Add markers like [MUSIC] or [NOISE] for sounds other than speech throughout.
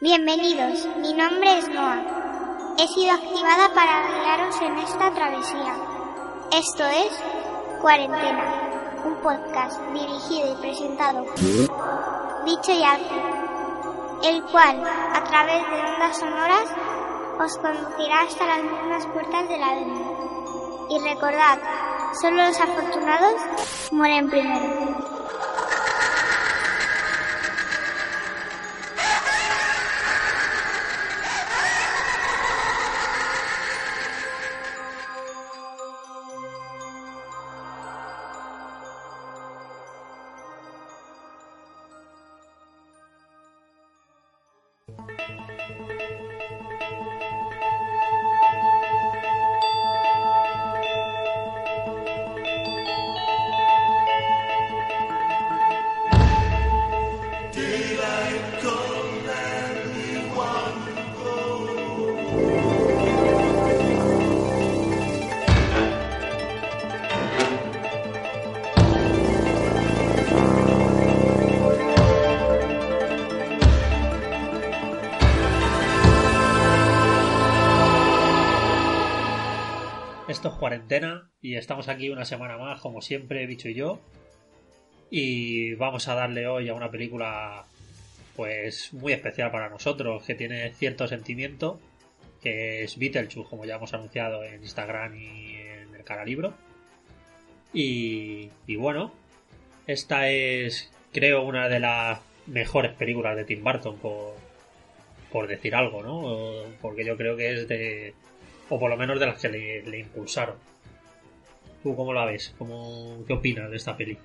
Bienvenidos, mi nombre es Noah. He sido activada para guiaros en esta travesía. Esto es Cuarentena, un podcast dirigido y presentado por Bicho y Alfie, el cual, a través de ondas sonoras, os conducirá hasta las mismas puertas de la vida. Y recordad, solo los afortunados mueren primero. Y estamos aquí una semana más, como siempre, Bicho y yo. Y vamos a darle hoy a una película pues muy especial para nosotros, que tiene cierto sentimiento, que es Beetlejuice, como ya hemos anunciado en Instagram y en el cara libro. Y, bueno, esta es, creo, una de las mejores películas de Tim Burton, por, por decir algo, ¿no? Porque yo creo que es de, o por lo menos de las que le impulsaron. ¿Tú cómo la ves? ¿Cómo, ¿Qué opinas de esta peli?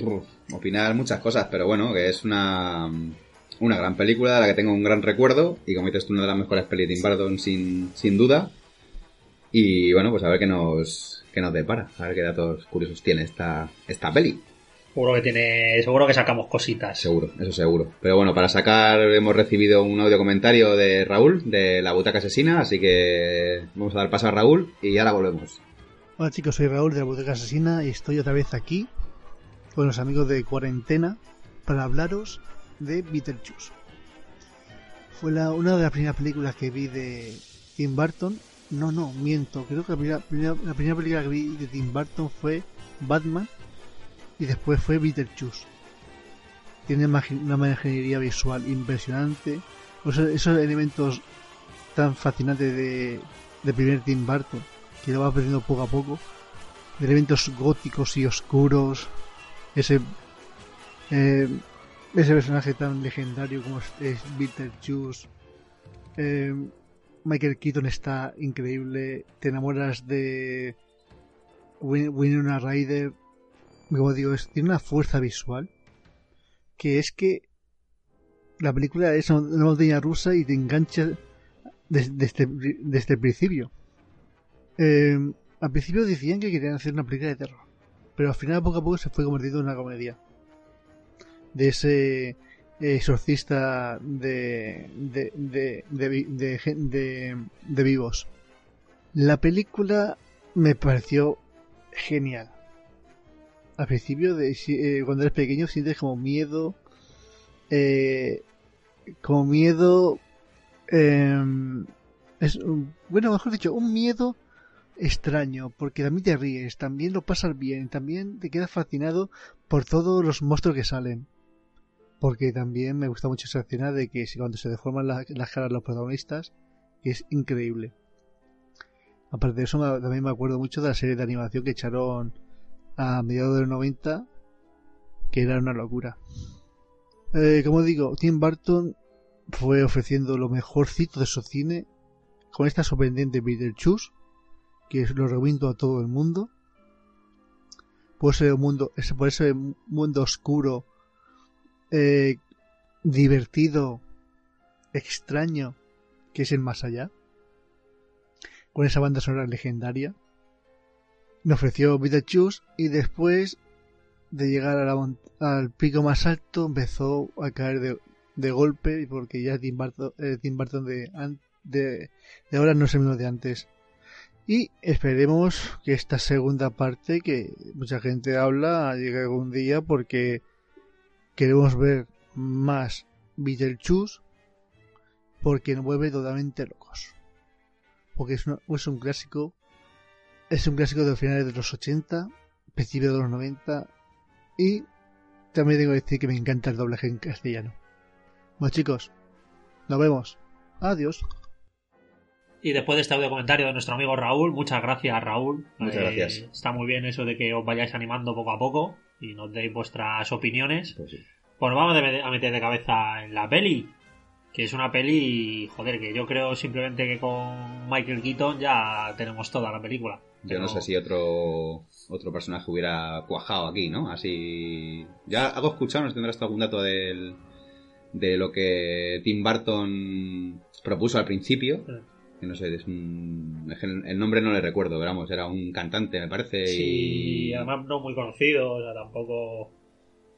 Uf, opinar muchas cosas, pero bueno, que es una, una gran película de la que tengo un gran recuerdo y como dices tú, una de las mejores pelis de Tim Burton sin, sin duda. Y bueno, pues a ver qué nos, qué nos depara, a ver qué datos curiosos tiene esta, esta peli. Seguro que tiene, seguro que sacamos cositas. Seguro, eso seguro. Pero bueno, para sacar hemos recibido un audio comentario de Raúl de la butaca asesina, así que vamos a dar paso a Raúl y ahora volvemos. Hola chicos, soy Raúl de la butaca asesina y estoy otra vez aquí con los amigos de cuarentena para hablaros de Beetlejuice. Fue una de las primeras películas que vi de Tim Burton. No, no, miento. Creo que la primera, primera- la primera película que vi de Tim Burton fue Batman y después fue Beetlejuice. Tiene una imaginería visual impresionante. Esos elementos tan fascinantes de, de primer Tim Burton que lo va perdiendo poco a poco. De elementos góticos y oscuros. Ese eh, ese personaje tan legendario como es, Beetlejuice. Eh, Michael Keaton está increíble. Te enamoras de Win- Winona Ryder. Como digo, es- tiene una fuerza visual que es que la película es una montaña rusa y te engancha desde, desde el principio. Eh, al principio decían que querían hacer una película de terror, pero al final poco a poco se fue convirtiendo en una comedia. De ese exorcista de, de, de, de, de vivos. La película me pareció genial. Al principio, de, eh, cuando eres pequeño, sientes como miedo. Eh, como miedo. em, es, bueno, mejor dicho, un miedo extraño, porque también te ríes, también lo pasas bien, también te quedas fascinado por todos los monstruos que salen. Porque también me gusta mucho esa escena de que cuando se deforman la- las caras de los protagonistas, que es increíble. Aparte de eso, también me acuerdo mucho de la serie de animación que echaron a mediados de los 90, que era una locura. Eh, como digo, Tim Burton fue ofreciendo lo mejorcito de su cine con esta sorprendente Beetlejuice, que lo recomiendo a todo el mundo. Por ese mundo, ese- por ese mundo oscuro, eh, divertido, extraño, que es el más allá. Con esa banda sonora legendaria. Me ofreció Beetlejuice y después de llegar a la al pico más alto empezó a caer de, de golpe porque ya Tim Burton, eh, Tim de, de ahora no es el mismo de antes. Y esperemos que esta segunda parte, que mucha gente habla, llegue algún día porque queremos ver más Beetlejuice porque nos vuelve totalmente locos. Porque es, una- es un clásico, es un clásico de finales de los 80, principios de los 90 y también tengo que decir que me encanta el doblaje en castellano. Bueno chicos, nos vemos. Adiós. Y después de este audio comentario de nuestro amigo Raúl, muchas gracias Raúl. Eh, Muchas gracias. Está muy bien eso de que os vayáis animando poco a poco y nos deis vuestras opiniones. Pues sí. Pues vamos a met- a meter de cabeza en la peli. Que es una peli, joder, que yo creo simplemente que con Michael Keaton ya tenemos toda la película. Yo no sé si otro otro personaje hubiera cuajado aquí, ¿no? Así. Ya algo escuchado, nos tendrás algún dato del, de lo que Tim Burton propuso al principio. Sí. Que no sé, es un. el nombre no le recuerdo, pero vamos, era un cantante, me parece. Sí, y... además no muy conocido, o sea, tampoco...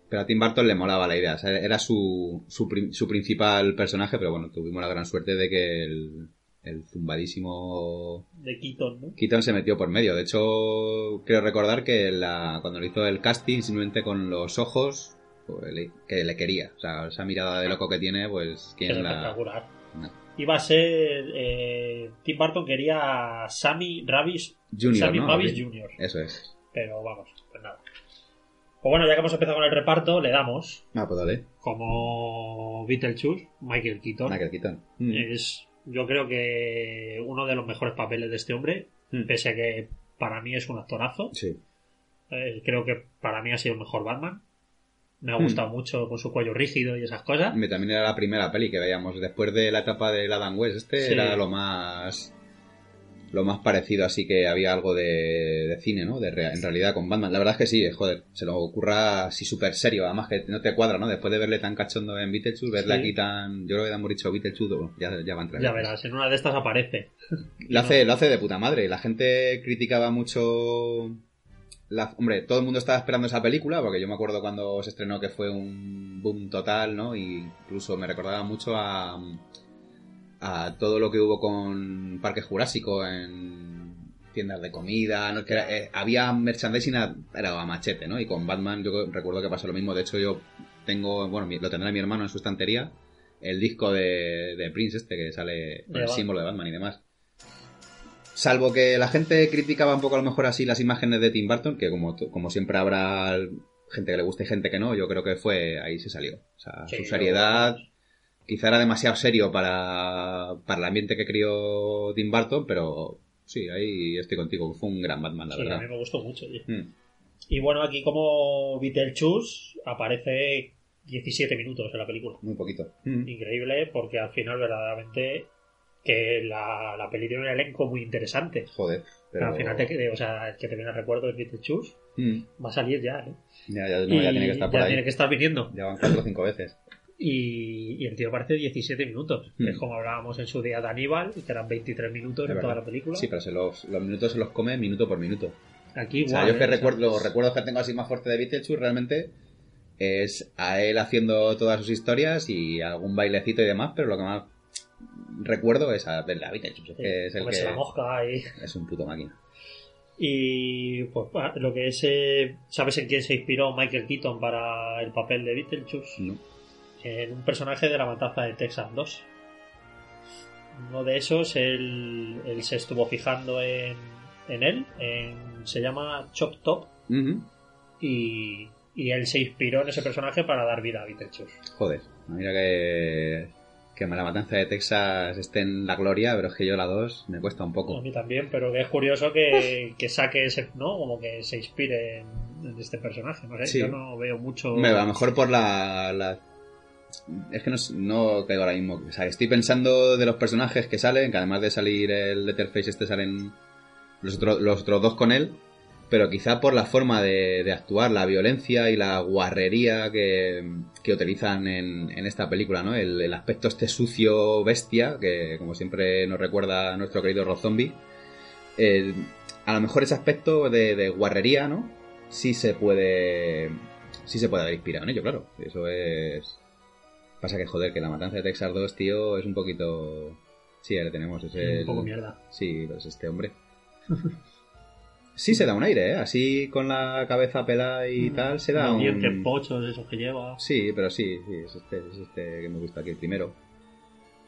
Pero a Tim Burton le molaba la idea, o sea, era su, su, su principal personaje, pero bueno, tuvimos la gran suerte de que el, el zumbadísimo De Keaton, ¿no? Keaton se metió por medio. De hecho, creo recordar que la, cuando le hizo el casting, simplemente con los ojos, pues, que le quería. O sea, esa mirada de loco que tiene, pues, Es ¿quién la...? No. Iba a ser... Eh, Tim Burton quería a Sammy Ravis, Junior, Sammy ¿no? Ravis. Jr. Eso es. Pero vamos, pues nada. Pues bueno, ya que hemos empezado con el reparto, le damos Ah, pues dale. como Beetlejuice, Michael Keaton. Michael Keaton. Mm. Es, yo creo que uno de los mejores papeles de este hombre, Mm. pese a que para mí es un actorazo. Sí. Eh, creo que para mí ha sido el mejor Batman. Me ha Mm. gustado mucho con su cuello rígido y esas cosas. También era la primera peli que veíamos. Después de la etapa del Adam West, este Sí. era lo más... Lo más parecido, así que había algo de, de cine, ¿no? De rea- en realidad con Batman. La verdad es que sí, joder, se lo ocurra así súper serio. Además que no te cuadra, ¿no? Después de verle tan cachondo en Beetlejuice, verle Sí. aquí tan... Yo creo que hemos dicho Beetlejuice, bueno, ya, ya va a entrar. Ya verás, en una de estas aparece. Lo hace, lo hace de puta madre. La gente criticaba mucho. La, hombre, todo el mundo estaba esperando esa película, porque yo me acuerdo cuando se estrenó que fue un boom total, ¿no? Y incluso me recordaba mucho a, a todo lo que hubo con Parque Jurásico en tiendas de comida, ¿no? Que era- eh, había merchandising a, era a machete, ¿no? Y con Batman yo recuerdo que pasó lo mismo. De hecho, yo tengo, bueno, lo tendrá mi hermano en su estantería, el disco de, de Prince este que sale con el símbolo de Batman y demás. Salvo que la gente criticaba un poco a lo mejor así las imágenes de Tim Burton, que como, como siempre habrá gente que le guste y gente que no, yo creo que fue ahí se salió. O sea, Sí, su seriedad quizá era demasiado serio para, para el ambiente que crió Tim Burton, pero sí, ahí estoy contigo, fue un gran Batman, la Sí, a mí me gustó mucho. Mm. Y bueno, aquí como Beetlejuice aparece 17 minutos en la película. Muy poquito. Mm. Increíble porque al final verdaderamente que la, la peli tiene un elenco muy interesante. Joder, pero... Al final te o sea, el que te viene a recuerdo de Beetlejuice Mm. va a salir ya, ¿eh? Ya, ya, no, ya Y tiene que estar por ya ahí. tiene que estar viniendo. Ya van cuatro o cinco veces. Y, y el tío aparece 17 minutos. Es como hablábamos en su día de Aníbal, que eran 23 minutos Es en toda la película. Sí, pero se los, los minutos se los come minuto por minuto. Aquí O sea, igual. yo que ¿eh? Recuerdo, los recuerdos que tengo así más fuerte de Beetlejuice realmente es a él haciendo todas sus historias y algún bailecito y demás, pero lo que más recuerdo es a Beetlejuice, es sí, que es el que la mosca y... es un puto máquina. Y pues lo que es... eh, ¿Sabes en quién se inspiró Michael Keaton para el papel de Beetlejuice? ¿no? En un personaje de la matanza de Texas 2. Uno de esos, él, él se estuvo fijando en, en él. en- se llama Chop Top. Y, y él se inspiró en ese personaje para dar vida a Beetlejuice. Joder, mira que que la matanza de Texas esté en la gloria, pero es que yo la 2 me cuesta un A poco. mí también, pero que es curioso que, [LAUGHS] que saque ese, ¿no? Como que se inspire en, en este personaje. No sé, Sí. yo no veo mucho. Hombre, a lo mejor por la, la- Es que no, no caigo ahora mismo. O sea, estoy pensando de los personajes que salen, que además de salir el Letterface este salen los, otro- los otros dos con él, pero quizá por la forma de, de actuar, la violencia y la guarrería que, que utilizan en, en esta película, ¿no? El, el aspecto este sucio bestia, que como siempre nos recuerda a nuestro querido Rob Zombie. A lo mejor ese aspecto de, de guarrería, ¿no? Sí se puede. Sí se puede haber inspirado en ello, claro. Eso es. Pasa que, joder, que la matanza de Texas 2, tío, es un poquito. Sí, le tenemos. Es Sí, el... un poco mierda. Sí, pues este hombre. [LAUGHS] Sí, se da un aire, ¿eh? Así con la cabeza pelada y tal, se da un. dientes pochos, esos que lleva. Sí, pero sí, sí, es este, es este que me gusta aquí, el primero.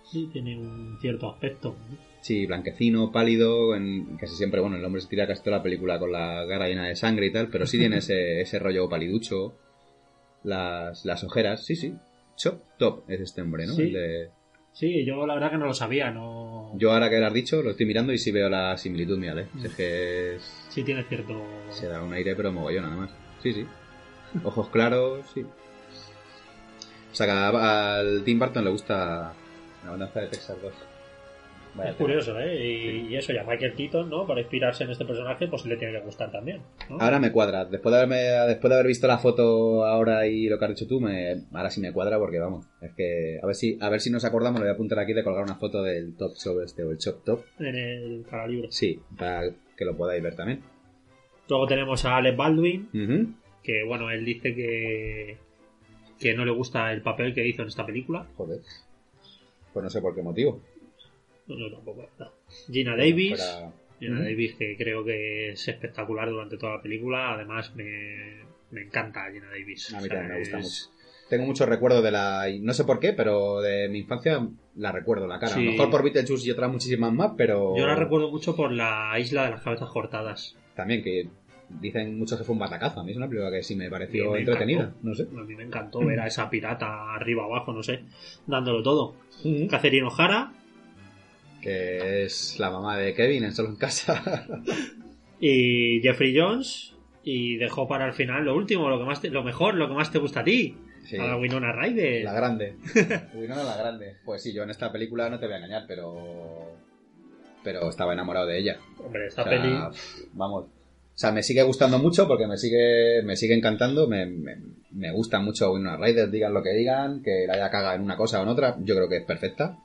Sí, tiene un cierto aspecto. Sí, blanquecino, pálido, en, casi siempre, bueno, el hombre se tira casi toda la película con la cara llena de sangre y tal, pero sí tiene [LAUGHS] ese, ese rollo paliducho, las, las ojeras, sí, sí. Chop Top es este hombre, ¿no? Sí. El de- Sí, yo la verdad que no lo sabía, no... Yo ahora que lo has dicho, lo estoy mirando y sí veo la similitud, mira, ¿eh? Mm. Es que es- Sí tiene cierto... se da un aire, pero mogollón, nada más. Sí, sí. Ojos claros, sí. O sea, que al Tim Burton le gusta la bandanza de Texas 2. Vaya Es curioso, ¿eh? Y, y eso, ya Michael Keaton, ¿no? Para inspirarse en este personaje, pues le tiene que gustar también. ¿no? Ahora me cuadra. Después de, haberme, después de haber visto la foto ahora y lo que has dicho tú, me, ahora sí me cuadra porque vamos. Es que a ver si a ver si nos acordamos, le voy a apuntar aquí de colgar una foto del top show este o el chop top. En el para libro. Sí, para que lo podáis ver también. Luego tenemos a Alec Baldwin, que bueno, él dice que, que no le gusta el papel que hizo en esta película. Joder. Pues no sé por qué motivo. No, no, tampoco. no. Gina Davis. Gina. Davis, que creo que es espectacular durante toda la película. Además, me, me encanta Gina Davis. A mí O sea, también me gusta es- mucho. Tengo muchos recuerdos de la. No sé por qué, pero de mi infancia la recuerdo la cara. A lo mejor por Beetlejuice y otras muchísimas más, pero. Yo la recuerdo mucho por la isla de las cabezas cortadas. También que dicen muchos que fue un batacazo. A mí es una película que sí me pareció me entretenida. encantó. No sé. A mí me encantó ver a esa pirata arriba abajo, no sé, dándolo todo. Catherine O'Hara Que es la mamá de Kevin en Solo en Casa. [LAUGHS] y Jeffrey Jones. Y dejó para el final lo último, lo que más te- lo mejor, lo que más te gusta a ti. Sí. A la Winona Ryder. La grande. [LAUGHS] Winona la grande. Pues sí, yo en esta película no te voy a engañar, pero. Pero estaba enamorado de ella. Hombre, esta O sea, peli. Vamos. O sea, me sigue gustando mucho porque me sigue, me sigue encantando. Me, me, me gusta mucho Winona Ryder, digan lo que digan, que la haya cagado en una cosa o en otra. Yo creo que es perfecta.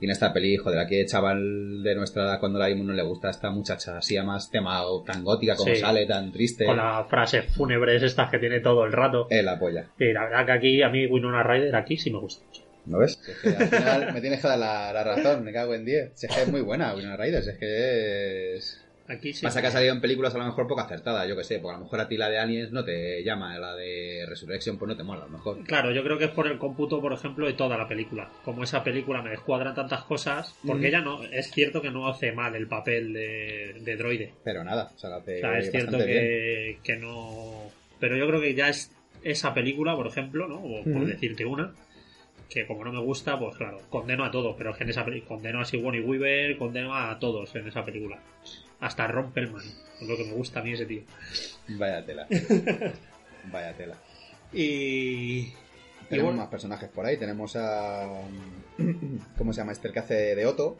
Y en esta peli, joder, aquí el chaval de nuestra edad cuando la vimos no le gusta a esta muchacha así, además tema tan gótica como Sí. sale, tan triste. Con las frases fúnebres estas que tiene todo el rato. Es la polla. Y la verdad que aquí, a mí Winona Ryder aquí sí me gusta mucho. ¿No ves? Si es que al final me tienes que dar la, la razón, me cago en 10. Si es que es muy buena Winona Ryder, si es que es... Aquí sí. Pasa que ha salido en películas a lo mejor poco acertada, yo que sé, porque a lo mejor a ti la de Aliens no te llama, la de Resurrection pues no te mola, a lo mejor. Claro, yo creo que es por el cómputo, por ejemplo, de toda la película. Como esa película me descuadran tantas cosas, porque Mm. ella no, es cierto que no hace mal el papel de, de droide. Pero nada, o sea, la hace O sea, es cierto bien. que, que no. Pero yo creo que ya es esa película, por ejemplo, ¿no? O por decirte una, que como no me gusta, pues claro, condeno a todos, pero es que en esa película condeno a Sigourney Weaver, condeno a todos en esa película. Hasta Ron Perlman, es lo que me gusta a mí ese tío. Vaya tela. [LAUGHS] Vaya tela. Y. Tenemos bueno, más personajes por ahí, tenemos a... [CLEARS THROAT] ¿Cómo se llama este el que hace de Otto?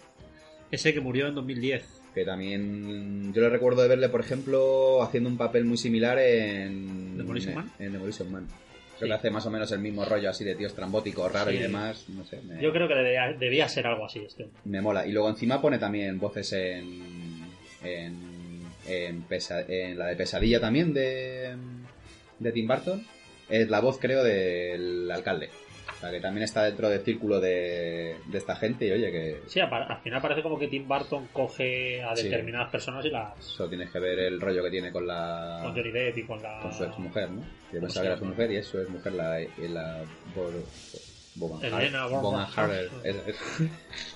ese que murió en 2010. Que también yo le recuerdo de verle, por ejemplo, haciendo un papel muy similar en... ¿Demolition Man? En Demolition Man. Sí. Creo que hace más o menos el mismo rollo así de tío estrambótico, raro y demás. No sé, me, Yo creo que debía, debía ser algo así este. me mola. Y luego encima pone también voces en... En, en, pesa- en la de Pesadilla también de, de Tim Burton. Es la voz, creo, del alcalde. O sea, que también está dentro del círculo de, de esta gente y oye, que Sí, al final parece como que Tim Burton coge a Sí. determinadas personas y las. Solo tienes que ver el rollo que tiene con la... Con Johnny Depp y con la. con su ex mujer, ¿no? Yo ¿Cómo pensaba que era su mujer y es su ex mujer, la, la Bo- Boban.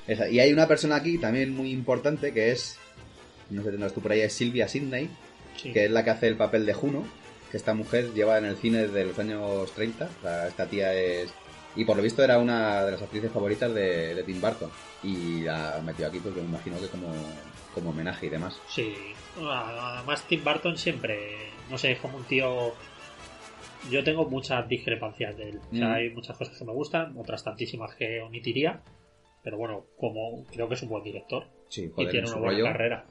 Esa. Y hay una persona aquí también muy importante que es, no sé si tendrás tú por ahí, es Silvia Sidney, Sí. que es la que hace el papel de Juno, que esta mujer lleva en el cine desde los años 30. O sea, esta tía es... Y por lo visto era una de las actrices favoritas de, de Tim Burton. Y la metió aquí porque me imagino que como, como homenaje y demás. Sí. Además, Tim Burton siempre. No sé, es como un tío. Yo tengo muchas discrepancias de él. O sea, Mm. hay muchas cosas que me gustan, otras tantísimas que omitiría. Pero bueno, como creo que es un buen director Sí, y tiene en una buena rollo. carrera.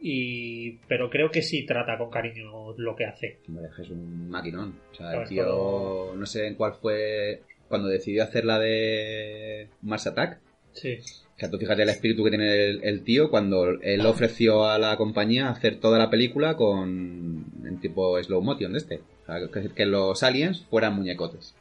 Y pero creo que sí trata con cariño lo que hace. Hombre, es un maquinón. O sea, el tío, no sé en cuál fue cuando decidió hacer la de Mars Attack. Sí. O sea, tú fíjate el espíritu que tiene el, el tío cuando él ofreció a la compañía hacer toda la película con en tipo slow motion de este. O sea, que, que los aliens fueran muñecotes.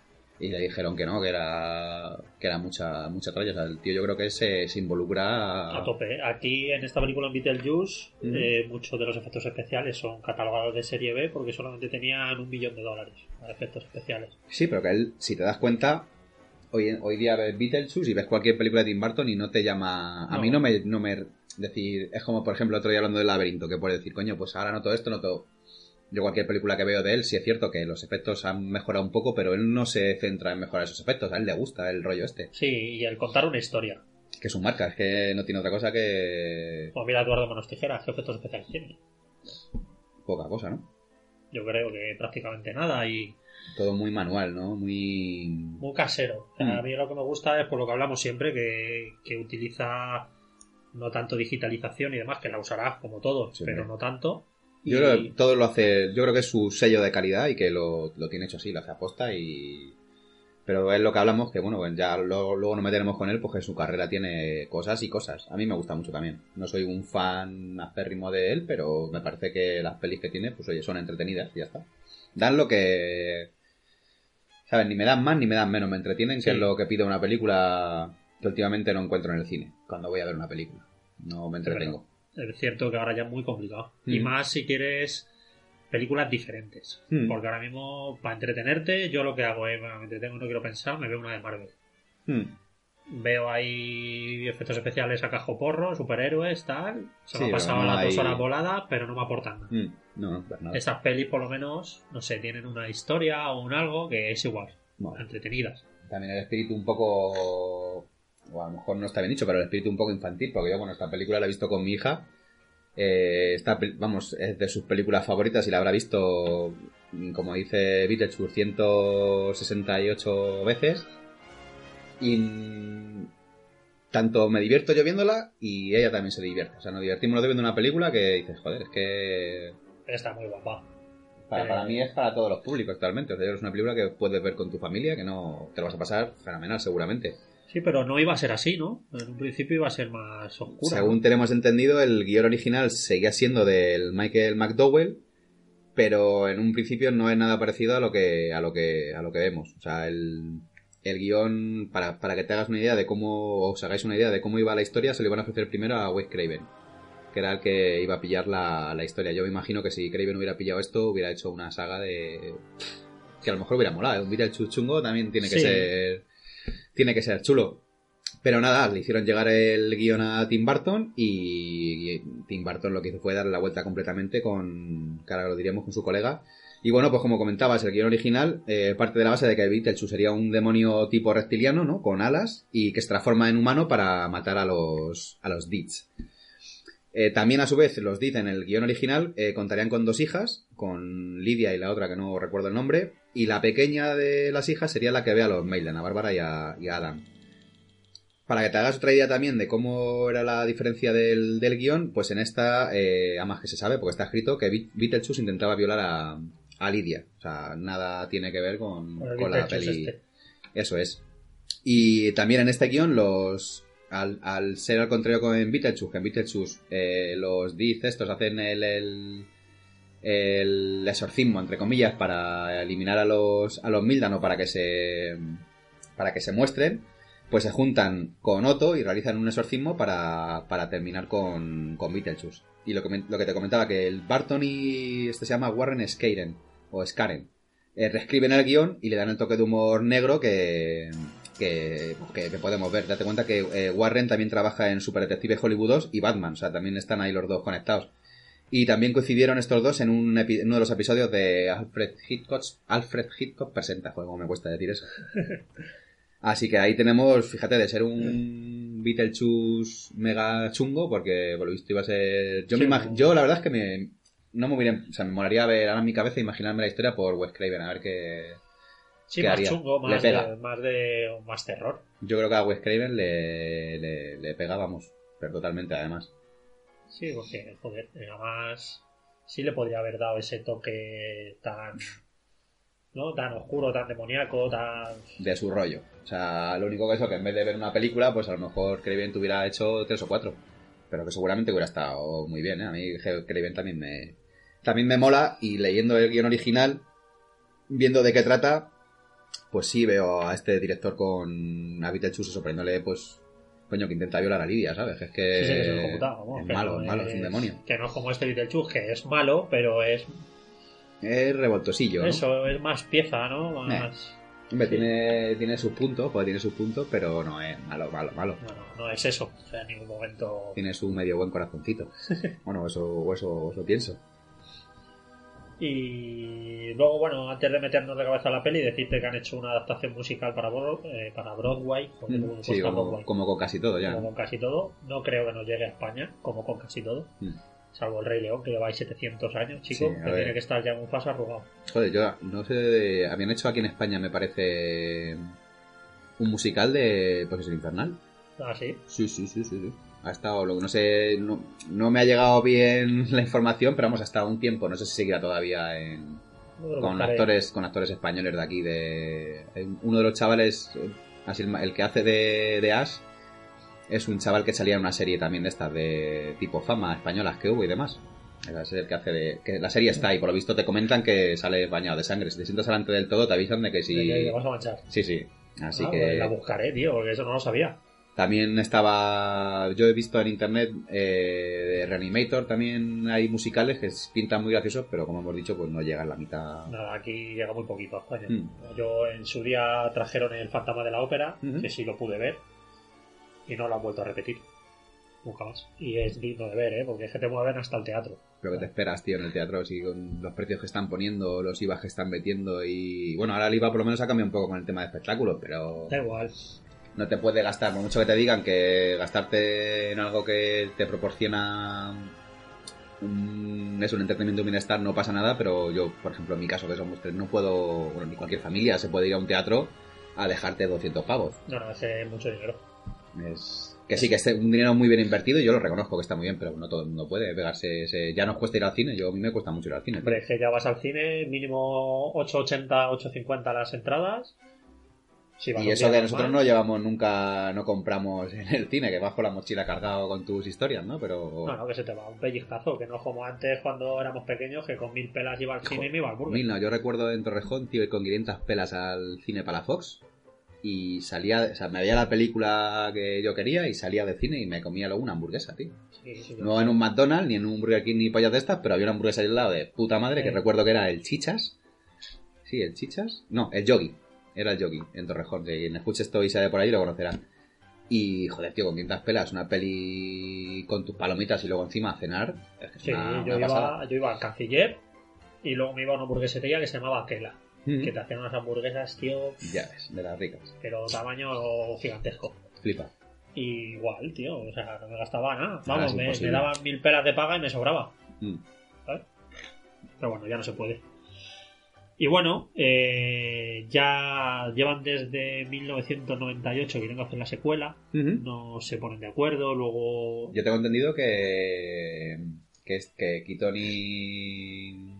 Y le dijeron que no, que era que era mucha mucha tralla. O sea, el tío yo creo que se, se involucra A tope. Aquí en esta película en Beetlejuice, Ujú. eh, muchos de los efectos especiales son catalogados de serie B porque solamente tenían un millón de dólares para efectos especiales. Sí, pero que él, si te das cuenta, hoy, hoy día ves Beetlejuice y ves cualquier película de Tim Burton y no te llama... A No. mí no me, no me... Decir, es como, por ejemplo, otro día hablando del laberinto, que puedes decir, coño, pues ahora noto esto, noto... Yo cualquier película que veo de él, sí es cierto que los efectos han mejorado un poco, pero él no se centra en mejorar esos efectos. A él le gusta el rollo este. Sí, y el contar una historia. Que es su marca, es que no tiene otra cosa que... Pues mira Eduardo Manos Tijeras, ¿qué efectos especiales tiene? Poca cosa, ¿no? Yo creo que prácticamente nada y Todo muy manual, ¿no? Muy... muy casero. O sea, Mm. A mí lo que me gusta es por lo que hablamos siempre, que, que utiliza no tanto digitalización y demás, que la usará como todo, Sí, pero no tanto. Yo creo que todo lo hace, yo creo que es su sello de calidad y que lo, lo tiene hecho así, lo hace aposta y... Pero es lo que hablamos, que bueno, pues ya lo- luego nos meteremos con él porque su carrera tiene cosas y cosas. A mí me gusta mucho también. No soy un fan acérrimo de él, pero me parece que las pelis que tiene, pues oye, son entretenidas y ya está. Dan lo que... ¿Sabes? Ni me dan más ni me dan menos, me entretienen, que Sí. es lo que pido una película que últimamente no encuentro en el cine, cuando voy a ver una película. No me entretengo. Es cierto que ahora ya es muy complicado. Mm. Y más si quieres películas diferentes. Mm. Porque ahora mismo, para entretenerte, yo lo que hago es, bueno, me entretengo, no quiero pensar, me veo una de Marvel. Hmm. Veo ahí efectos especiales a cajo porro, superhéroes, tal. Se me Sí, ha pasado no las dos horas voladas, pero no me aportan nada. No, no, pues nada. Estas pelis, por lo menos, no sé, tienen una historia o un algo que es igual, Bueno. entretenidas. también el espíritu un poco o a lo mejor no está bien dicho pero el espíritu un poco infantil porque yo bueno esta película la he visto con mi hija. Eh, esta vamos es de sus películas favoritas y la habrá visto mm, como dice Beetlejuice 168 veces. Y mm, tanto me divierto yo viéndola y ella también se divierte. O sea nos divertimos los dos viendo una película que dices joder es que Está muy guapa. para, Eh, para mí es para todos los públicos actualmente. O sea es una película que puedes ver con tu familia que no te lo vas a pasar fenomenal seguramente Sí, pero no iba a ser así, ¿no? En un principio iba a ser más oscura. Según tenemos entendido, el guion original seguía siendo del Michael McDowell, pero en un principio no es nada parecido a lo que, a lo que, a lo que vemos. O sea, el, el guion, para, para que te hagas una idea de cómo, os hagáis una idea de cómo iba la historia, se lo iban a ofrecer primero a Wes Craven, que era el que iba a pillar la, la historia. Yo me imagino que si Craven hubiera pillado esto, hubiera hecho una saga de... que a lo mejor hubiera molado. ¿eh? Un Beetlejuice chungo también tiene que Sí. ser... tiene que ser chulo. Pero nada, le hicieron llegar el guion a Tim Burton y, Tim Burton lo que hizo fue darle la vuelta completamente con, que ahora lo diríamos, con su colega. Y bueno, pues como comentabas, el guion original eh, parte de la base de que Beetlejuice sería un demonio tipo reptiliano, ¿no? Con alas y que se transforma en humano para matar a los, a los Deeds. Eh, también a su vez los Deeds en el guion original eh, contarían con dos hijas, con Lidia y la otra que no recuerdo el nombre, y la pequeña de las hijas sería la que ve a los Maiden, a Bárbara y a, y a Adam. Para que te hagas otra idea también de cómo era la diferencia del, del guion, pues en esta, eh, además que se sabe, porque está escrito que Be- Beetlejuice intentaba violar a, a Lidia. O sea, nada tiene que ver con, Con el con la peli. este. Eso es. Y también en este guion, los. Al, al ser al contrario con Beetlejuice, que en Beetlejuice eh, los Diz estos hacen el, el, el exorcismo, entre comillas, para eliminar a los, a los Mildano para que se. para que se muestren, pues se juntan con Otto y realizan un exorcismo para, para terminar con, con Beetlejuice. Y lo que, lo que te comentaba, que el Barton y este se llama Warren Skaren, o Skaren, eh, reescriben el guion y le dan el toque de humor negro que, que, que- que podemos ver. Date cuenta que eh, Warren también trabaja en Super Detective Hollywood 2 y Batman, o sea, también están ahí los dos conectados. Y también coincidieron estos dos en, un epi- uno de los episodios de Alfred Hitchcock. Alfred Hitchcock presenta, joder, cómo me cuesta decir eso. [LAUGHS] Así que ahí tenemos, fíjate, de ser un Beetlejuice mega chungo, porque por lo visto iba a ser. Yo, Sí, me no. yo la verdad es que me. No me hubiera. O sea, me molaría ver ahora en mi cabeza imaginarme la historia por Wes Craven, a ver qué. Sí, ¿Qué más haría? chungo, Le más pega. de, más de más terror. Yo creo que a Wes Craven le, le, le pegábamos, pero totalmente además. Sí, porque, joder, además sí le podría haber dado ese toque tan, ¿no? Tan oscuro, tan demoníaco, tan... De su rollo. O sea, lo único que eso, que en vez de ver una película, pues a lo mejor Craven hubiera hecho tres o cuatro. Pero que seguramente hubiera estado muy bien, ¿eh? A mí Craven también me, también me mola y leyendo el guion original, viendo de qué trata, pues sí veo a este director con eso, poniéndole, pues, coño, que intenta violar a Lidia, ¿sabes? Es que, Sí, sí, que es el computado, es que malo, no es malo, es un demonio. Que no es como este Beetlejuice, que es malo, pero es Es revoltosillo, ¿no? eso, es más pieza, ¿no? Más... Hombre, Sí. tiene, tiene sus puntos, pues tiene sus puntos, pero no es malo, malo, malo. No, no, no es eso. O sea, en ningún momento. Tiene su medio buen corazoncito. [LAUGHS] Bueno, eso, eso, eso pienso. Y luego, bueno, antes de meternos de cabeza a la peli, decirte que han hecho una adaptación musical para, eh, para Broadway. Me Mm, Sí, cuesta como, Broadway. como con casi todo ya. Como con casi todo. No creo que nos llegue a España, como con casi todo. Mm. Salvo el Rey León, que lleva ahí 700 años, chico, Sí, que tiene que estar ya muy fase arrugado. Joder, yo no sé, habían hecho aquí en España, me parece, un musical de Posesión Infernal. Ah, sí. Sí, sí, sí, sí, sí. Ha estado, lo que no sé, no, no me ha llegado bien [LAUGHS] la información, pero vamos, estado un tiempo, no sé si seguirá todavía en, con buscaré. actores, con actores españoles de aquí, de uno de los chavales, así el, que hace de, de Ash, es un chaval que salía en una serie también de estas de tipo fama españolas que hubo y demás. Es el que hace de. que la serie está y por lo visto te comentan que sale bañado de sangre. Si te sientas delante del todo, te avisan de que sí. Te vas a manchar. Sí, sí. Así Ah, que. pues la buscaré, tío, porque eso no lo sabía. También estaba. Yo he visto en internet eh, de Reanimator también hay musicales que pintan muy graciosos, pero como hemos dicho, pues no llegan la mitad. Nada, aquí llega muy poquito a España. Mm. Yo en su día trajeron el fantasma de la ópera, que sí lo pude ver, y no lo han vuelto a repetir. Nunca más. Y es digno de ver, ¿eh? Porque es que te mueven hasta el teatro. Lo que te esperas, tío, en el teatro, si con los precios que están poniendo, los IVA que están metiendo y... Bueno, ahora el IVA por lo menos ha cambiado un poco con el tema de espectáculos, pero Da igual. No te puede gastar, por mucho que te digan que gastarte en algo que te proporciona un, es un entretenimiento un bienestar no pasa nada, pero yo, por ejemplo, en mi caso que somos tres, no puedo, bueno, ni cualquier familia se puede ir a un teatro a dejarte 200 pavos. No, no, es mucho dinero. Es que sí, que es un dinero muy bien invertido y yo lo reconozco que está muy bien, pero no todo el mundo puede pegarse ese... Ya nos cuesta ir al cine, yo a mí me cuesta mucho ir al cine. Hombre, es que ya vas al cine, mínimo 8.80, 8.50 las entradas. Y eso que nosotros no llevamos nunca, no compramos en el cine, que vas con la mochila cargado con tus historias, ¿no? Pero... No, no, que se te va un pellizcazo, que no es como antes cuando éramos pequeños, que con mil pelas iba al cine y me iba al burger. Mil no, yo recuerdo en Torrejón, tío, ir con 500 pelas al cine para la Fox y salía, o sea, me veía la película que yo quería y salía del cine y me comía luego una hamburguesa, tío. Sí, sí, No en un McDonald's, ni en un Burger King, ni pollas de estas, pero había una hamburguesa ahí al lado de puta madre que recuerdo que era el Chichas. Sí, el Chichas. No, el Yogi. Era el Yogi en Torrejón. Si quien escuche esto y sale por ahí lo conocerá. Y, joder, tío, con 500 pelas, una peli con tus palomitas y luego encima a cenar. Es que Sí, una- yo, una iba, yo iba al canciller y luego me iba a una hamburguesería que se llamaba Kela, Mm. que te hacían unas hamburguesas, tío, Ya ves, de las ricas. pero tamaño gigantesco. Flipa. Y igual, tío, o sea, no me gastaba nada. Vamos, me, me daban mil pelas de paga y me sobraba. Mm. ¿sabes? Pero bueno, ya no se puede. Y bueno, eh, ya llevan desde 1998 queriendo hacer la secuela, no se ponen de acuerdo, luego... Yo tengo entendido que que, es, que Keaton y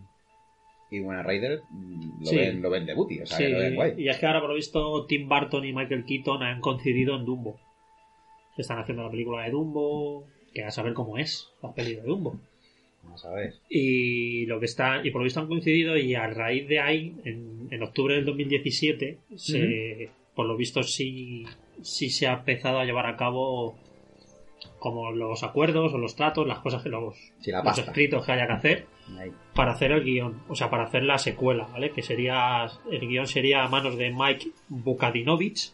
y Buena Rider mm, lo, Sí. ven, lo ven de booty, o sea, Sí, que lo ven guay. y es que ahora por lo visto Tim Burton y Michael Keaton han coincidido en Dumbo. Se están haciendo la película de Dumbo, que a saber cómo es la peli de Dumbo. Vamos a ver. Y lo que está, y por lo visto han coincidido y a raíz de ahí, en, en octubre del 2017, se, por lo visto sí, sí se ha empezado a llevar a cabo como los acuerdos o los tratos, las cosas que los, Sí, la los escritos que haya que hacer Ahí. para hacer el guion, o sea, para hacer la secuela, ¿vale? Que sería, el guion sería a manos de Mike Bukadinovich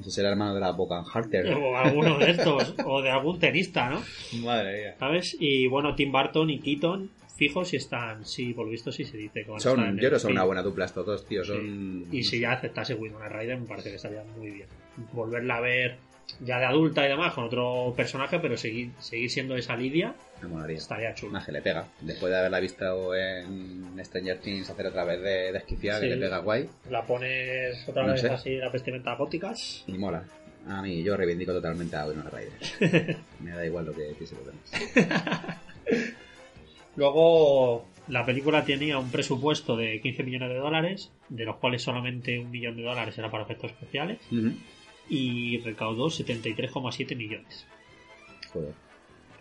Ese será el hermano de la Bocan Harter. o alguno de estos, o de algún tenista, ¿no? Madre mía. ¿Sabes? Y bueno, Tim Burton y Keaton, fijos si están, sí, por lo visto sí se dice Son, yo creo que son film. una buena dupla estos dos, tío. Sí. Son... Y si ya aceptase Winona Ryder, me parece que estaría muy bien. Volverla a ver ya de adulta y demás, con otro personaje, pero seguir, seguir siendo esa Lidia, Me estaría chulo. Más que le pega. Después de haberla visto en Stranger Things hacer otra vez de desquiciada, Sí. que le pega guay. La pones otra No vez sé. así, la vestimenta góticas. Y mola. A mí, yo reivindico totalmente a Winona Ryder. [LAUGHS] Me da igual lo que piense los demás. [LAUGHS] Luego, la película tenía un presupuesto de 15 millones de dólares, de los cuales solamente un millón de dólares era para efectos especiales, Ujú. Y recaudó 73,7 millones. Joder,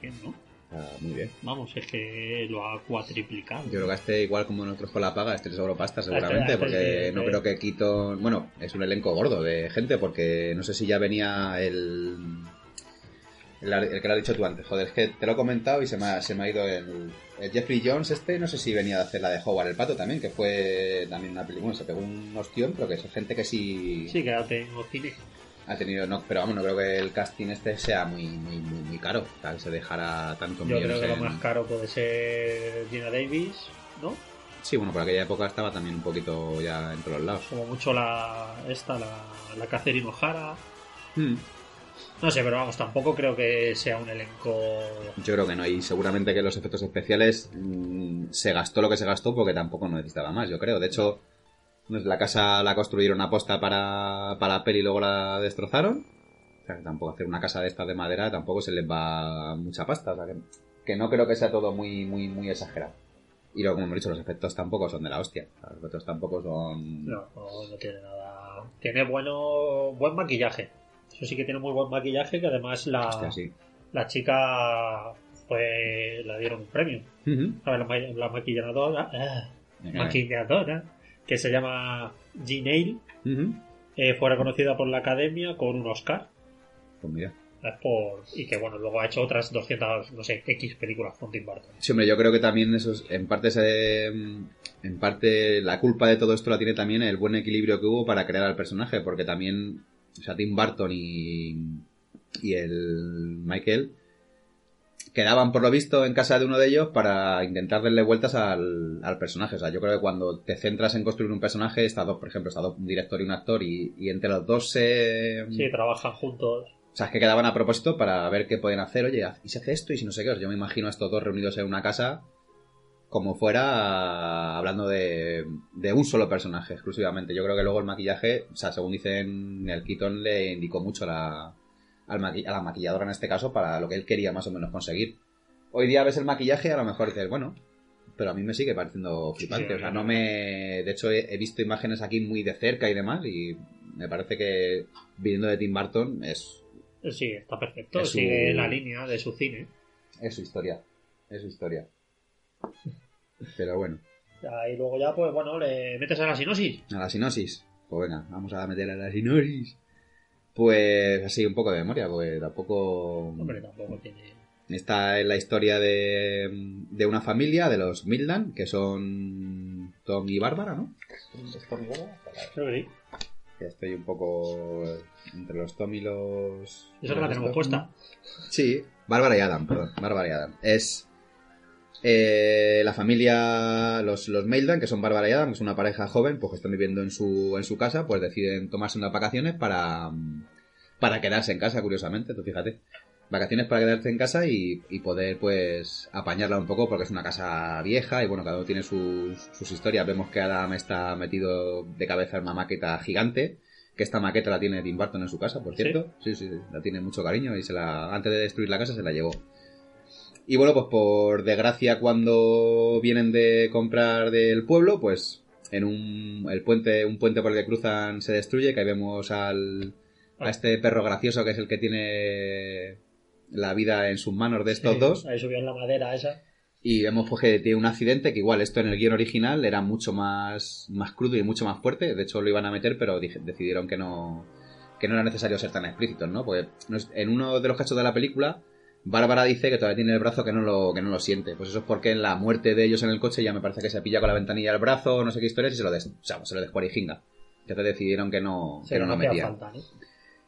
Bien, ¿no? está muy bien. Vamos, es que lo ha cuatriplicado. Yo creo que este, igual como nosotros con la paga, este le sobró pasta seguramente, este porque no creo que Keaton... Bueno, es un elenco gordo de gente, porque no sé si ya venía el... El, el que lo has dicho tú antes, joder, es que te lo he comentado y se me ha, se me ha ido el, el Jeffrey Jones este, no sé si venía de hacer la de Howard el Pato también, que fue también una película, bueno, se pegó un ostión, pero que es gente que sí, Sí, que tengo cine. Ha tenido, no, pero vamos, no creo que el casting este sea muy, muy, muy, muy caro, que se dejara tanto Yo creo que lo más caro puede ser Gina Davis, ¿no? Sí, bueno, por aquella época estaba también un poquito ya entre los lados. Como mucho la esta, la, la Catherine O'Hara. Hmm. No sé, pero vamos, tampoco creo que sea un elenco... Yo creo que no, y seguramente que los efectos especiales mm, se gastó lo que se gastó porque tampoco necesitaba más, yo creo. De hecho, la casa la construyeron a posta para, para la peli y luego la destrozaron. O sea, que tampoco hacer una casa de estas de madera tampoco se les va mucha pasta. O sea, que, que no creo que sea todo muy, muy, muy exagerado. Y luego, como hemos dicho, los efectos tampoco son de la hostia. Los efectos tampoco son... No, no, no tiene nada... Tiene bueno buen maquillaje. Eso sí que tiene muy buen maquillaje, que además la, Hostia, sí. la chica pues la dieron un premio. A ver, la, ma- la maquilladora, ah, maquilladora, que se llama Ujú. eh, fue reconocida por la academia con un Oscar. Pues mira. Por, y que bueno, luego ha hecho otras 200, no sé, X películas con Tim Burton. Sí, hombre, yo creo que también eso es, en parte se, en parte la culpa de todo esto la tiene también el buen equilibrio que hubo para crear al personaje, porque también, o sea, Tim Burton y, y el Michael quedaban por lo visto en casa de uno de ellos para intentar darle vueltas al, al personaje. O sea, yo creo que cuando te centras en construir un personaje, estas dos, por ejemplo, estas dos, un director y un actor, y, y entre los dos se... Sí, trabajan juntos. O sea, es que quedaban a propósito para ver qué pueden hacer. Oye, y se hace esto y si no sé qué. Yo me imagino a estos dos reunidos en una casa como fuera hablando de, de un solo personaje exclusivamente. Yo creo que luego el maquillaje, o sea, según dicen, el Keaton le indicó mucho la, al maqui- a la maquilladora en este caso para lo que él quería más o menos conseguir. Hoy día ves el maquillaje y a lo mejor dices, bueno, pero a mí me sigue pareciendo flipante. Sí, o sea, no me... De hecho, he, he visto imágenes aquí muy de cerca y demás y me parece que viniendo de Tim Burton es Sí, está perfecto. Es su- Sigue la línea de su cine. Es su historia. Es su historia. Pero bueno, Y luego ya, pues bueno, le metes a la sinosis. a la sinosis. Pues venga, vamos a meter a la sinosis. Pues así, un poco de memoria, pues tampoco. Hombre, tampoco tiene... Esta es la historia de, de una familia, de los Midland, que son Tom y Bárbara, ¿no? ¿Es Tom y Bárbara? Creo que sí. Que estoy un poco entre los Tom y los. Eso que la tenemos puesta. Sí, Bárbara y Adam, perdón. Bárbara y Adam. Es eh, la familia, los, los Maildan, que son Bárbara y Adam, que es una pareja joven, pues que están viviendo en su, en su casa, pues deciden tomarse unas vacaciones para, para quedarse en casa, curiosamente, tú fíjate. Vacaciones para quedarse en casa y, y poder, pues, apañarla un poco, porque es una casa vieja y, bueno, cada uno tiene sus, sus historias. Vemos que Adam está metido de cabeza en una maqueta gigante, que esta maqueta la tiene Tim Burton en su casa, por ¿Sí? cierto. Sí, sí, sí, la tiene mucho cariño y se la, antes de destruir la casa se la llevó. Y bueno, pues por desgracia cuando vienen de comprar del pueblo, pues en un el puente, un puente por el que cruzan se destruye, que ahí vemos al a este perro gracioso que es el que tiene la vida en sus manos de estos Sí, dos Ahí subían la madera esa. y vemos pues que tiene un accidente que igual esto en el guion original era mucho más más crudo y mucho más fuerte, de hecho lo iban a meter pero decidieron que no que no era necesario ser tan explícitos, ¿no? Porque no es- en uno de los cachos de la película Bárbara dice que todavía tiene el brazo que no lo que no lo siente. Pues eso es porque en la muerte de ellos en el coche ya me parece que se pilla con la ventanilla el brazo, no sé qué historias y se lo des, o sea, se lo descuarijinga. Entonces decidieron que no, Sí, que no no lo falta, ¿no?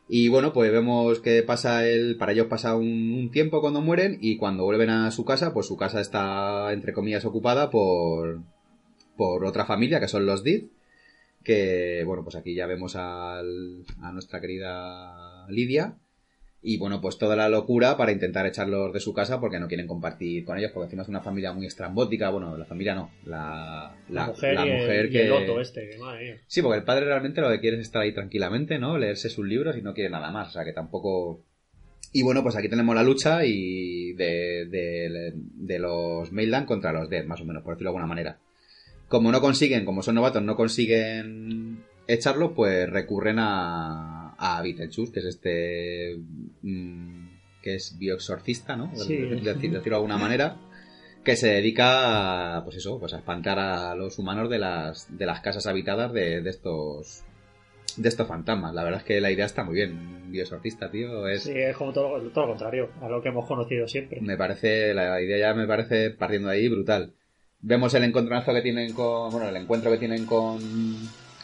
Y bueno, pues vemos que pasa el, para ellos pasa un, un tiempo cuando mueren y cuando vuelven a su casa, pues su casa está, entre comillas, ocupada por, por otra familia, que son los Did, que, bueno, pues aquí ya vemos al, a nuestra querida Lidia, y bueno, pues toda la locura para intentar echarlos de su casa porque no quieren compartir con ellos, porque encima es una familia muy estrambótica, bueno, la familia no, la, La, mujer, y, el, y el Otto este, que madre mía. Sí, porque el padre realmente lo que quiere es estar ahí tranquilamente, ¿no? Leerse sus libros y no quiere nada más. O sea, que tampoco... Y bueno, pues aquí tenemos la lucha y de, de, de los Maitland contra los Dead, más o menos, por decirlo de alguna manera. Como no consiguen, como son novatos, no consiguen echarlo, pues recurren a, a Beetlejuice, que es este... mm, que es bioexorcista, ¿no? Sí. Decir- decirlo de alguna manera que se dedica a, pues eso, pues a espantar a los humanos de las, de las casas habitadas de, de estos de estos fantasmas. La verdad es que la idea está muy bien. Un biosortista, tío, es... Sí, es como todo, todo lo contrario, a lo que hemos conocido siempre. Me parece, la idea ya me parece, partiendo de ahí, brutal. Vemos el encontronazo que tienen con, bueno, el encuentro que tienen con,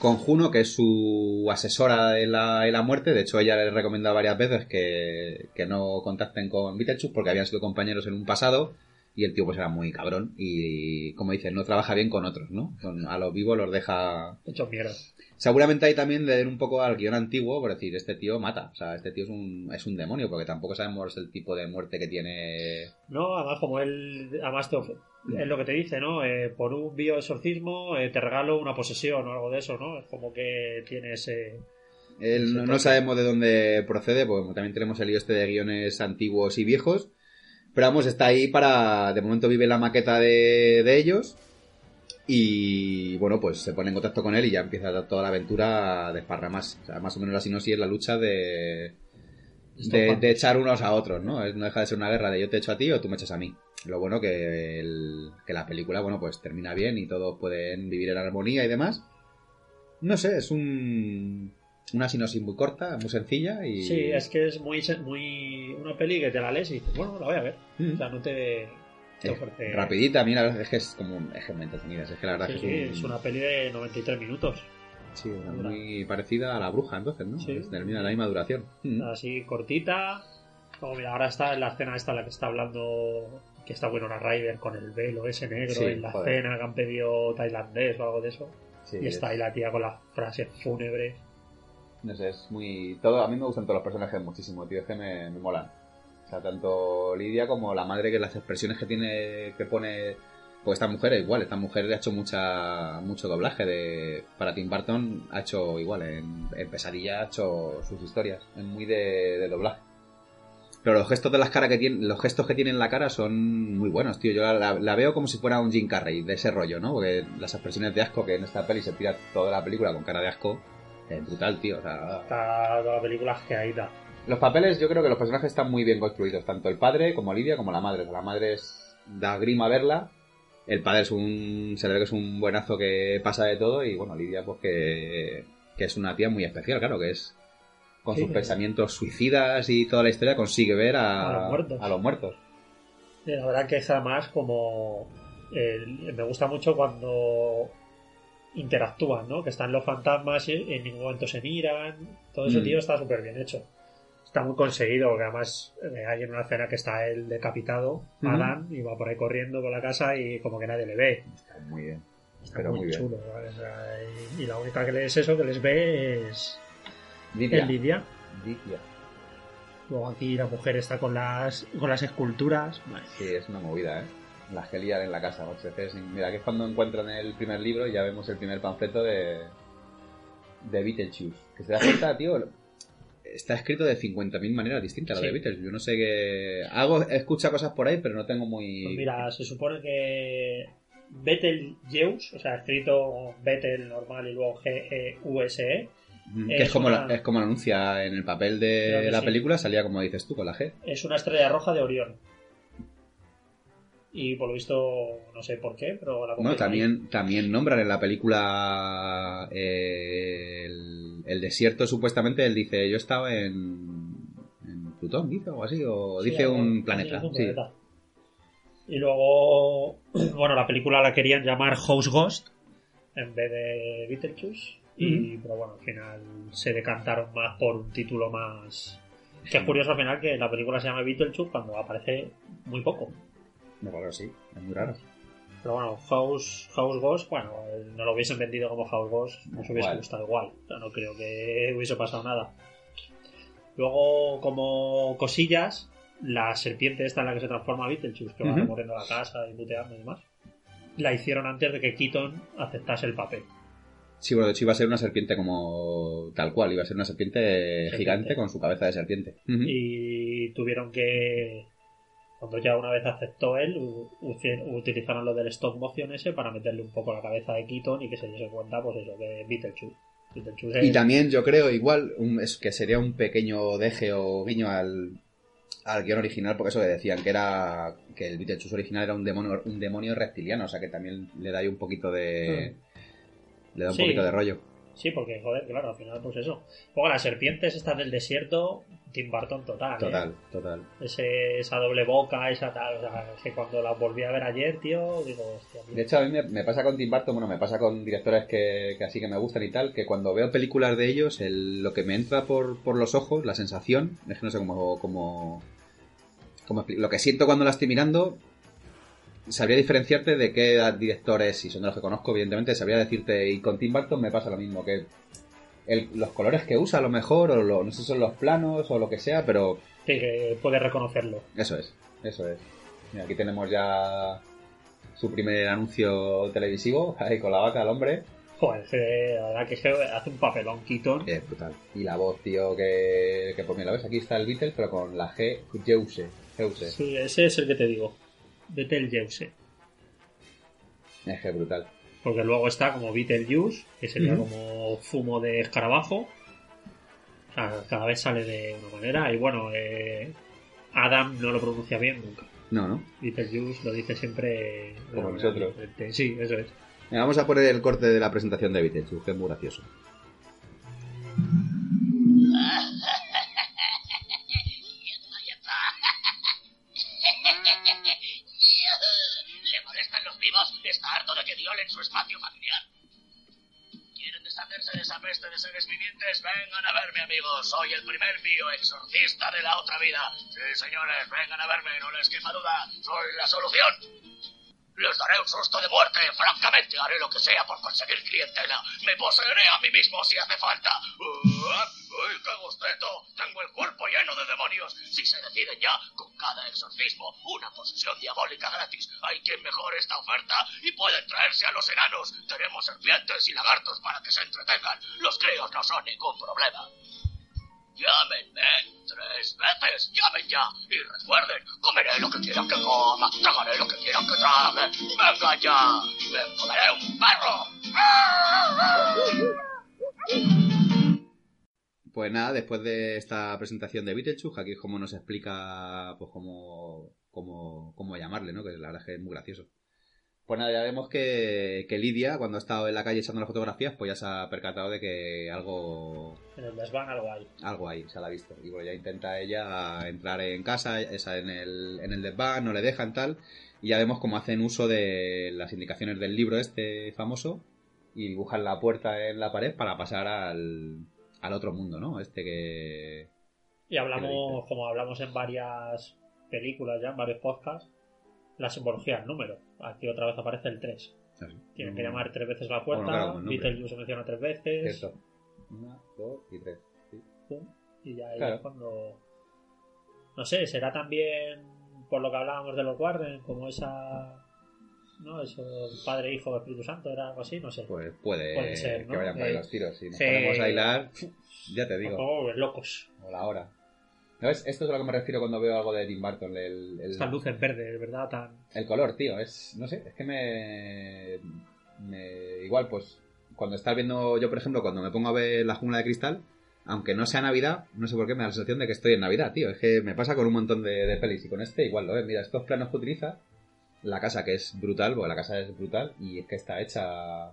con Juno, que es su asesora de la, la muerte. De hecho, ella le recomienda varias veces que, que no contacten con Beetlejuice porque habían sido compañeros en un pasado y el tío pues era muy cabrón y como dices no trabaja bien con otros no Con- a los vivos los deja Hechos mierda. seguramente ahí también le den un poco al guion antiguo por decir este tío mata o sea este tío es un, es un demonio porque tampoco sabemos el tipo de muerte que tiene No, además como él, además te es lo que te dice, ¿no? Eh, por un bioexorcismo eh, te regalo una posesión o algo de eso, ¿no? Es como que tiene ese... Él no, no sabemos de dónde procede, porque también tenemos el lío este de guiones antiguos y viejos. Pero vamos, está ahí para. De momento vive la maqueta de, de ellos. Y bueno, pues se pone en contacto con él y ya empieza toda la aventura a desparramarse. O sea, más o menos la sinopsis es la lucha de. De, de echar unos a otros, ¿no? No deja de ser una guerra de yo te echo a ti o tú me echas a mí. Lo bueno que, el- que la película, bueno, pues termina bien y todos pueden vivir en armonía y demás. No sé, es un, una sinopsis muy corta, muy sencilla y... Sí, es que es muy, muy una peli que te la lees y dices, bueno, la voy a ver. Mm. O sea, no te, te Es ofrece... rapidita, a mí la verdad es que es como es que me entretenida, es que la verdad Sí, es sí, que es, es un- una peli de 93 minutos. sí, una muy parecida a la bruja entonces, ¿no? Sí. Es de la misma- la duración. Mm. Así cortita. Luego, mira, ahora está en la escena esta en la que está hablando, que está Winona Ryder con el velo ese negro en la joder. cena que han pedido tailandés o algo de eso. Y está es- ahí la tía con las frases fúnebres. No sé, es muy... Todo, a mí me gustan todos los personajes muchísimo, tío, es que me, me molan. O sea, tanto Lidia como la madre, que las expresiones que tiene, que pone... Pues esta mujer es igual, esta mujer ha hecho mucha mucho doblaje de... Para Tim Burton ha hecho igual, en, en Pesadilla ha hecho sus historias, es muy de, de doblaje. Pero los gestos de las caras que tiene, los gestos que tiene en la cara son muy buenos, tío. Yo la, la veo como si fuera un Jim Carrey, de ese rollo, ¿no? Porque las expresiones de asco que en esta peli se tira toda la película con cara de asco, es brutal, tío. O sea, Está toda la película asqueadita. los papeles, yo creo que los personajes están muy bien construidos, tanto el padre como Lidia como la madre. O sea, la madre es da grima verla, el padre es un se le ve que es un buenazo que pasa de todo y bueno, Lidia pues que, que es una tía muy especial, claro, que es con Sí, sus sí. pensamientos suicidas y toda la historia consigue ver a, A los muertos. a los muertos. Y la verdad que es además como... el- me gusta mucho cuando interactúan, ¿no? Que están los fantasmas y en ningún momento se miran. Todo eso, Mm. tío, está súper bien hecho. Está muy conseguido, porque además eh, hay en una escena que está el decapitado, Ujú. Adán, y va por ahí corriendo por la casa y como que nadie le ve. Está muy bien. Está Pero muy, muy bien. chulo. ¿vale? O sea, y, y la única que les eso, que les ve es, Lidia. Lidia. Lidia. Luego aquí la mujer está con las, con las esculturas. Sí, es una movida, ¿eh? Las que en la casa. muchas veces. Mira, que es cuando encuentran el primer libro y ya vemos el primer panfleto de, de Beetlejuice. Que se da cuenta, [COUGHS] tío, está escrito de 50.000 maneras distintas lo Sí. de Beetlejuice. Yo no sé qué... Hago, escucha cosas por ahí, pero no tengo muy... Pues mira, se supone que Betelgeuse, o sea, escrito Betel normal y luego G-E-U-S-E, Mm, que es es como, una- la- es como lo anuncia en el papel de la sí. película, salía como dices tú, con la G. es una estrella roja de Orión. Y por lo visto, no sé por qué, pero la Bueno, también, también nombran en la película eh, el, el desierto, supuestamente, él dice, yo estaba en, en Plutón, dice, o algo así, o Sí, dice algo- un planeta. sí. Y luego, [CLEARS THROAT] bueno, la película la querían llamar House Ghost en vez de Beetlejuice. Y, pero bueno, al final se decantaron más por un título más. Que es curioso al final que la película se llama Beetlejuice cuando aparece muy poco. No, claro, sí, es muy raro. Pero bueno, House, House Ghost, bueno, no lo hubiesen vendido como House Ghost, nos hubiese Igual. gustado igual. No creo que hubiese pasado nada. Luego, como cosillas, la serpiente esta en la que se transforma Beetlejuice, que va Ujú. recorriendo la casa y puteando y demás, la hicieron antes de que Keaton aceptase el papel. Sí, bueno, de hecho iba a ser una serpiente como tal cual, iba a ser una serpiente, Serpiente. gigante con su cabeza de serpiente. Y tuvieron que, cuando ya una vez aceptó él, utilizaron lo del stop motion ese para meterle un poco la cabeza de Keaton y que se diese cuenta, pues eso, que Beetlejuice. Beetlejuice Y también yo creo igual un- es que sería un pequeño deje o guiño al, al guion original, porque eso le decían que era que el Beetlejuice original era un demonio, un demonio reptiliano, o sea que también le da ahí un poquito de... Le da un Sí. poquito de rollo. Sí, porque, joder, claro, al final, pues eso. Luego las serpientes estas del desierto, Tim Burton total. ¿eh? Total, total. Ese, esa doble boca, esa tal. O sea, que cuando la volví a ver ayer, tío, digo, hostia. tío. De hecho, a mí me, me pasa con Tim Burton, bueno, me pasa con directores que, que así que me gustan y tal, que cuando veo películas de ellos, el- lo que me entra por, por los ojos, la sensación, es que no sé cómo, cómo, cómo lo que siento cuando la estoy mirando, sabría diferenciarte de qué directores, si son de los que conozco, evidentemente, sabría decirte, y con Tim Burton me pasa lo mismo, que el- los colores que usa a lo mejor, o lo- no sé si son los planos o lo que sea, pero Sí, que puedes reconocerlo. eso es, eso es. Mira, aquí tenemos ya su primer anuncio televisivo, ahí con la vaca al hombre. Joder, la verdad que hace un papelón Keaton. Es brutal. Y la voz, tío, que, que pues mira, ¿ves? Aquí está el Beatles, pero con la G, Geuse. Geuse. Sí, ese es el que te digo. Betelgeuse. Es que brutal. Porque luego está como Betelgeuse, que sería Ujú. como fumo de escarabajo. O sea, cada vez sale de una manera. Y bueno, eh, Adam no lo pronuncia bien nunca. No, ¿no? Betelgeuse lo dice siempre. de Como nosotros. diferente. Sí, eso es. Mira, vamos a poner el corte de la presentación de Beatles, que es muy gracioso. [LAUGHS] Está harto de que violen su espacio familiar. ¿Quieren deshacerse de esa peste de seres vivientes? Vengan a verme, amigos. Soy el primer bioexorcista de la otra vida. Sí, señores, vengan a verme, no les quepa duda. Soy la solución. Les daré un susto de muerte. Francamente, haré lo que sea por conseguir clientela. Me poseeré a mí mismo si hace falta. ¡Uy, qué gusteto! Tengo el cuerpo lleno de demonios. Si se deciden ya, con cada exorcismo, una posesión diabólica gratis. Hay quien mejore esta oferta y pueden traerse a los enanos. Tenemos serpientes y lagartos para que se entretengan. Los críos no son ningún problema. Llámenme tres veces, llamen ya. Y recuerden, comeré lo que quieran que coma, tragaré lo que quieran que trague. Venga ya, me comeré un perro. Pues nada, después de esta presentación de Beetlejuice, aquí es como nos explica pues cómo, cómo, cómo llamarle, ¿no? Que la verdad es que es muy gracioso. Pues nada, ya vemos que, que Lidia, cuando ha estado en la calle echando las fotografías, pues ya se ha percatado de que algo, En el desván algo hay. algo ahí, se la ha visto. Y bueno, ya intenta ella entrar en casa, esa en el, en el desván, no le dejan tal. Y ya vemos cómo hacen uso de las indicaciones del libro este famoso y dibujan la puerta en la pared para pasar al, al otro mundo, ¿no? Este que... Y ¿Qué hablamos, como hablamos en varias películas ya, en varios podcasts, la simbología del número. Aquí otra vez aparece el 3. Tienen que llamar tres veces la puerta, Bueno, claro, se menciona tres veces, Cierto. Una, dos y tres. sí. pum, y ya ahí Claro. es cuando... No sé, será también por lo que hablábamos de los Warren, como esa... ¿No? Eso, Padre, Hijo, Espíritu Santo, era algo así, no sé. Pues puede, Puede ser, ¿no? que vayan por ahí Eh, los tiros. Si nos sí. ponemos a hilar, ya te digo. Oh, locos. O la hora. ¿Sabes? Esto es a lo que me refiero cuando veo algo de Tim Burton. El, el, Estas luces verdes, ¿verdad? Tan... el color, tío. Es, no sé, es que me, me... Igual, pues, cuando estás viendo... Yo, por ejemplo, cuando me pongo a ver La Jungla de Cristal, aunque no sea Navidad, no sé por qué me da la sensación de que estoy en Navidad, tío. Es que me pasa con un montón de, de pelis y con este igual lo es. Mira, estos planos que utiliza, la casa que es brutal, porque la casa es brutal y es que está hecha...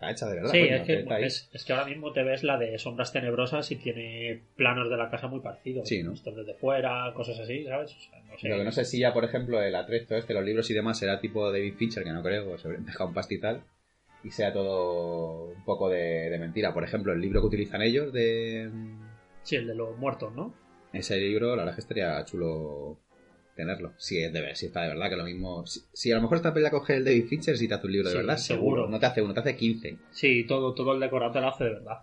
Está hecha de verdad. Sí, coño, es que, es, es que ahora mismo te ves la de sombras tenebrosas y tiene planos de la casa muy parecidos. Sí, ¿no? Desde fuera, cosas así, ¿sabes? O sea, no sé. Lo que no sé si ya, por ejemplo, el atrezo este, los libros y demás, será tipo David Fincher, que no creo, o se dejado un pastizal, y sea todo un poco de, de mentira. Por ejemplo, el libro que utilizan ellos de Sí, el de los muertos, ¿no? ese libro, la verdad que estaría chulo tenerlo. Si es de ver, si está de verdad, que lo mismo. Si, si a lo mejor esta pelea coge el David Fincher, si te hace un libro de Sí, verdad, seguro. seguro. No te hace uno, te hace 15. Sí, todo, todo el decorado te lo hace de verdad.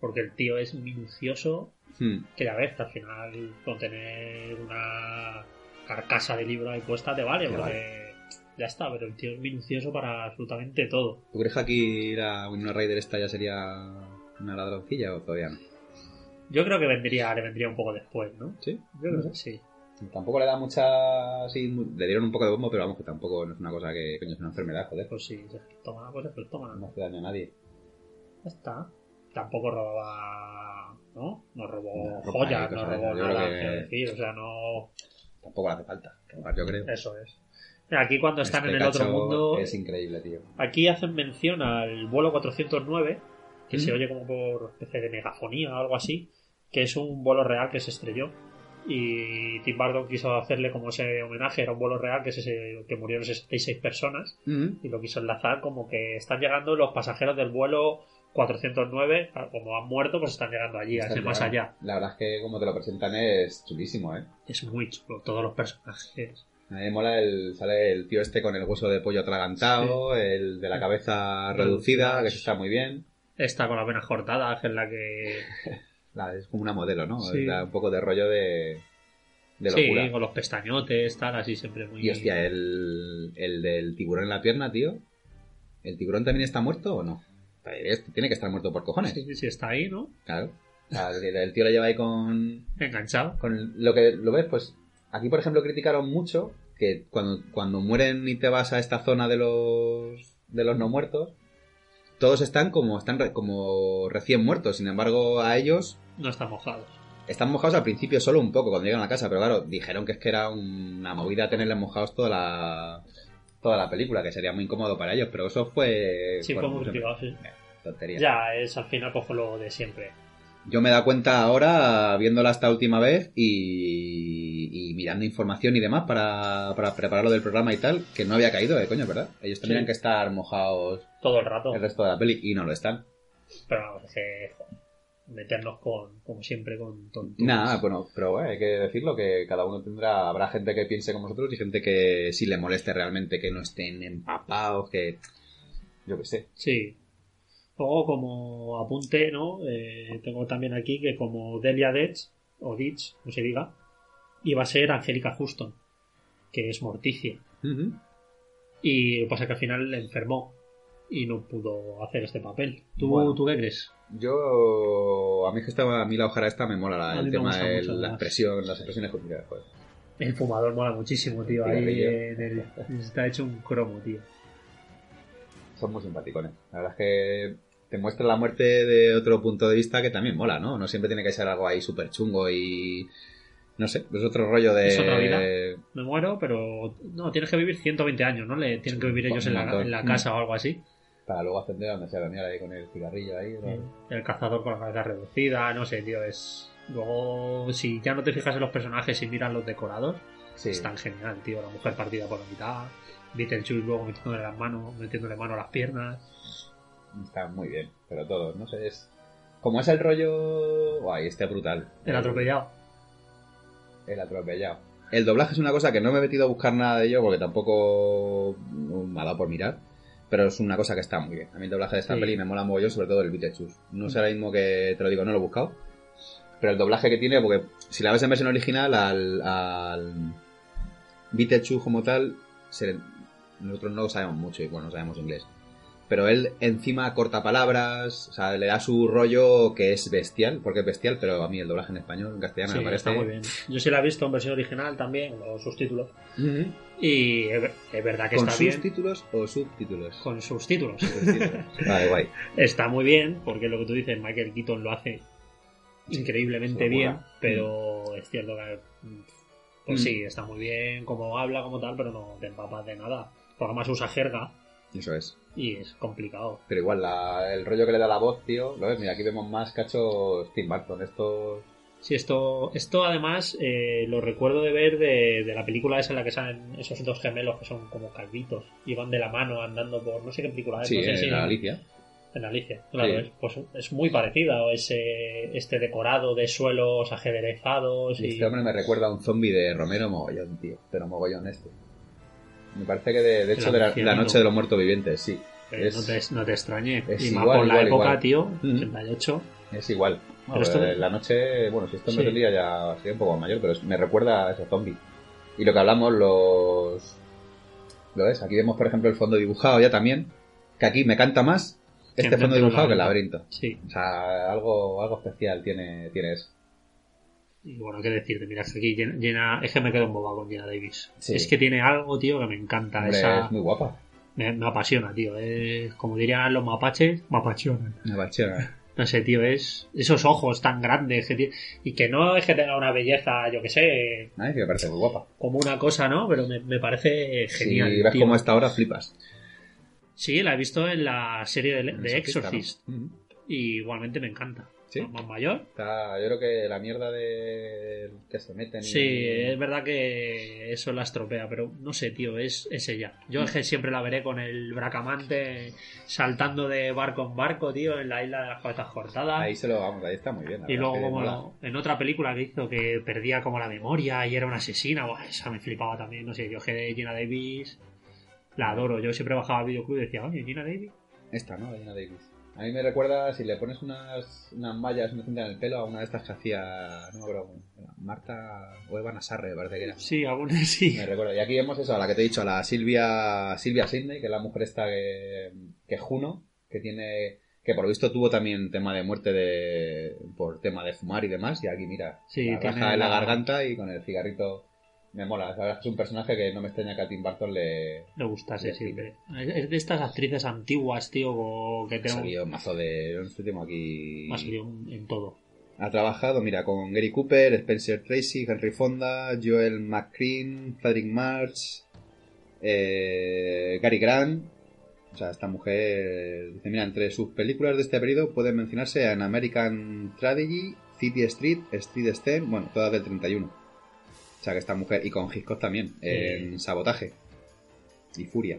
Porque el tío es minucioso, Hmm. que ya ves, que al final con tener una carcasa de libro ahí puesta te vale, Te porque ya está, pero el tío es minucioso para absolutamente todo. ¿Tú crees que aquí la Winona Ryder esta ya sería una ladroncilla o todavía no? Yo creo que vendría, le vendría un poco después, ¿no? Sí. Yo creo que sí. Tampoco le da mucha. Sí, le dieron un poco de bombo, pero vamos, que tampoco no es una cosa que. Coño, es una enfermedad, joder. Pues sí, se toma, pues se toma. No hace daño a nadie. Ya está. Tampoco robaba. ¿No? No robó No, joyas, no robó. Yo nada, que- quiero decir. O sea, no. Tampoco le hace falta. robar, Yo creo. Eso es. Aquí cuando están Este en el otro mundo. Es increíble, tío. Aquí hacen mención al vuelo 409, que se oye como por especie de megafonía o algo así, que es un vuelo real que se estrelló. Y Tim Burton quiso hacerle como ese homenaje, era un vuelo real que, se, que murieron 66 personas Ujú. y lo quiso enlazar como que están llegando los pasajeros del vuelo 409, como han muerto, pues están llegando allí, a Está ese más allá. La verdad es que como te lo presentan es chulísimo, ¿eh? Es muy chulo, todos los personajes. A mí me mola el, sale el tío este con el hueso de pollo atragantado, el de la cabeza reducida, que eso está muy bien. Esta con las venas cortadas, que es la que... [LAUGHS] La- es como una modelo, ¿no? Sí. Da un poco de rollo de, de Sí, locura. con los pestañotes, tal, así siempre muy... Y hostia, el, el del tiburón en la pierna, tío. ¿El tiburón también está muerto o no? Tiene que estar muerto por cojones. Sí, sí, está ahí, ¿no? Claro. El, el tío lo lleva ahí con, Enganchado. con lo que lo ves, pues aquí por ejemplo criticaron mucho que cuando, cuando mueren y te vas a esta zona de los de los no muertos, todos están como están re- como recién muertos, sin embargo a ellos No está mojado. están mojados al principio solo un poco cuando llegan a la casa, pero claro, dijeron que es que era una movida tenerles mojados toda la toda la película, que sería muy incómodo para ellos, pero eso fue Sí, fue muy criticado, sí. tontería. Ya, es al final pues lo de siempre. Yo me he dado cuenta ahora, viéndola esta última vez y, y mirando información y demás para, para prepararlo del programa y tal, que no había caído, ¿eh, coño, ¿verdad? Ellos tendrían Sí. que estar mojados Todo el rato. el resto de la peli y no lo están. Pero vamos, es que joder, meternos con, como siempre, con tontos. Nada, bueno, pero bueno, hay que decirlo que cada uno tendrá, habrá gente que piense como nosotros y gente que sí le moleste realmente que no estén empapados, que yo qué sé. Sí. Luego, como apunte, ¿no? Eh, tengo también aquí que como Delia Ditch, o Ditch, como se diga, iba a ser Angélica Houston, que es morticia. Y pasa que al final le enfermó y no pudo hacer este papel. ¿Tú, Bueno. ¿tú qué crees? Yo, a mí que estaba, a mí la ojara esta me mola la- el me tema de la además. expresión, las expresiones que joder. El fumador mola muchísimo, tío. Ahí en el- está hecho un cromo, tío. son muy simpaticones. La verdad es que te muestra la muerte de otro punto de vista que también mola, ¿no? No siempre tiene que ser algo ahí súper chungo y... No sé, es otro rollo de... Es otra vida. Me muero, pero no, tienes que vivir 120 años, ¿no? Le tienen que vivir ellos en la, montón. en la casa o algo así. Para luego ascender a donde sea, venir ahí con el cigarrillo ahí. ¿no? El cazador con la cabeza reducida, no sé, tío, es... Luego, si ya no te fijas en los personajes y miras los decorados, Sí. están genial, tío. La mujer partida por la mitad, Beetlejuice luego metiéndole las manos, metiéndole mano a las piernas. Está muy bien, pero todos, no sé, es... Como es el rollo... Guay, este brutal. El atropellado. El atropellado. El doblaje es una cosa que no me he metido a buscar nada de ello porque tampoco me ha dado por mirar. Pero es una cosa que está muy bien. A mí el doblaje de esta Sí. peli me mola mucho, sobre todo el Beetlejuice. No sé ahora mismo que te lo digo, no lo he buscado. Pero el doblaje que tiene, porque si la ves en versión original, al, al como tal, se- nosotros no lo sabemos mucho y bueno, no sabemos inglés. Pero él encima corta palabras, o sea, le da su rollo que es bestial, porque es bestial, pero a mí el doblaje en español, en castellano, Sí, me parece... está muy bien. Yo sí la he visto en versión original también, los subtítulos. Y es, ver- es verdad que ¿Con está bien. subtítulos o subtítulos? Con. Subtítulos. Vale, guay. [LAUGHS] Está muy bien, porque lo que tú dices, Michael Keaton lo hace increíblemente bien, mola. pero es cierto que. Pues Mm. sí, está muy bien, como habla, como tal, pero no te empapas de nada. Porque además usa jerga Eso es. y es complicado. Pero igual, la- el rollo que le da la voz, tío, ¿lo ves? Mira, aquí vemos más cachos Tim Burton. Estos... Sí, esto, esto además eh, lo recuerdo de ver de, de la película esa en la que salen esos dos gemelos que son como calvitos y van de la mano andando por no sé qué película es. Sí, no sé en si- la Alicia. En Alicia, claro, Sí. es, pues es muy parecida, ese, este decorado de suelos ajedrezados y... Este hombre me recuerda a un zombie de Romero Mogollón, tío. Pero Mogollón este. Me parece que de, de hecho de la, noche de los muertos vivientes, sí. Eh, es- no, te, no te extrañe. es y más igual, por la igual, época, igual. tío, Ujú. 88. Es igual. Esto- La noche, bueno, si esto no Sí. es el día ya sería un poco mayor, pero me recuerda a ese zombie. Y lo que hablamos, los... ¿Lo ves? Aquí vemos, por ejemplo, el fondo dibujado ya también. Que aquí me canta más este fondo dibujado que el laberinto. laberinto. Sí. O sea, algo, algo especial tiene, tiene eso. Y bueno, qué decirte, mira, es que aquí llena, es que me quedo embobado con Jenna Davis. Sí. Es que tiene algo, tío, que me encanta. Hombre, esa... es muy guapa. me, me apasiona, tío. Es, como dirían los mapaches, me apasionan. Una bachera. No sé, tío, es esos ojos tan grandes que tiene. Y que no es que tenga una belleza, yo que sé, Ay, que me parece muy guapa. como una cosa, ¿no? Pero me, me parece genial. si ves tío. cómo está ahora, flipas. Sí, la he visto en la serie de, de Exorcist. y igualmente me encanta. ¿Sí? Más mayor. Está, yo creo que la mierda de que se meten. y- Sí, es verdad que eso la estropea, pero no sé, tío, es, es ella. Yo es que siempre la veré con el bracamante saltando de barco en barco, tío, en la isla de las cabezas cortadas. Ahí se lo vamos, ahí está muy bien. Y luego como lo- en otra película que hizo que perdía como la memoria y era una asesina, buah, esa me flipaba también, no sé, yo que de Gina Davis la adoro, yo siempre bajaba al videoclub y decía, oye, Gina Davis. Esta, ¿no? Gina Davis. A mí me recuerda, si le pones unas, unas mallas, una cinta en el pelo, a una de estas que hacía, no me acuerdo, Marta o Eva Nasarre, parece que era. Sí, alguna [LAUGHS] sí. Me recuerda. Y aquí vemos eso, a la que te he dicho, a la Silvia, Silvia Sidney, que es la mujer esta que, que Juno, que tiene, que por lo visto tuvo también tema de muerte de, por tema de fumar y demás, y aquí mira, Sí, la raja en la la- garganta y con el cigarrito, me mola, es un personaje que no me extraña que a Tim Burton le, gustase Le siempre. Es de estas actrices antiguas, tío, que ha tengo... salido un mazo de, este tengo aquí, Ha salido en todo. Ha trabajado, mira, con Gary Cooper, Spencer Tracy, Henry Fonda, Joel McCrean, Frederick March, eh, Gary Grant. O sea, esta mujer dice, mira, entre sus películas de este periodo pueden mencionarse An American Tragedy, City Street, Street Sten, bueno, todas del 31. Sea, que esta mujer, y con Hitchcock también, en Sabotaje y Furia.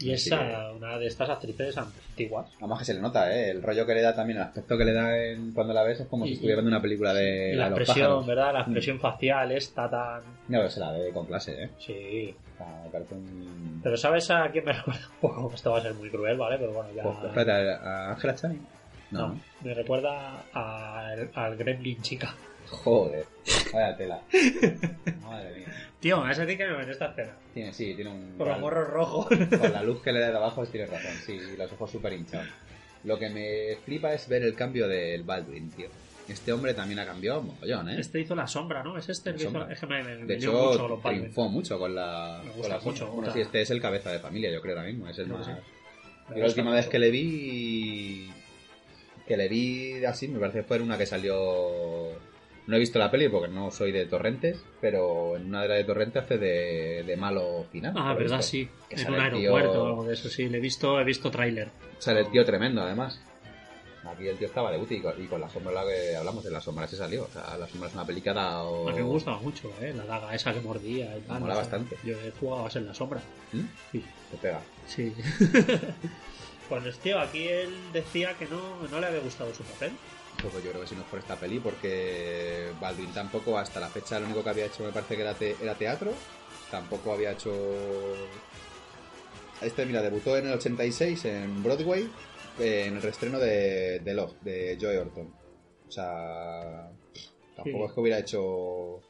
Y esa, una de estas actrices antiguas. Además que se le nota, ¿eh? El rollo que le da también, el aspecto que le da en, cuando la ves es como Y- si estuviera viendo una película de, Y la los expresión, pájaros. ¿verdad? La expresión facial esta tan... No, pero se la ve con clase, ¿eh? Sí. O sea, me parece un... Pero ¿sabes a quién me [LAUGHS] recuerda un poco? Esto va a ser muy cruel, ¿vale? Pero bueno, ya... Pues, espérate, ¿a Ángela Channing? No. No, me recuerda al, al Gremlin chica. Joder, vaya tela. Madre mía. Tío, ese sí que me mete esta escena. Tiene, sí, tiene un... Con los morros rojos. Con la luz que le da de abajo, tienes razón, sí, y los ojos súper hinchados. Lo que me flipa es ver el cambio del Baldwin, tío. Este hombre también ha cambiado un mogollón, ¿eh? Este hizo la sombra, ¿no? Es este el que La hizo... Es que me, me, me De hecho, mucho los Baldwin. triunfó mucho con la... Me con gusta la sombra. mucho, Bueno, sí, este es el cabeza de familia, yo creo ahora mismo. Es el más... que sí. Yo Me la última vez que le vi que le vi así, me parece que fue en una que salió no he visto la peli porque no soy de Torrentes, pero en una de las de Torrentes hace de, de malo final. Ah, verdad, visto. sí. Que En un tío- aeropuerto o algo de eso, sí. Le he visto, he visto tráiler. Sale el tío tremendo, además. Aquí el tío estaba de booty y con, y con la sombra que hablamos, de la sombra se salió. O sea, la sombra es una peli que ha dado... A mí me gustaba mucho, ¿eh? La daga esa que mordía y tal. Mola bastante. Yo he jugado a ser la sombra. ¿Mm? Sí. Te pega. Sí. [LAUGHS] pues tío, aquí él decía que no, no le había gustado su papel. Pues yo creo que si no es por esta peli, porque Baldwin tampoco, hasta la fecha, lo único que había hecho me parece que era, te- era teatro. Tampoco había hecho. Este, mira, debutó en el 86 en Broadway, en el reestreno de, de Love, de Joe Orton. O sea, tampoco Sí. es que hubiera hecho.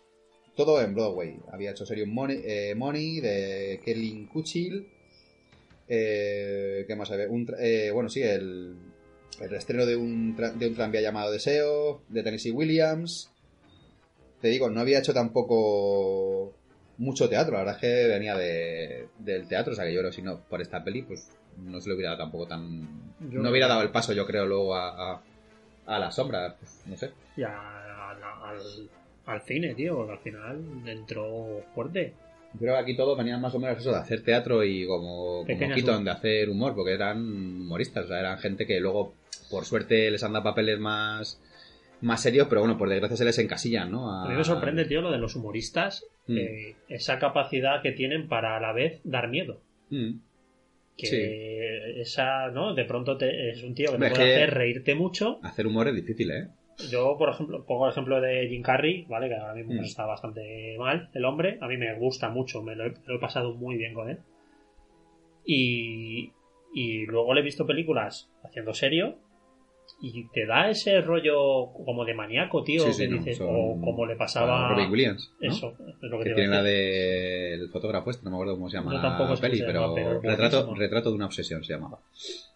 Todo en Broadway. Había hecho Serious Money, eh, Money de Kelly Kuchil. Eh, ¿Qué más había? Un eh, bueno, sí, el, el reestreno de un, de un tranvía llamado Deseo, de Tennessee Williams. Te digo, no había hecho tampoco mucho teatro, la verdad es que venía de, del teatro, o sea que yo creo que si no, por esta peli, pues no se le hubiera dado tampoco tan... Yo no hubiera dado el paso, yo creo, luego a, a, a la sombra, pues, no sé. Y a- al, al cine, tío, al final entró fuerte. Creo que aquí todos venían más o menos eso de hacer teatro y como, como Keaton de hacer humor, porque eran humoristas, o sea, eran gente que luego, por suerte, les han dado papeles más, más serios, pero bueno, por desgracia se les encasillan, ¿no? A mí me sorprende, tío, lo de los humoristas, Mm. eh, esa capacidad que tienen para a la vez dar miedo. Mm. Que Sí. esa, ¿no? De pronto te- es un tío que Hombre, te puede hacer reírte mucho. Hacer humor es difícil, ¿eh? Yo, por ejemplo, pongo el ejemplo de Jim Carrey, ¿vale? Que ahora mismo Mm. pues, está bastante mal, el hombre. A mí me gusta mucho, me lo he, me lo he pasado muy bien con él. Y, y luego le he visto películas haciendo serio y te da ese rollo como de maníaco, tío, Sí, sí, que no, dices, son- o como le pasaba... a Robin Williams, ¿no? Eso, es lo que, Que te tiene la del fotógrafo este, no me acuerdo cómo se llama Yo tampoco la peli, se pero, llama, pero retrato, retrato de una obsesión se llamaba.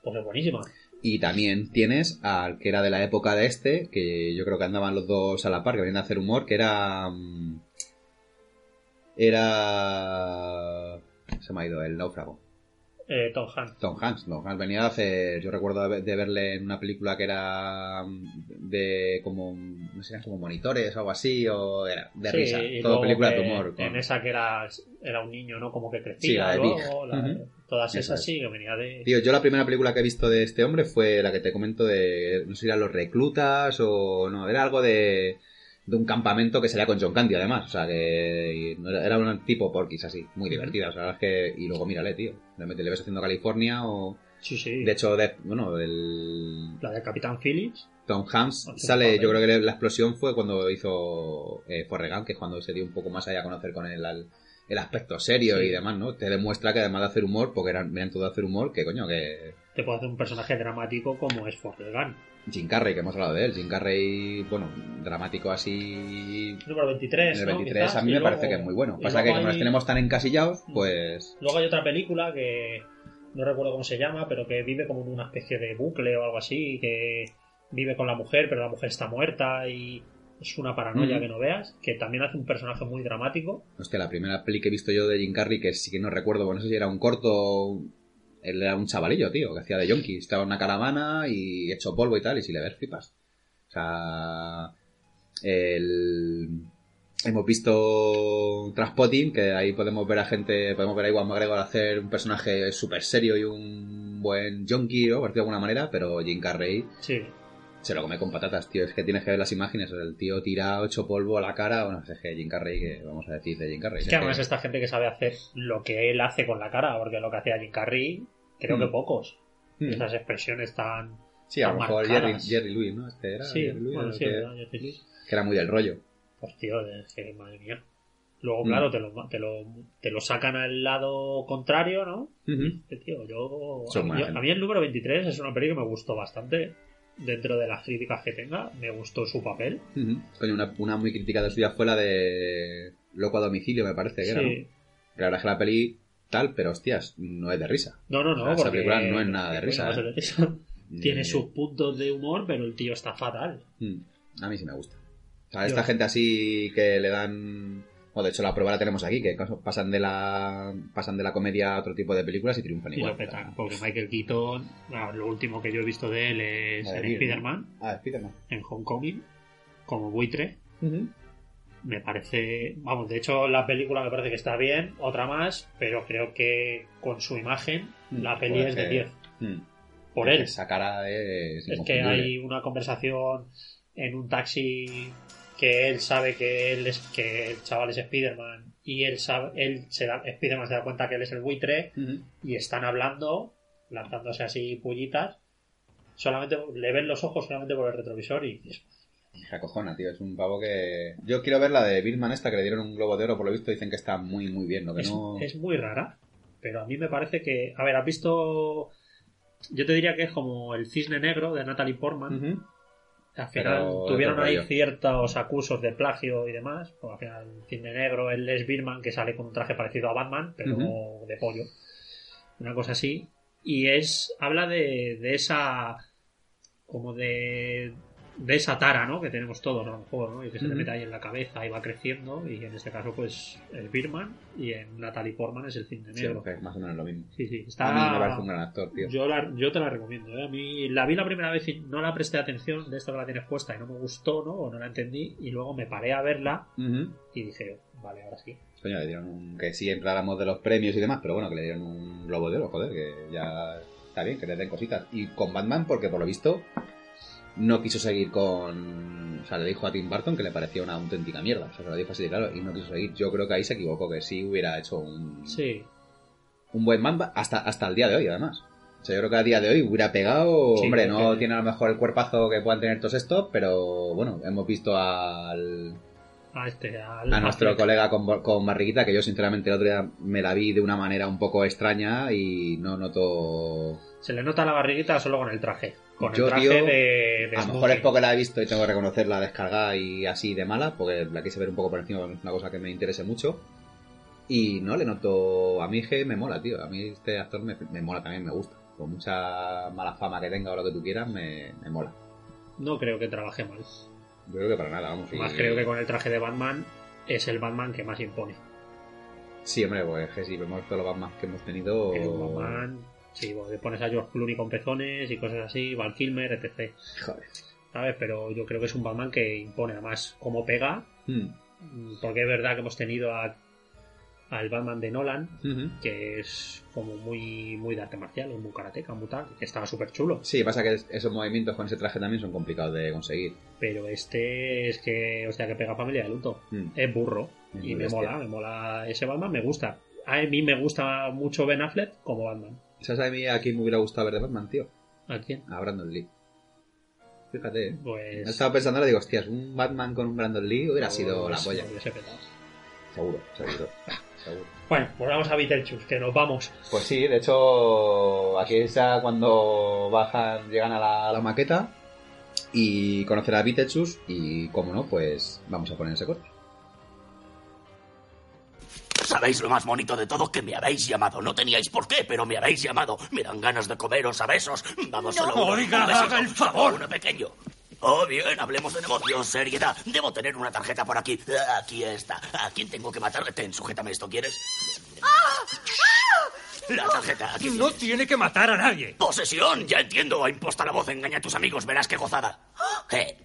Pues es buenísima. Y también tienes al que era de la época de este, que yo creo que andaban los dos a la par, que venían a hacer humor, que era... mm, Era... Se me ha ido el náufrago. Eh, Tom Hanks. Tom Hanks. Tom Hanks venía de hacer. Yo recuerdo de verle en una película que era de como. No sé, como monitores o algo así, o era de Sí, risa. Todo película de humor. con- En esa que era, era un niño, ¿no? Como que Sí, crecía. la de luego, Big. la-. Todas Esa esas es. sí, que venía de. Tío, yo la primera película que he visto de este hombre fue la que te comento de. No sé si eran los reclutas o. No, era algo de. De un campamento que salía con John Candy, además. O sea, que. era, un tipo porquis así, muy divertida. O sea, la verdad es que. Y luego mírale, tío. Met- le ves haciendo California o. Sí, sí. De hecho, de, bueno, el. La de Capitán Phillips. Tom Hanks sale, yo creo que la explosión fue cuando hizo eh, Forrest Gump, que es cuando se dio un poco más allá a conocer con el, al- el aspecto serio Sí. y demás, ¿no? Te demuestra que además de hacer humor, porque eran, venían todo de hacer humor, que coño, que Te puede hacer un personaje dramático como es Forrest Gump. Jim Carrey, que hemos hablado de él, Jim Carrey, bueno, dramático así... Número 23. En el ¿no? 23 Quizás, a mí me luego- parece que es muy bueno. Pasa que como hay- tenemos tan encasillados, pues... Luego hay otra película que no recuerdo cómo se llama, pero que vive como en una especie de bucle o algo así, que vive con la mujer, pero la mujer está muerta y es una paranoia que no veas, que también hace un personaje muy dramático. Hostia, la primera peli que he visto yo de Jim Carrey, que sí que no recuerdo, bueno, no sé si era un corto... Él era un chavalillo, tío, que hacía de yonki. Estaba en una caravana y hecho polvo y tal, y si le ves, flipas. O sea... El... Hemos visto Transpotting, que ahí podemos ver a gente, podemos ver a Iwan McGregor hacer un personaje súper serio y un buen yonki, ¿no? Por decirlo de alguna manera, pero Jim Carrey Sí, se lo come con patatas, tío. Es que tienes que ver las imágenes, el tío tirado, hecho polvo a la cara, bueno, es que Jim Carrey, que vamos a decir de Jim Carrey. es que además que- esta gente que sabe hacer lo que él hace con la cara, porque lo que hacía Jim Carrey, creo Mm. que pocos. Mm. Esas expresiones tan... Sí, a lo mejor Jerry. Jerry Louis, ¿no? Este era Sí, Jerry Louis, bueno, sí, que. Yo feliz. que era muy del rollo. Pues tío, es que madre mía. Luego, Mm. claro, te lo, te, lo, te lo sacan al lado contrario, ¿no? Ujú. Este tío, yo, a, mí, yo- a mí el número 23 es una peli que me gustó bastante. Dentro de las críticas que tenga, me gustó su papel. Ujú. Coño, una, una muy criticada suya fue la de Loco a domicilio, me parece que era, ¿no? La verdad es que la peli tal, pero hostias, no es de risa. No, no, no, Esa porque película no es nada de risa, no ¿eh? [LAUGHS] Tiene sus puntos de humor, pero el tío está fatal. mm, A mí sí me gusta. O sea, Yo- esta gente así que le dan... Bueno, de hecho la prueba la tenemos aquí, que pasan de la pasan de la comedia a otro tipo de películas y triunfan Y igual. lo petan, porque Michael Keaton, lo último que yo he visto de él es en. Spider-Man, Ah, Spiderman. en Homecoming, como buitre. me parece, vamos, de hecho la película me parece que está bien, otra más, pero creo que con su imagen Mm, la peli es de que- 10 Mm. por Es él. Esa cara es Es que hay una conversación en un taxi que él sabe que él es que el chaval es Spiderman y él sabe, él se da, Spiderman se da cuenta que él es el buitre y están hablando, lanzándose así pullitas. Solamente le ven los ojos solamente por el retrovisor y dices, Se acojona, tío. Es un pavo que. Yo quiero ver la de Birdman esta que le dieron un globo de oro, por lo visto dicen que está muy, muy bien. Lo que es, no. es muy rara, pero a mí me parece que. A ver, ¿has visto.? Yo te diría que es como el cisne negro de Natalie Portman. Al final Pero tuvieron ahí ciertos acusos de plagio y demás. Al final, el cisne negro, el Les Birman, que sale con un traje parecido a Batman, pero de pollo. Una cosa así. Y es. Habla de, de esa. Como de. De esa tara, ¿no? Que tenemos todos, a lo mejor, ¿no? Y que se te mete ahí en la cabeza y va creciendo. Y en este caso, pues, el Birman. Y en Natalie Portman es el cisne Sí, negro. es más o menos lo mismo. Sí, sí. Está... A mí me parece un gran actor, tío. Yo, la- yo te la recomiendo. ¿eh? A mí la vi la primera vez y no la presté atención de esto que la tienes puesta y no me gustó, ¿no? O no la entendí. Y luego me paré a verla y dije, vale, ahora sí. Coño, le dieron un. Que sí entráramos de los premios y demás, pero bueno, que le dieron un globo de oro, joder, que ya está bien, que le den cositas. Y con Batman, porque por lo visto no quiso seguir con. O sea, le dijo a Tim Burton que le parecía una auténtica mierda. O sea, se lo dijo así de claro, y no quiso seguir. Yo creo que ahí se equivocó, que sí hubiera hecho un. Sí. un buen Mamba hasta, hasta el día de hoy, además. O sea, yo creo que a día de hoy hubiera pegado. Sí, hombre, no tiene a lo mejor el cuerpazo que puedan tener todos estos, pero bueno, hemos visto al, A este, al, a nuestro colega con, con barriguita, que yo sinceramente el otro día me la vi de una manera un poco extraña y no noto. Se le nota la barriguita solo con el traje. Con Yo, el traje tío, de, de A lo mejor es porque la he visto y tengo que reconocerla descargada y así de mala, porque la quise ver un poco por encima, es una cosa que me interese mucho. Y no le noto. A mí que me mola, tío. A mí este actor me, me mola también, me gusta. Con mucha mala fama que tenga o lo que tú quieras, me, me mola. No creo que trabaje mal. Yo creo que para nada, vamos. y- Más creo que con el traje de Batman es el Batman que más impone. Sí, hombre, pues es que si vemos todos los Batman que hemos tenido... El Batman, sí, pues, le pones a George Clooney con pezones y cosas así, Val Kilmer, etc. Joder. ¿Sabes? Pero yo creo que es un Batman que impone además como pega, Mm. porque es verdad que hemos tenido a, al Batman de Nolan, que es como muy, muy de arte marcial, muy karateca, muy tal, que estaba súper chulo. Sí, pasa que esos movimientos con ese traje también son complicados de conseguir. Pero este es que, o sea, que pega familia de luto. Mm. Es burro. Es y me bestia. mola, me mola ese Batman, me gusta. A mí me gusta mucho Ben Affleck como Batman. ¿Sabes a mí a quién me hubiera gustado ver de Batman, tío? ¿A quién? A Brandon Lee. Fíjate, ¿eh? Pues. He estado pensando, ahora digo, hostias, un Batman con un Brandon Lee hubiera pues, sido la polla. Seguro, seguro. seguro. Bueno, pues vamos a Beetlejuice, que nos vamos. Pues sí, de hecho, aquí está cuando bajan, llegan a la, a la maqueta y conocer a Beetlejuice y, como no, pues vamos a poner ese corte. ¿Sabéis lo más bonito de todo? Que me habéis llamado. No teníais por qué, pero me habéis llamado. Me dan ganas de comeros a besos. Vamos, solo uno. Oiga, Un besito. haga el favor. Uno pequeño. Oh, bien, hablemos de negocios, seriedad. Debo tener una tarjeta por aquí. Ah, Aquí está. ¿A quién tengo que matar? Ten, sujétame esto, ¿quieres? La tarjeta, aquí No tienes. tiene que matar a nadie. Posesión, ya entiendo. Imposta la voz, engaña a tus amigos, verás qué gozada. Eh.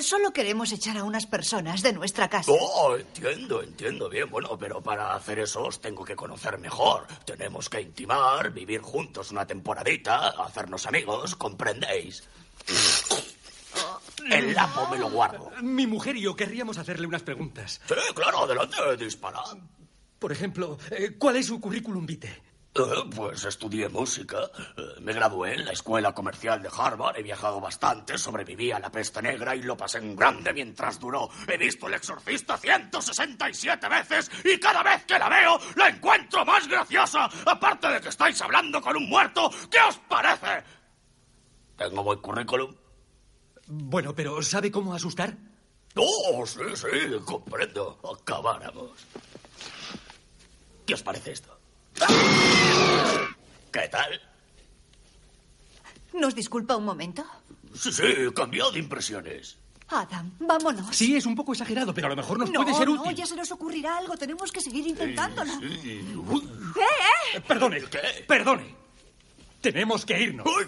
Solo queremos echar a unas personas de nuestra casa. Oh, entiendo, entiendo bien. Bueno, pero para hacer eso os tengo que conocer mejor. Tenemos que intimar, vivir juntos una temporadita, hacernos amigos, ¿comprendéis? [COUGHS] El lapo me lo guardo. Mi mujer y yo querríamos hacerle unas preguntas. Sí, claro, adelante, dispara. Por ejemplo, eh, ¿cuál es su currículum vitae? Eh, pues estudié música. Eh, me gradué en la escuela comercial de Harvard. He viajado bastante, sobreviví a la peste negra y lo pasé en grande mientras duró. He visto El Exorcista 167 veces y cada vez que la veo la encuentro más graciosa. Aparte de que estáis hablando con un muerto, ¿qué os parece? ¿Tengo buen currículum? Bueno, pero ¿sabe cómo asustar? Oh, sí, sí, comprendo. Acabáramos. ¿Qué os parece esto? ¿Qué tal? ¿Nos disculpa un momento? Sí, sí, cambió de impresiones. Adam, vámonos. Sí, es un poco exagerado, pero a lo mejor nos no, puede ser no, útil. ya se nos ocurrirá algo. Tenemos que seguir intentándolo. Sí. Uy, Eh, Perdone, ¿Qué? perdone. Tenemos que irnos. uy,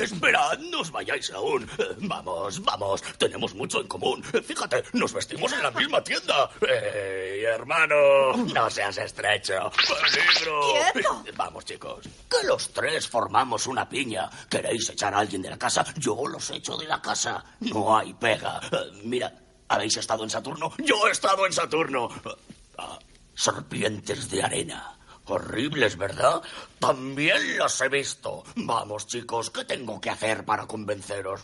Esperad, no os vayáis aún. Vamos, vamos, tenemos mucho en común. Fíjate, nos vestimos en la misma tienda. ¡Ey, hermano! No seas estrecho. ¡Peligro! ¡Quieto! Vamos, chicos. Que los tres formamos una piña. ¿Queréis echar a alguien de la casa? Yo los echo de la casa. No hay pega. Mira, ¿habéis estado en Saturno? Yo he estado en Saturno. Ah, serpientes de arena. Horribles, ¿verdad? También las he visto. Vamos, chicos, ¿qué tengo que hacer para convenceros?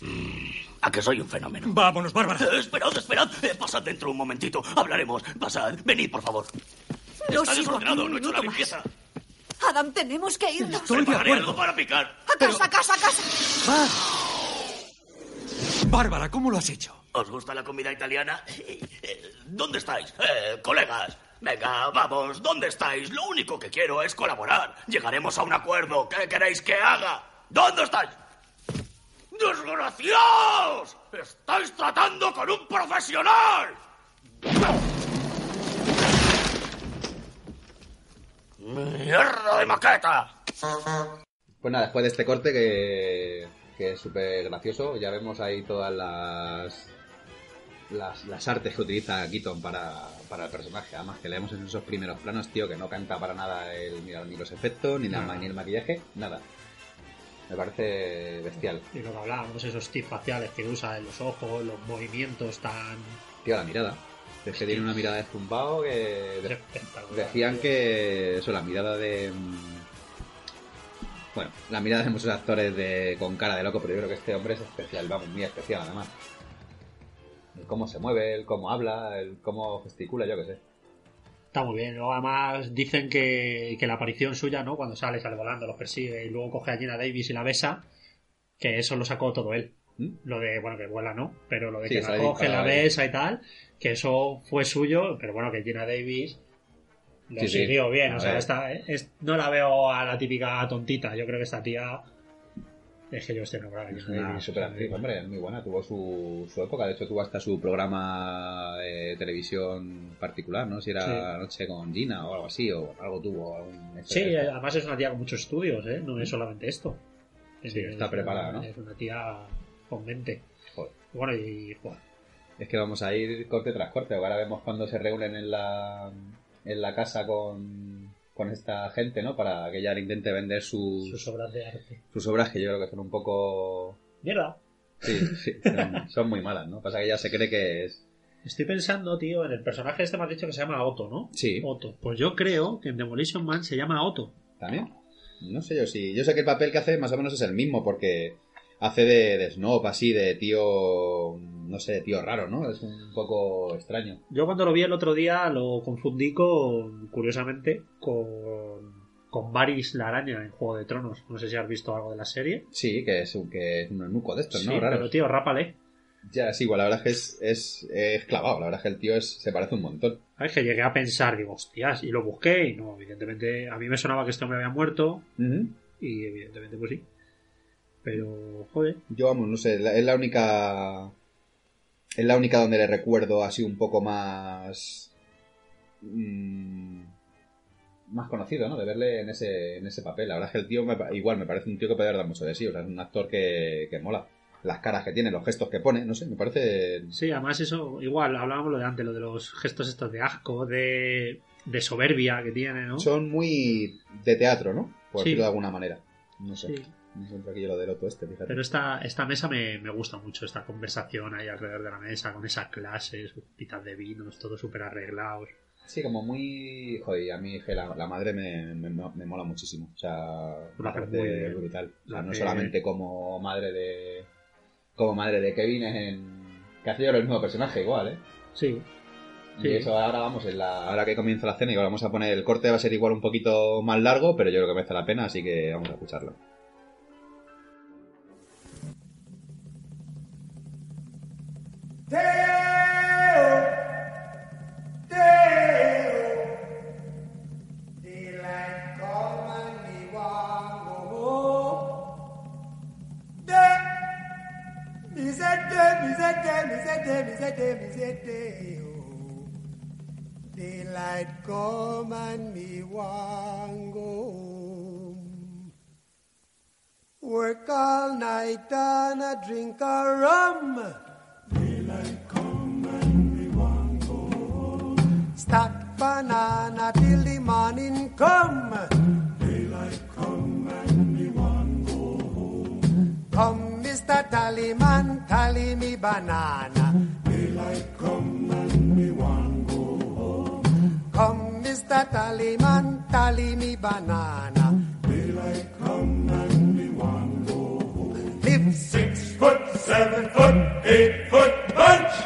Mm, ¿A que soy un fenómeno? Vámonos, Bárbara. Eh, Esperad, esperad. Eh, pasad dentro un momentito. Hablaremos. Pasad. Venid, por favor. Lo Está sigo aquí desordenado. un No he hecho la minuto más. limpieza. Adam, tenemos que irnos. Estoy de Prepararé acuerdo. algo para picar. A casa, a casa, a casa. Bárbara, ¿cómo lo has hecho? ¿Os gusta la comida italiana? [LAUGHS] ¿Dónde estáis? Eh, colegas. Venga, vamos, ¿dónde estáis? Lo único que quiero es colaborar. Llegaremos a un acuerdo. ¿Qué queréis que haga? ¿Dónde estáis? ¡Desgraciados! ¡Estáis tratando con un profesional! ¡Mierda de maqueta! Pues nada, después de este corte que, que es súper gracioso, ya vemos ahí todas las, las, las artes que utiliza Keaton para, para el personaje. Además que leemos en esos primeros planos, tío, que no canta para nada el, ni, ni los efectos, ni, la, Nada. ni el maquillaje, nada. Me parece bestial. Y lo que hablábamos, esos tips faciales que usa en los ojos, los movimientos tan. Tío, la mirada. Es que tiene una mirada de zumbao que... Decían que eso, la mirada de... Bueno, la mirada de muchos actores de, con cara de loco, pero yo creo que este hombre es especial, vamos, muy especial además. El cómo se mueve, el cómo habla, el cómo gesticula, yo qué sé. Está muy bien. Luego, además, dicen que, que la aparición suya, ¿no? Cuando sale, sale volando, los persigue y luego coge a Gina Davis y la besa, que eso lo sacó todo él. ¿Mm? Lo de, bueno, que vuela, ¿no? Pero lo de Sí, que la coge, la besa y tal, que eso fue suyo, pero bueno, que Gina Davis lo Sí, sí. siguió bien. A o sea, ver. esta, es- no la veo a la típica tontita. Yo creo que esta tía Es que yo estoy enamorado de Es una actriz, hombre, es muy buena. Tuvo su, su época, de hecho tuvo hasta su programa de televisión particular, ¿no? Si era Sí. Noche con Gina o algo así, o algo tuvo. algún- Sí, además es una tía con muchos estudios, ¿eh? No es solamente esto. Sí, Es está una- preparada, ¿no? Es una tía con mente. Joder. Bueno, y joder, Es que vamos a ir corte tras corte. Ahora vemos cuando se reúnen en la, en la casa con, con esta gente, ¿no? Para que ella le intente vender sus, sus obras de arte. sus obras, que yo creo que son un poco... Mierda. Sí, sí, son, son muy malas, ¿no? Pasa que ella se cree que es... Estoy pensando, tío, en el personaje este me has dicho que se llama Otto, ¿no? Sí. Otto. Pues yo creo que en Demolition Man se llama Otto. ¿También? No sé yo si... Yo sé que el papel que hace más o menos es el mismo, porque hace de, de snob, así, de tío... No sé, de tío raro, ¿no? Es un poco extraño. Yo cuando lo vi el otro día lo confundí con, curiosamente, con, con Varys la araña en Juego de Tronos. No sé si has visto algo de la serie. Sí, que es un, que es un eunuco de estos, sí, ¿no? Raro. pero tío, rápale. Ya, sí, igual, la verdad es que es, es, es clavado. La verdad es que el tío es, se parece un montón. ¿Sabes? Que llegué a pensar, digo, hostias, y lo busqué y no, evidentemente, a mí me sonaba que este hombre había muerto y evidentemente pues sí. Pero, joder, Yo, vamos, no sé, es la única. Es la única donde le recuerdo así un poco más. mm, más conocido, ¿no? De verle en ese, en ese papel. La verdad es que el tío, me igual, me parece un tío que puede dar mucho de sí. O sea, es un actor que, que mola. Las caras que tiene, los gestos que pone, no sé, me parece. sí, además eso, igual, hablábamos lo de antes, lo de los gestos estos de asco, de, de soberbia que tiene, ¿no? Son muy de teatro, ¿no? Por Sí. decirlo de alguna manera. No sé. Sí. Encuentro aquí yo lo del este, fíjate. Pero esta, esta mesa me, me gusta mucho, esta conversación ahí alrededor de la mesa, con esa clase, sus pitas de vinos, todo súper arreglados. Sí, como muy. Joder, y a mí la, la madre me, me, me mola muchísimo. O sea, muy bien. brutal. O sea, no solamente como madre de. Como madre de Kevin es en. Que hace yo el mismo personaje, igual, ¿eh? Sí, Y Sí. eso ahora vamos, en la, ahora que comienza la cena, y vamos a poner. El corte va a ser igual un poquito más largo, pero yo creo que merece la pena, así que vamos a escucharlo. Daylight come and me want go home. Work all night and a drink a rum. Banana till the morning come. Daylight come and me want go home. Come, Mr. Tallyman, tally me banana. Daylight come and me want go home. Come, Mr. Tallyman, tally me banana. Daylight come and me want go home. Live six foot, seven foot, eight foot bunch.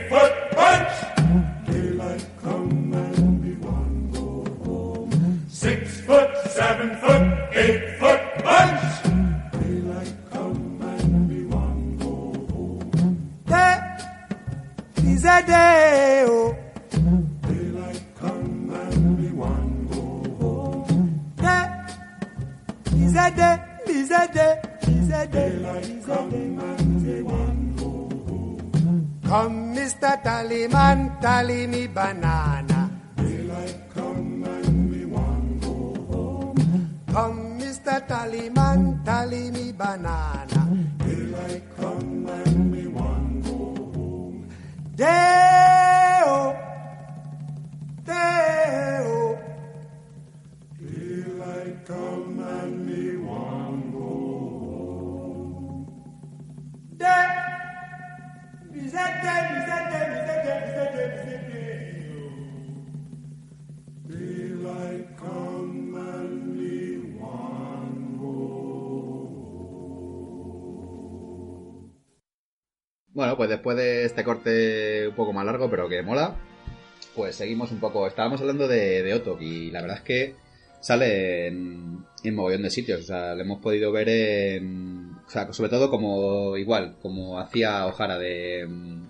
pues seguimos un poco. Estábamos hablando de, de Otok y la verdad es que sale en, en mogollón de sitios. O sea, lo hemos podido ver en. O sea, sobre todo como igual, como hacía O'Hara de, mm,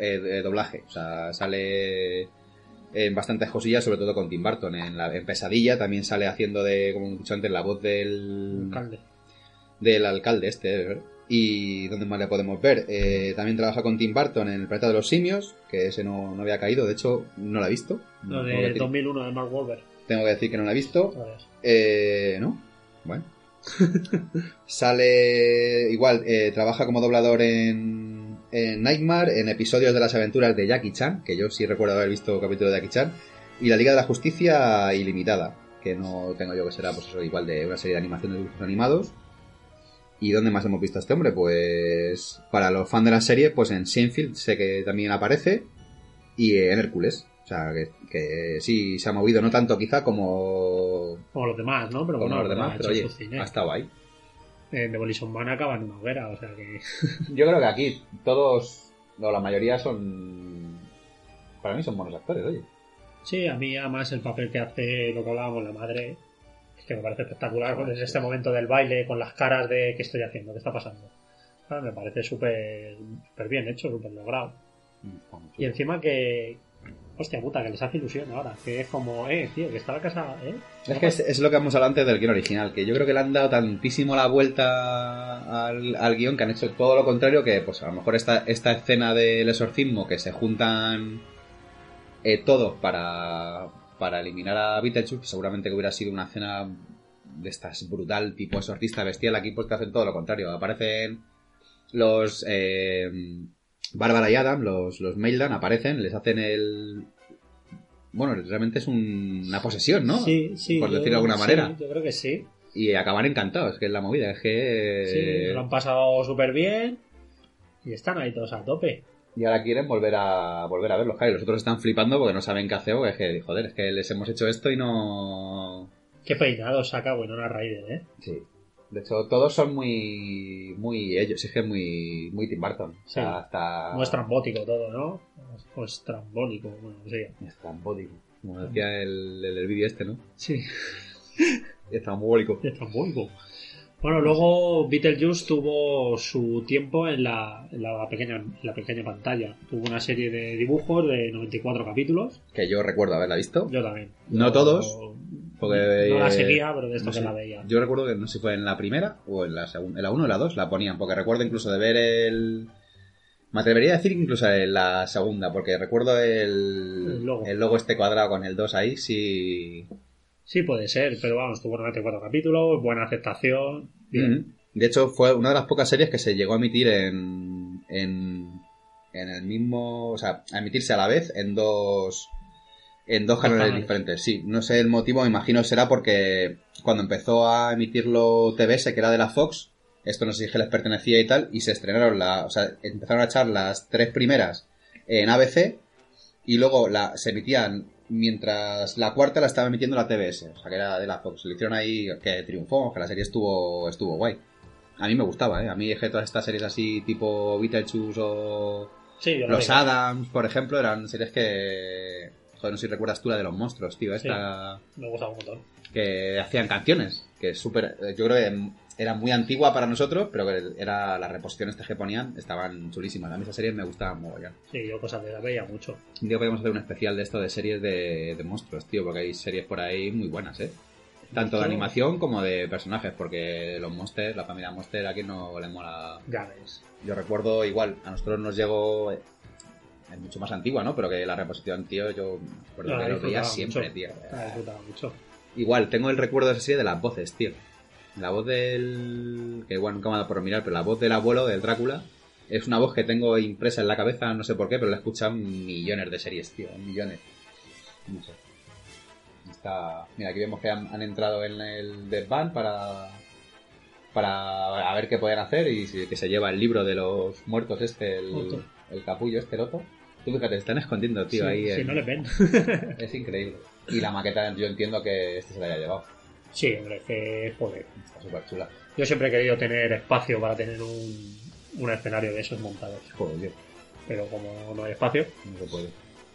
eh, de doblaje. O sea, sale en bastantes cosillas, sobre todo con Tim Burton. En, la, en Pesadilla también sale haciendo de, como he dicho antes, la voz del Alcalde. del alcalde este. ¿eh? Y donde más le podemos ver. Eh, también trabaja con Tim Burton en El planeta de los simios, que ese no, no había caído, de hecho no lo he visto. Lo que de decir- 2001 de Mark Wahlberg. tengo que decir que no lo he visto. Eh, ¿No? Bueno. [LAUGHS] Sale igual, eh, trabaja como doblador en, en Nightmare, en episodios de las aventuras de Jackie Chan, que yo sí recuerdo haber visto capítulo de Jackie Chan, y la Liga de la Justicia Ilimitada, que no tengo yo que será pues eso, igual de una serie de animación de dibujos animados. ¿Y dónde más hemos visto a este hombre? Pues para los fans de la serie, pues en Seinfeld sé que también aparece y en Hércules. O sea, que, que sí se ha movido, no tanto quizá como, Como los demás, ¿no? Pero como bueno, los demás, pero oye, ha estado ahí. Eh, Demolition Man acaba en una hoguera, o sea que... [LAUGHS] Yo creo que aquí todos, o la mayoría son, para mí son buenos actores, oye. Sí, a mí además el papel que hace lo que hablábamos la madre, que me parece espectacular, con este momento del baile, con las caras de qué estoy haciendo, qué está pasando. Ah, me parece súper bien hecho, súper logrado. Y encima que... Hostia puta, que les hace ilusión ahora. Que es como, eh, tío, que está la casa, eh. Es que es, es lo que hemos hablado antes del guion original, que yo creo que le han dado tantísimo la vuelta al, al guion que han hecho todo lo contrario que, pues a lo mejor esta, esta escena del exorcismo que se juntan eh, todos para, para eliminar a Beetlejuice, seguramente que hubiera sido una escena de estas brutal, tipo exorcista bestial, aquí pues que hacen todo lo contrario. Aparecen los... Eh, Bárbara y Adam, los, los Maildan, aparecen, les hacen el... Bueno, realmente es un- una posesión, ¿no? Sí, sí. Por decirlo de alguna sí, manera. yo creo que sí. Y acaban encantados, que es la movida, es que... Sí, lo han pasado súper bien. Y están ahí todos a tope. Y ahora quieren volver a volver a verlos, claro, y los otros están flipando porque no saben qué hacer, porque es que, joder, es que les hemos hecho esto y no... Qué peinado saca Winona Ryder, ¿eh? Sí. De hecho, todos son muy... muy ellos, es que es muy... muy Tim Burton. O sea, Sí. hasta... Como estrambótico todo, ¿no? O estrambólico, bueno, no sé. Estrambótico. Como decía el, el, el vídeo este, ¿no? Sí, [LAUGHS] Estrambólico. estrambólico. Bueno, luego Beetlejuice tuvo su tiempo en la, en la pequeña, en la pequeña pantalla. Tuvo una serie de dibujos de 94 capítulos. Que yo recuerdo haberla visto. Yo también. No Yo- todos, porque, no la seguía, pero de esto no que sé. la veía. Yo recuerdo que no sé si fue en la primera o en la segunda, en la 1 o la 2 la ponían, porque recuerdo incluso de ver el... Me atrevería a decir incluso en la segunda, porque recuerdo el, El logo. este cuadrado con el 2 ahí, sí... Sí, puede ser, pero vamos, tuvo 94 capítulos, buena aceptación. Bien. Mm. De hecho, fue una de las pocas series que se llegó a emitir en, en, en el mismo... O sea, a emitirse a la vez en dos... En dos canales diferentes, sí. No sé el motivo, me imagino será porque cuando empezó a emitirlo TBS, que era de la Fox, esto no sé si les pertenecía y tal, y se estrenaron la... O sea, empezaron a echar las tres primeras en ABC y luego la, se emitían mientras la cuarta la estaba emitiendo la TBS, o sea, que era de la Fox. Lo hicieron ahí que triunfó, que la serie estuvo, estuvo guay. A mí me gustaba, ¿eh? A mí es que todas estas series así, tipo Beetlejuice o Sí, Los. Adams, por ejemplo, eran series que... Joder, no sé si recuerdas tú la de los monstruos, tío, esta... Me gustaba un montón. Que hacían canciones, que es súper... Yo creo que era muy antigua para nosotros, pero que era las reposiciones que ponían estaban chulísimas. A mí esas series me gustaban mogollón. Sí, yo cosas de la veía mucho. Un día podemos hacer un especial de esto de series de, de monstruos, tío, porque hay series por ahí muy buenas, ¿eh? Tanto de animación como de personajes, porque los monsters, la familia monster, a quien no le mola. Yo recuerdo igual, a nosotros nos llegó. eh, Es mucho más antigua, ¿no? Pero que la reposición, tío, yo me acuerdo La que lo veía siempre, mucho. tío. La disfrutaba mucho. Igual, tengo el recuerdo de esa serie de las voces, tío. La voz del. que bueno, nunca me ha dado por mirar, pero la voz del abuelo, del Drácula, es una voz que tengo impresa en la cabeza, no sé por qué, pero la he escuchado en millones de series, tío, en millones. No sé. Está... Mira, aquí vemos que han, han entrado en el Band para. para a ver qué pueden hacer y si- que se lleva el libro de los muertos este, el, el capullo este loto. Tú fíjate, están escondiendo, tío, Sí, ahí. si no les ven. [LAUGHS] Es increíble. Y la maqueta, yo entiendo que este se la haya llevado. Sí, hombre, que joder. Está súper chula. Yo siempre he querido tener espacio para tener un, un escenario de esos montados. Joder, tío, Pero como no hay espacio, no se puede.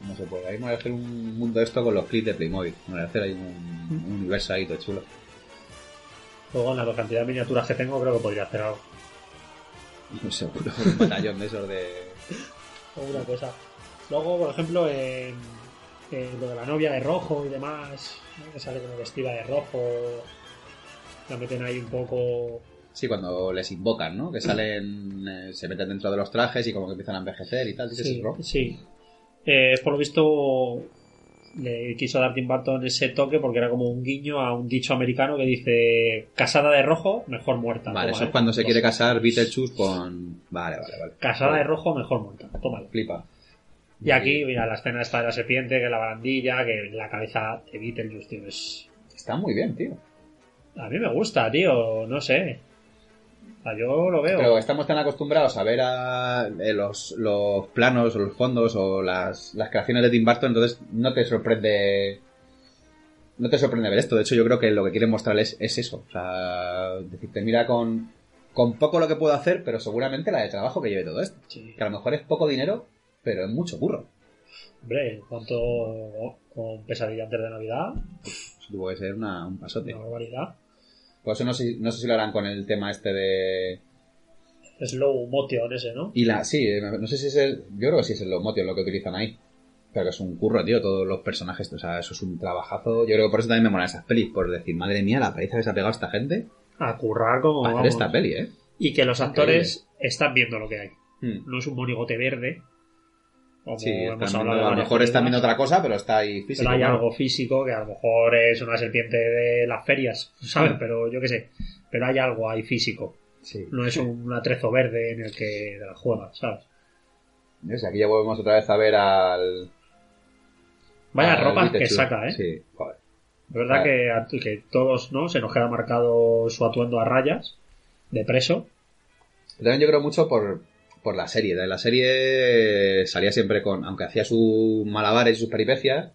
No se puede. Ahí me voy a hacer un mundo de esto con los clips de Playmobil. Me voy a hacer ahí un, un universo ahí todo chulo. luego en la cantidad de miniaturas que tengo creo que podría hacer algo. [LAUGHS] Seguro, un batallón de esos de. alguna cosa. Luego, por ejemplo, en, en lo de la novia de rojo y demás, ¿no? que sale como vestida de rojo, la meten ahí un poco. Sí, cuando les invocan, ¿no? Que salen, eh, se meten dentro de los trajes y como que empiezan a envejecer y tal. ¿Dices Sí, eso? sí. Eh, por lo visto, le quiso dar Tim Burton ese toque porque era como un guiño a un dicho americano que dice: casada de rojo, mejor muerta. Vale, Toma, eso es ¿eh? cuando se quiere casar Beetlejuice con. Vale, vale, vale. Casada de rojo, mejor muerta. Tómalo. Flipa. Y aquí, mira, la escena esta de la serpiente, que la barandilla, que la cabeza de Beetlejuice, tío, es... Está muy bien, tío. A mí me gusta, tío, no sé. O sea, yo lo veo. Pero estamos tan acostumbrados a ver a, eh, los, los planos o los fondos o las, las creaciones de Tim Burton, entonces no te sorprende. No te sorprende ver esto. De hecho, yo creo que lo que quieren mostrarles es eso. O sea, decirte, mira con, con poco lo que puedo hacer, pero seguramente la de trabajo que lleve todo esto. Sí. Que a lo mejor es poco dinero, pero es mucho curro. Hombre, en cuanto con pesadilla antes de Navidad, Eso tuvo que ser una- un pasote. una barbaridad. Por eso no sé, no sé si lo harán con el tema este de. Slow motion ese, ¿no? Y la, sí, eh, no sé si es el. Yo creo que sí es el low motion lo que utilizan ahí. Pero que es un curro, tío, todos los personajes. O sea, eso es un trabajazo. Yo creo que por eso también me molan esas pelis. Por decir, madre mía, la paliza que se ha pegado esta gente. A currar como. Para hacer vamos. esta peli, ¿eh? Y que los actores están viendo lo que hay. Hmm. No es un monigote verde. Como Sí, hemos hablado viendo- a lo mejor están viendo películas. otra cosa, pero está ahí físico. Pero hay claro. algo físico que a lo mejor es una serpiente de las ferias, ¿sabes? Hmm. Pero yo qué sé. Pero hay algo ahí físico. Sí. No es un atrezo verde en el que de la juega, ¿sabes? Aquí ya volvemos otra vez a ver al. Vaya al ropas que saca, ¿eh? Sí, joder. Es verdad Claro. que, que todos, ¿no? Se nos queda marcado su atuendo a rayas de preso. También yo creo mucho por, por la serie. De la serie salía siempre con, aunque hacía sus malabares y sus peripecias,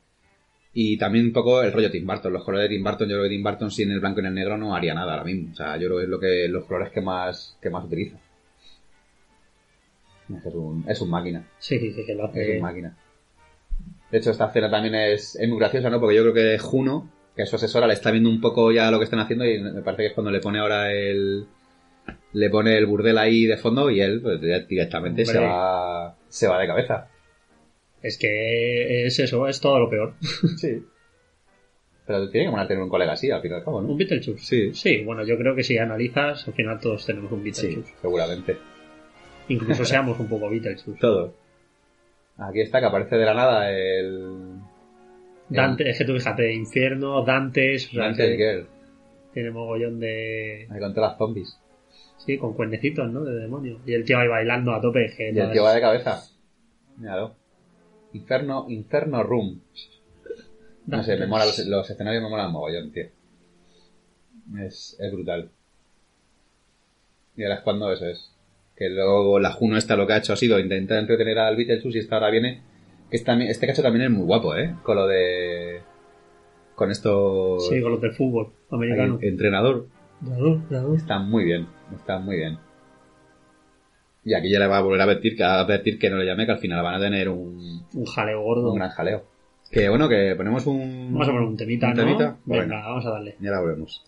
y también un poco el rollo Tim Burton. Los colores de Tim Burton, yo creo que Tim Burton sin el blanco y el negro no haría nada ahora mismo. O sea, yo creo que es lo que, los colores que más, que más utiliza. Es un, es un máquina. Sí, sí, que lo Es hace. un máquina. De hecho, esta escena también es, es muy graciosa, ¿no? Porque yo creo que Juno, que es su asesora, le está viendo un poco ya lo que están haciendo y me parece que es cuando le pone ahora el... Le pone el burdel ahí de fondo y él pues, directamente se va, se va de cabeza. Es que es eso, es todo lo peor. [LAUGHS] Sí. Pero tiene que molar tener un colega así, al fin y al cabo, Un ¿no? Beetlejuice. Sí. Sí, bueno, yo creo que si analizas, al final todos tenemos un Sí, Beetlejuice. seguramente. Incluso [LAUGHS] seamos un poco Beetlejuice. Todo. Aquí está, que aparece de la nada el... Dante, es que tú fíjate, Infierno, Dantes, o sea, Dante que Girl, tiene mogollón de... ahí con todas las zombies. Sí, con cuernecitos, ¿no? De demonio. Y el tío ahí bailando a tope. Que Y el tío va de cabeza. Míralo. Inferno, Inferno Room. No sé, me mola, los, los escenarios me molan mogollón, tío. Es, es brutal. Y ahora es cuando eso es. Que luego la Juno esta lo que ha hecho ha sido intentar entretener al Beetlejuice y esta ahora viene... Esta- este cacho también es muy guapo, ¿eh? Con lo de... Con esto... Sí, con los del fútbol americano. Entrenador. Claro, claro. Está muy bien, está muy bien. Y aquí ya le va a volver a advertir que, a advertir que no le llame, que al final van a tener un, Un jaleo gordo. un gran jaleo. Que bueno, que ponemos un... Vamos a poner un temita, ¿Un ¿no? temita? Venga, vamos a darle. Y ahora volvemos.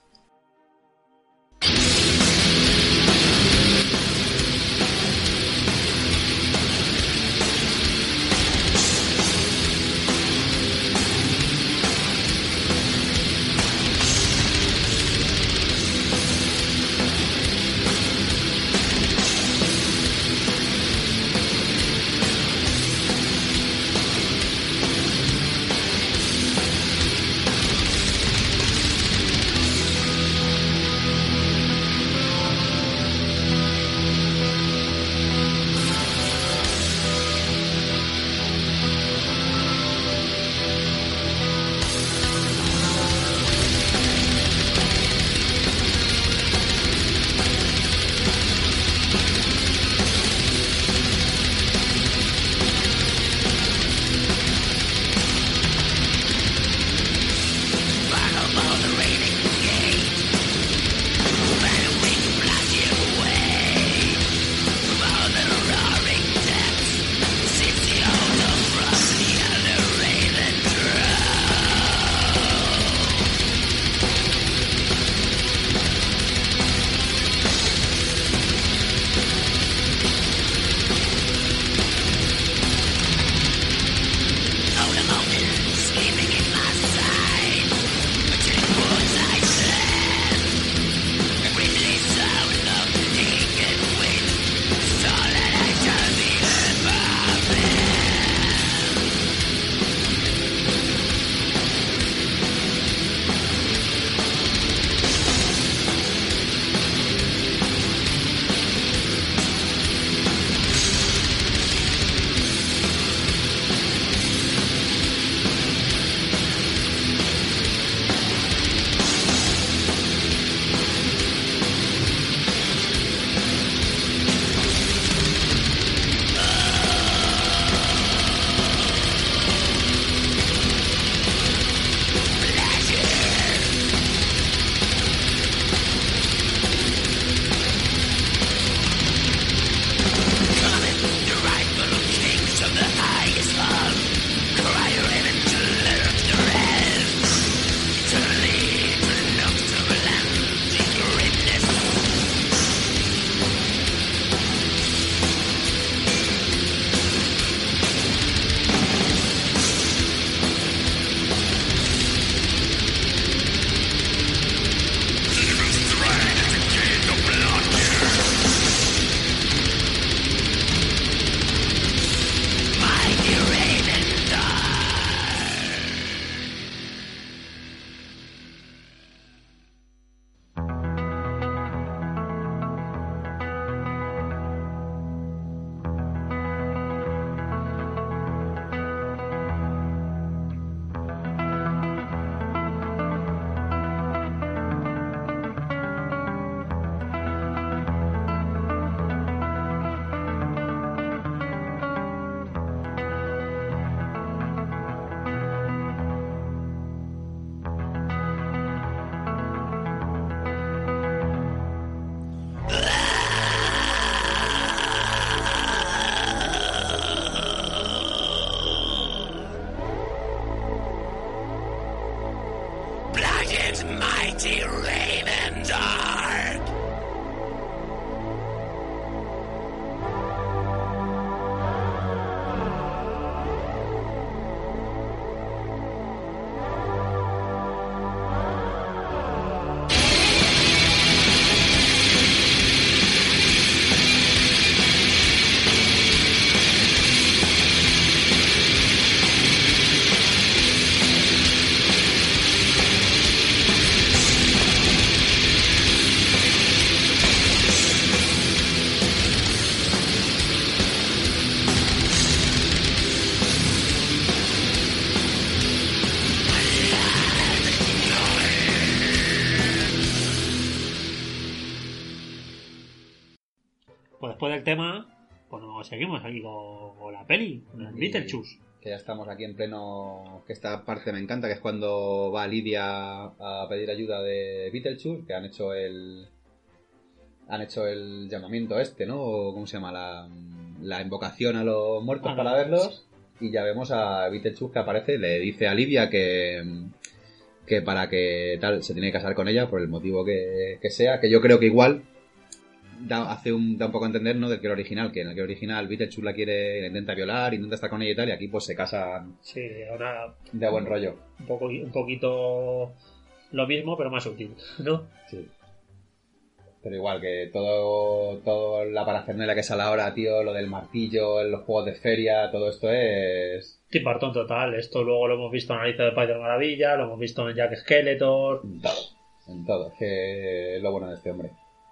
Tema, pues nos seguimos aquí con, con la peli, con el Y- Beetlejuice. Que ya estamos aquí en pleno. Que esta parte me encanta, que es cuando va Lidia a pedir ayuda de Beetlejuice, que han hecho el. Han hecho el llamamiento este, ¿no? O ¿Cómo se llama? La, la invocación a los muertos Ah, para no, verlos. Y ya vemos a Beetlejuice que aparece, le dice a Lidia que. Que para que tal se tiene que casar con ella por el motivo que, que sea, que yo creo que igual da, hace un, da un poco a entender, ¿no? Del que el original, que en el que el original Beetlejuice la quiere, la intenta violar, intenta estar con ella y tal, y aquí pues se casan Sí, ahora de buen rollo. un, poco, un poquito lo mismo, pero más útil, ¿no? Sí. Pero igual que todo, todo la parafernalia que sale ahora, tío, lo del martillo, los juegos de feria, todo esto es Tim Burton total. Esto luego lo hemos visto en Alicia de País de la Maravilla, lo hemos visto en Jack Skeletor. en todo. En todo. Que es lo bueno de este hombre.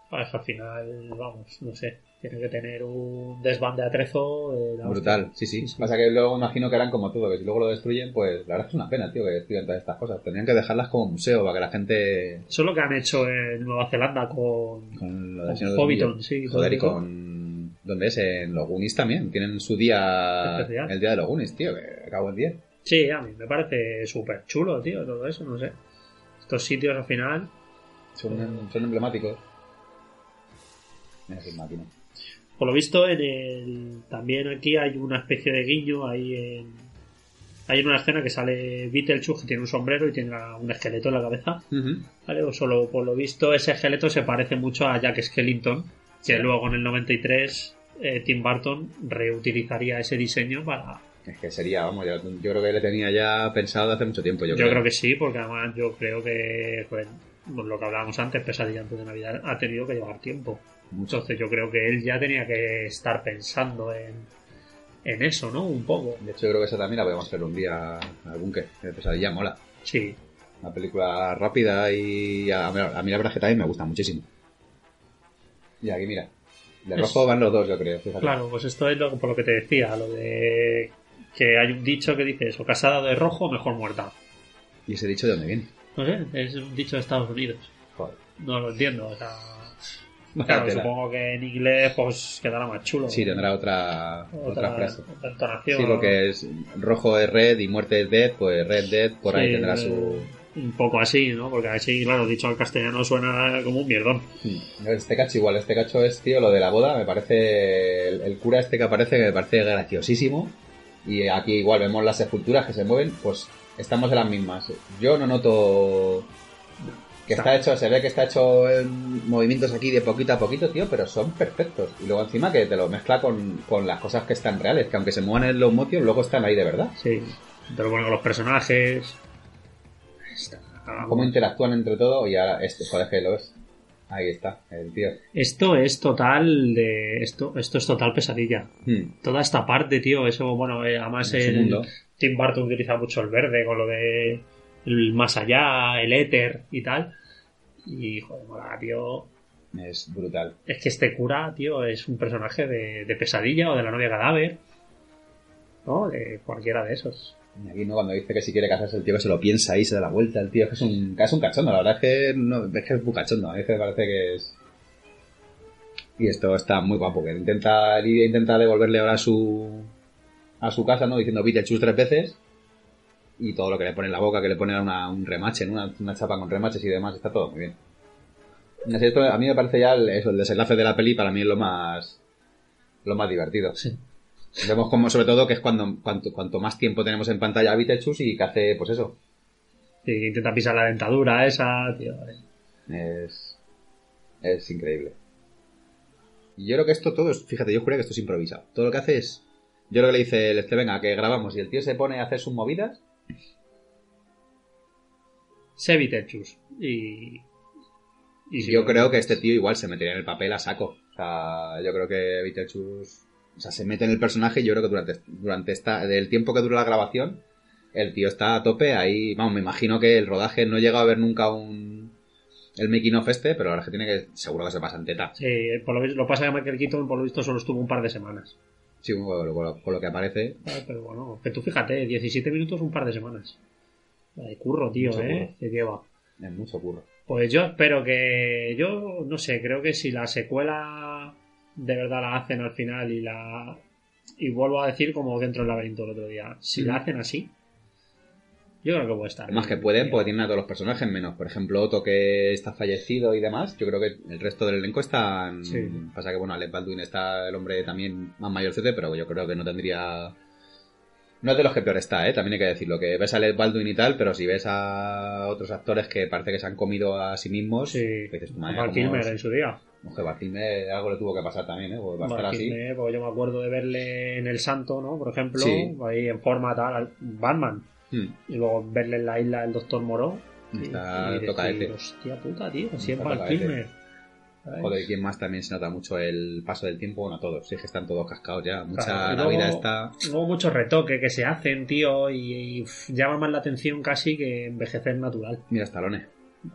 Pues al final, vamos, no sé. Tiene que tener un desván de atrezo. la Brutal, hostia. sí, sí. Pasa que luego imagino que eran como todo, que si luego lo destruyen, pues la verdad es que es una pena, tío, que destruyan todas estas cosas. Tendrían que dejarlas como museo para que la gente. Eso es lo que han hecho en Nueva Zelanda con, Con lo con de Hobbiton, sí. Joder, y con. ¿Dónde es? En los Goonies también. Tienen su día. Especial. El día de los Goonies, tío, que acabo el día. Sí, a mí me parece súper chulo, tío, todo eso, no sé. Estos sitios al final. Son, son emblemáticos. Máquina. Por lo visto, en el, también aquí hay una especie de guiño. Hay en, hay en una escena que sale Beetlejuice que tiene un sombrero y tiene un esqueleto en la cabeza. ¿vale? O solo por lo visto, ese esqueleto se parece mucho a Jack Skellington, que Sí. luego en el 93 eh, Tim Burton reutilizaría ese diseño para. Es que sería, vamos, yo, yo creo que le tenía ya pensado hace mucho tiempo. Yo, Yo, creo. que sí, porque además yo creo que, pues, lo que hablábamos antes, Pesadilla antes de Navidad ha tenido que llevar tiempo. Mucho. Entonces yo creo que él ya tenía que estar pensando en, en eso, ¿no? Un poco. De hecho, yo creo que esa también la podemos hacer un día al búnker. Pesadilla mola. Sí. Una película rápida y a, a mí la verdad que también me gusta muchísimo. Y aquí, mira. De Es- rojo van los dos, yo creo. Fíjate. Claro, pues esto es lo, por lo que te decía, lo de que hay un dicho que dice eso, casada de rojo, mejor muerta. ¿Y ese dicho de dónde viene? No sé, es un dicho de Estados Unidos. Joder. No lo entiendo, o sea... Claro, tela. supongo que en inglés pues quedará más chulo. Sí, tendrá otra, otra, frase. otra entonación. Sí, porque es rojo es red y muerte es dead, pues red dead por ahí tendrá eh, su... Un poco así, ¿no? Porque así, claro, dicho al castellano suena como un mierdón. Este cacho igual, este cacho es, tío, lo de la boda, me parece... El, el cura este que aparece, que me parece graciosísimo. Y aquí igual vemos las esculturas que se mueven, pues estamos en las mismas. Yo no noto... Que está hecho, se ve que está hecho en movimientos aquí de poquito a poquito, tío, pero son perfectos. Y luego encima que te lo mezcla con, con las cosas que están reales, que aunque se muevan en los motios, luego están ahí de verdad. Sí. Te lo ponen con los personajes. Está- Cómo interactúan entre todo y ahora este, joder, que lo ves. Ahí está, el tío. Esto es total de. Esto, esto es total pesadilla. Hmm. Toda esta parte, tío, eso, bueno, eh, además el mundo. Tim Burton utiliza mucho el verde con lo de el más allá, el éter y tal. Y, joder, mola, tío. Es brutal. Es que este cura, tío, es un personaje de, de pesadilla o de la novia cadáver. ¿No? De cualquiera de esos. Y aquí no cuando dice que si quiere casarse el tío que se lo piensa ahí, se da la vuelta, el tío es que es un, es un cachondo, la verdad es que no, es que es muy cachondo, a veces me parece que es... Y esto está muy guapo, que intenta, Lidia intenta devolverle ahora su, a su casa, ¿no? Diciendo Beetlejuice tres veces. Y todo lo que le pone en la boca, que le pone una, un remache, ¿no? una, una chapa con remaches y demás, está todo muy bien. Esto, a mí me parece ya el, eso, el desenlace de la peli para mí es lo más, lo más divertido. Sí. Vemos como sobre todo que es cuando cuanto, cuanto más tiempo tenemos en pantalla a Beetlejuice y que hace pues eso. Y intenta pisar la dentadura esa, tío. Es, es increíble. Y yo creo que esto todo es, fíjate, yo creo que esto es improvisado. Todo lo que hace es, yo creo que le dice el este, venga, que grabamos y el tío se pone a hacer sus movidas. Sé Beetlejuice. Y. Y yo creo que este tío igual se metería en el papel a saco. O sea, yo creo que Beetlejuice, o sea, se mete en el personaje y yo creo que durante, durante esta, del tiempo que dura la grabación, el tío está a tope ahí, vamos, me imagino que el rodaje no llega a ver nunca un, el making of este, pero ahora es que tiene que, seguro que se pasa en teta. Sí, por lo, visto- lo pasa que Michael Keaton, por lo visto, solo estuvo un par de semanas. Sí, con lo, con lo- con lo que aparece, Ah, Pero bueno, que tú fíjate, 17 minutos, un par de semanas. De curro, tío, Mucho ¿eh? curro. Que lleva. es mucho curro. Pues yo espero que. Yo no sé, creo que si la secuela de verdad la hacen al final y la. Y vuelvo a decir, como dentro del laberinto el otro día, si la hacen así, yo creo que puede estar. Además que pueden, porque tienen a todos los personajes, menos, por ejemplo, Otto que está fallecido y demás. Yo creo que el resto del elenco están... Sí. Pasa que, bueno, Alec Baldwin está el hombre también más mayorcete, pero yo creo que no tendría... No es de los que peor está, ¿eh? También hay que decirlo, que ves a Alec Baldwin y tal, pero si ves a otros actores que parece que se han comido a sí mismos, Sí, pues dices, Val ¿cómo Kilmer en su día. Oje, Val Kilmer algo le tuvo que pasar también, ¿eh? Porque va a estar Val así. Porque yo me acuerdo de verle en El Santo, ¿no? Por ejemplo, Sí. ahí en forma tal, Batman. Hmm. Y luego verle en la isla del Doctor Moró. y- Está y decir, tocadete. Hostia puta, tío, si es Val. Kilmer. Joder, ¿y quién más también se nota mucho el paso del tiempo? Bueno, todos, sí, es que están todos cascados ya. Mucha Claro, y la vida está... Luego muchos retoques que se hacen, tío, y, y, uf, llama más la atención casi que envejecer natural. Mira, Stallone.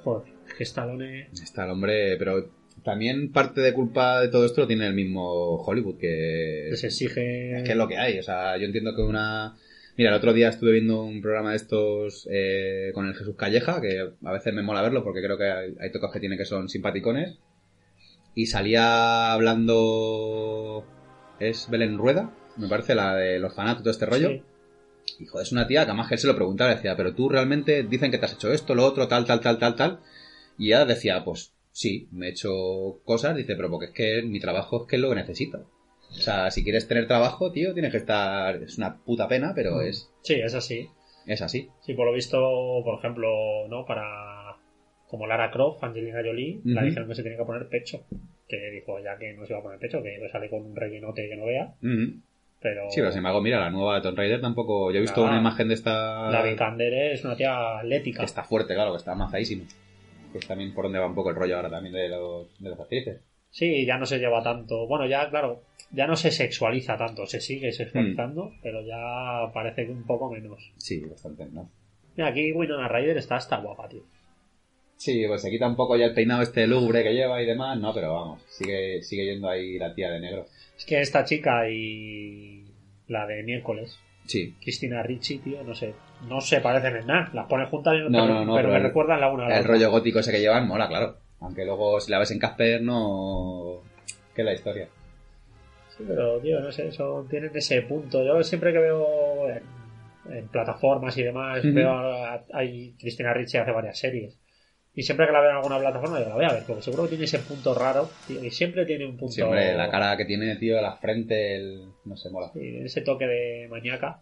Joder, es que Stallone... Está el hombre, pero también parte de culpa de todo esto lo tiene el mismo Hollywood, que que se exige... es que es lo que hay. O sea, yo entiendo que una... Mira, el otro día estuve viendo un programa de estos eh, con el Jesús Calleja, que a veces me mola verlo porque creo que hay, hay tocos que tiene que son simpaticones. Y salía hablando... Es Belén Rueda, me parece, la de los fanatos, todo este rollo. Sí. Y joder, es una tía que además que él se lo preguntaba, le decía, pero tú realmente dicen que te has hecho esto, lo otro, tal, tal, tal, tal, tal. Y ella decía, pues sí, me he hecho cosas, dice, pero porque es que mi trabajo es que es lo que necesito. O sea, si quieres tener trabajo, tío, tienes que estar. Es una puta pena, pero es, Sí, es así. es así. Sí, por lo visto, por ejemplo, ¿no? Para... Como Lara Croft, Angelina Jolie, la dijeron que se tenía que poner pecho. Que dijo ya que no se iba a poner pecho, que sale con un rellenote que no vea. Pero... Sí, pero sin embargo, mira, la nueva de Tomb Raider tampoco. Yo he visto una imagen de esta. La Vikander es una tía atlética. que está fuerte, claro, que está amazadísima. Que es también por donde va un poco el rollo ahora también de los, de los actrices. Sí, ya no se lleva tanto. Bueno, ya, claro, ya no se sexualiza tanto. Se sigue sexualizando, Mm. pero ya parece que un poco menos. Sí, bastante, ¿no? Mira, aquí Winona Ryder está hasta guapa, tío. Sí, pues se quita un poco ya el peinado este lúgubre que lleva y demás, no, pero vamos, sigue, sigue yendo ahí la tía de negro. Es que esta chica y la de miércoles, Sí. Cristina Ricci, tío, no sé, no se parecen en nada. Las pones juntas y no, No, no, no, pero pero me el- recuerdan la una a la El otra. rollo gótico ese que llevan mola, claro. Aunque luego si la ves en Casper no... ¿Qué es la historia? Sí, pero, tío, no sé, eso, tienen ese punto. Yo siempre que veo en, en plataformas y demás, veo a, hay Cristina Ricci hace varias series. Y siempre que la veo en alguna plataforma, yo la voy a ver, porque seguro que tiene ese punto raro, tío, y siempre tiene un punto... Siempre la cara que tiene, tío, la frente, el... no sé, mola. Ese toque de maníaca.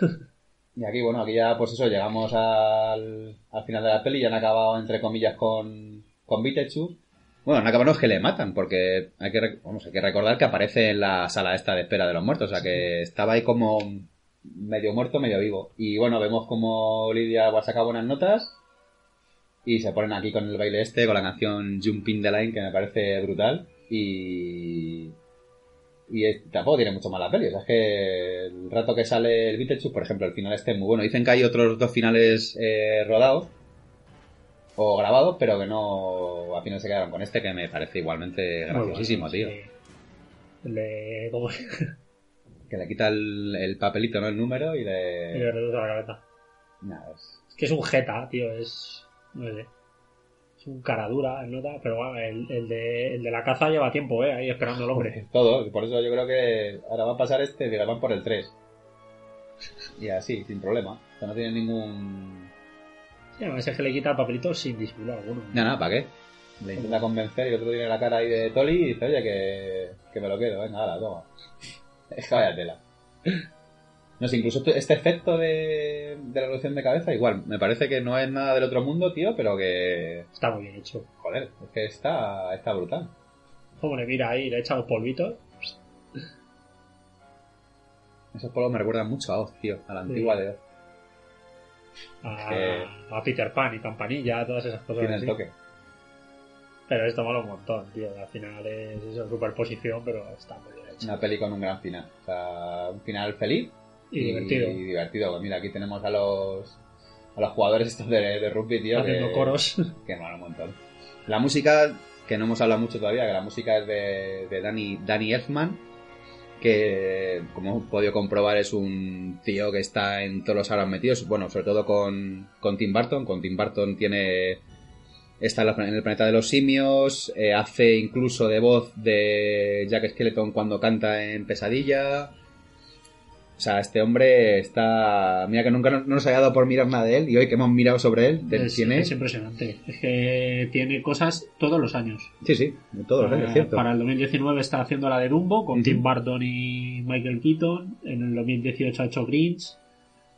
[LAUGHS] Y aquí, bueno, aquí ya, pues eso, llegamos al, al final de la peli y han acabado, entre comillas, con, con Beetlejuice. Bueno, han acabado no es que le matan, porque hay que, vamos, hay que recordar que aparece en la sala esta de espera de los muertos, o sea que estaba ahí como medio muerto, medio vivo. Y bueno, vemos como Lidia pues, saca buenas notas y se ponen aquí con el baile este, con la canción Jumping the Line, que me parece brutal. Y, y es- tampoco tiene mucho más la peli. O sea, es que el rato que sale el Beetlejuice, por ejemplo, el final este es muy bueno. Dicen que hay otros dos finales eh, rodados o grabados, pero que no al final se quedaron con este, que me parece igualmente graciosísimo, bueno, tío. sí. El de... ¿Cómo [LAUGHS] Que le quita el, el papelito, ¿no? El número y Y le le... reduce la cabeza. Nada, es- Es que es un jeta, tío, es... No sé. Es un cara dura, el nota, pero bueno, el, el de, el de la caza lleva tiempo, eh, ahí esperando al hombre. [LAUGHS] Todo, por eso yo creo que ahora va a pasar este y van por el 3. Y así, sin problema. O sea, no tiene ningún... Sí, además es que le quita el papelito sin disimular alguno. Nada, nada, ¿para qué? Le intenta convencer y el otro tiene la cara ahí de Toli y dice, oye, que, que me lo quedo, venga, ahora, toma. [LAUGHS] Es que vaya tela. No sé, incluso este efecto de, de la reducción de cabeza, igual, me parece que no es nada del otro mundo, tío, pero que... Está muy bien hecho. Joder, es que está, está brutal. Como le mira ahí, le echa los polvitos. Esos polvos me recuerdan mucho a Oz, tío, a la antigua de Oz. A, que- a Peter Pan y Campanilla, todas esas cosas. Tiene el toque. Pero esto mola un montón, tío. Al final es eso, superposición, pero está muy bien hecho. Una peli con un gran final. O sea, un final feliz Y divertido. Y divertido. Pues mira, aquí tenemos a los a los jugadores estos de, de rugby, tío. Haciendo que, coros. [LAUGHS] Que mola un montón. La música, que no hemos hablado mucho todavía, que la música es de, de Danny, Danny Elfman, que como hemos podido comprobar es un tío que está en todos los aros metidos, bueno, sobre todo con, con Tim Burton. Con Tim Burton tiene Está en el planeta de los simios, eh, hace incluso de voz de Jack Skeleton cuando canta en Pesadilla. O sea, este hombre está... Mira que nunca no, no nos había dado por mirar nada de él y hoy que hemos mirado sobre él, Es, tiene... es impresionante. Es que tiene cosas todos los años. Sí, sí, todos los años, cierto. para el 2019 está haciendo la de Dumbo con. Tim Burton y Michael Keaton. En el 2018 ha hecho Grinch.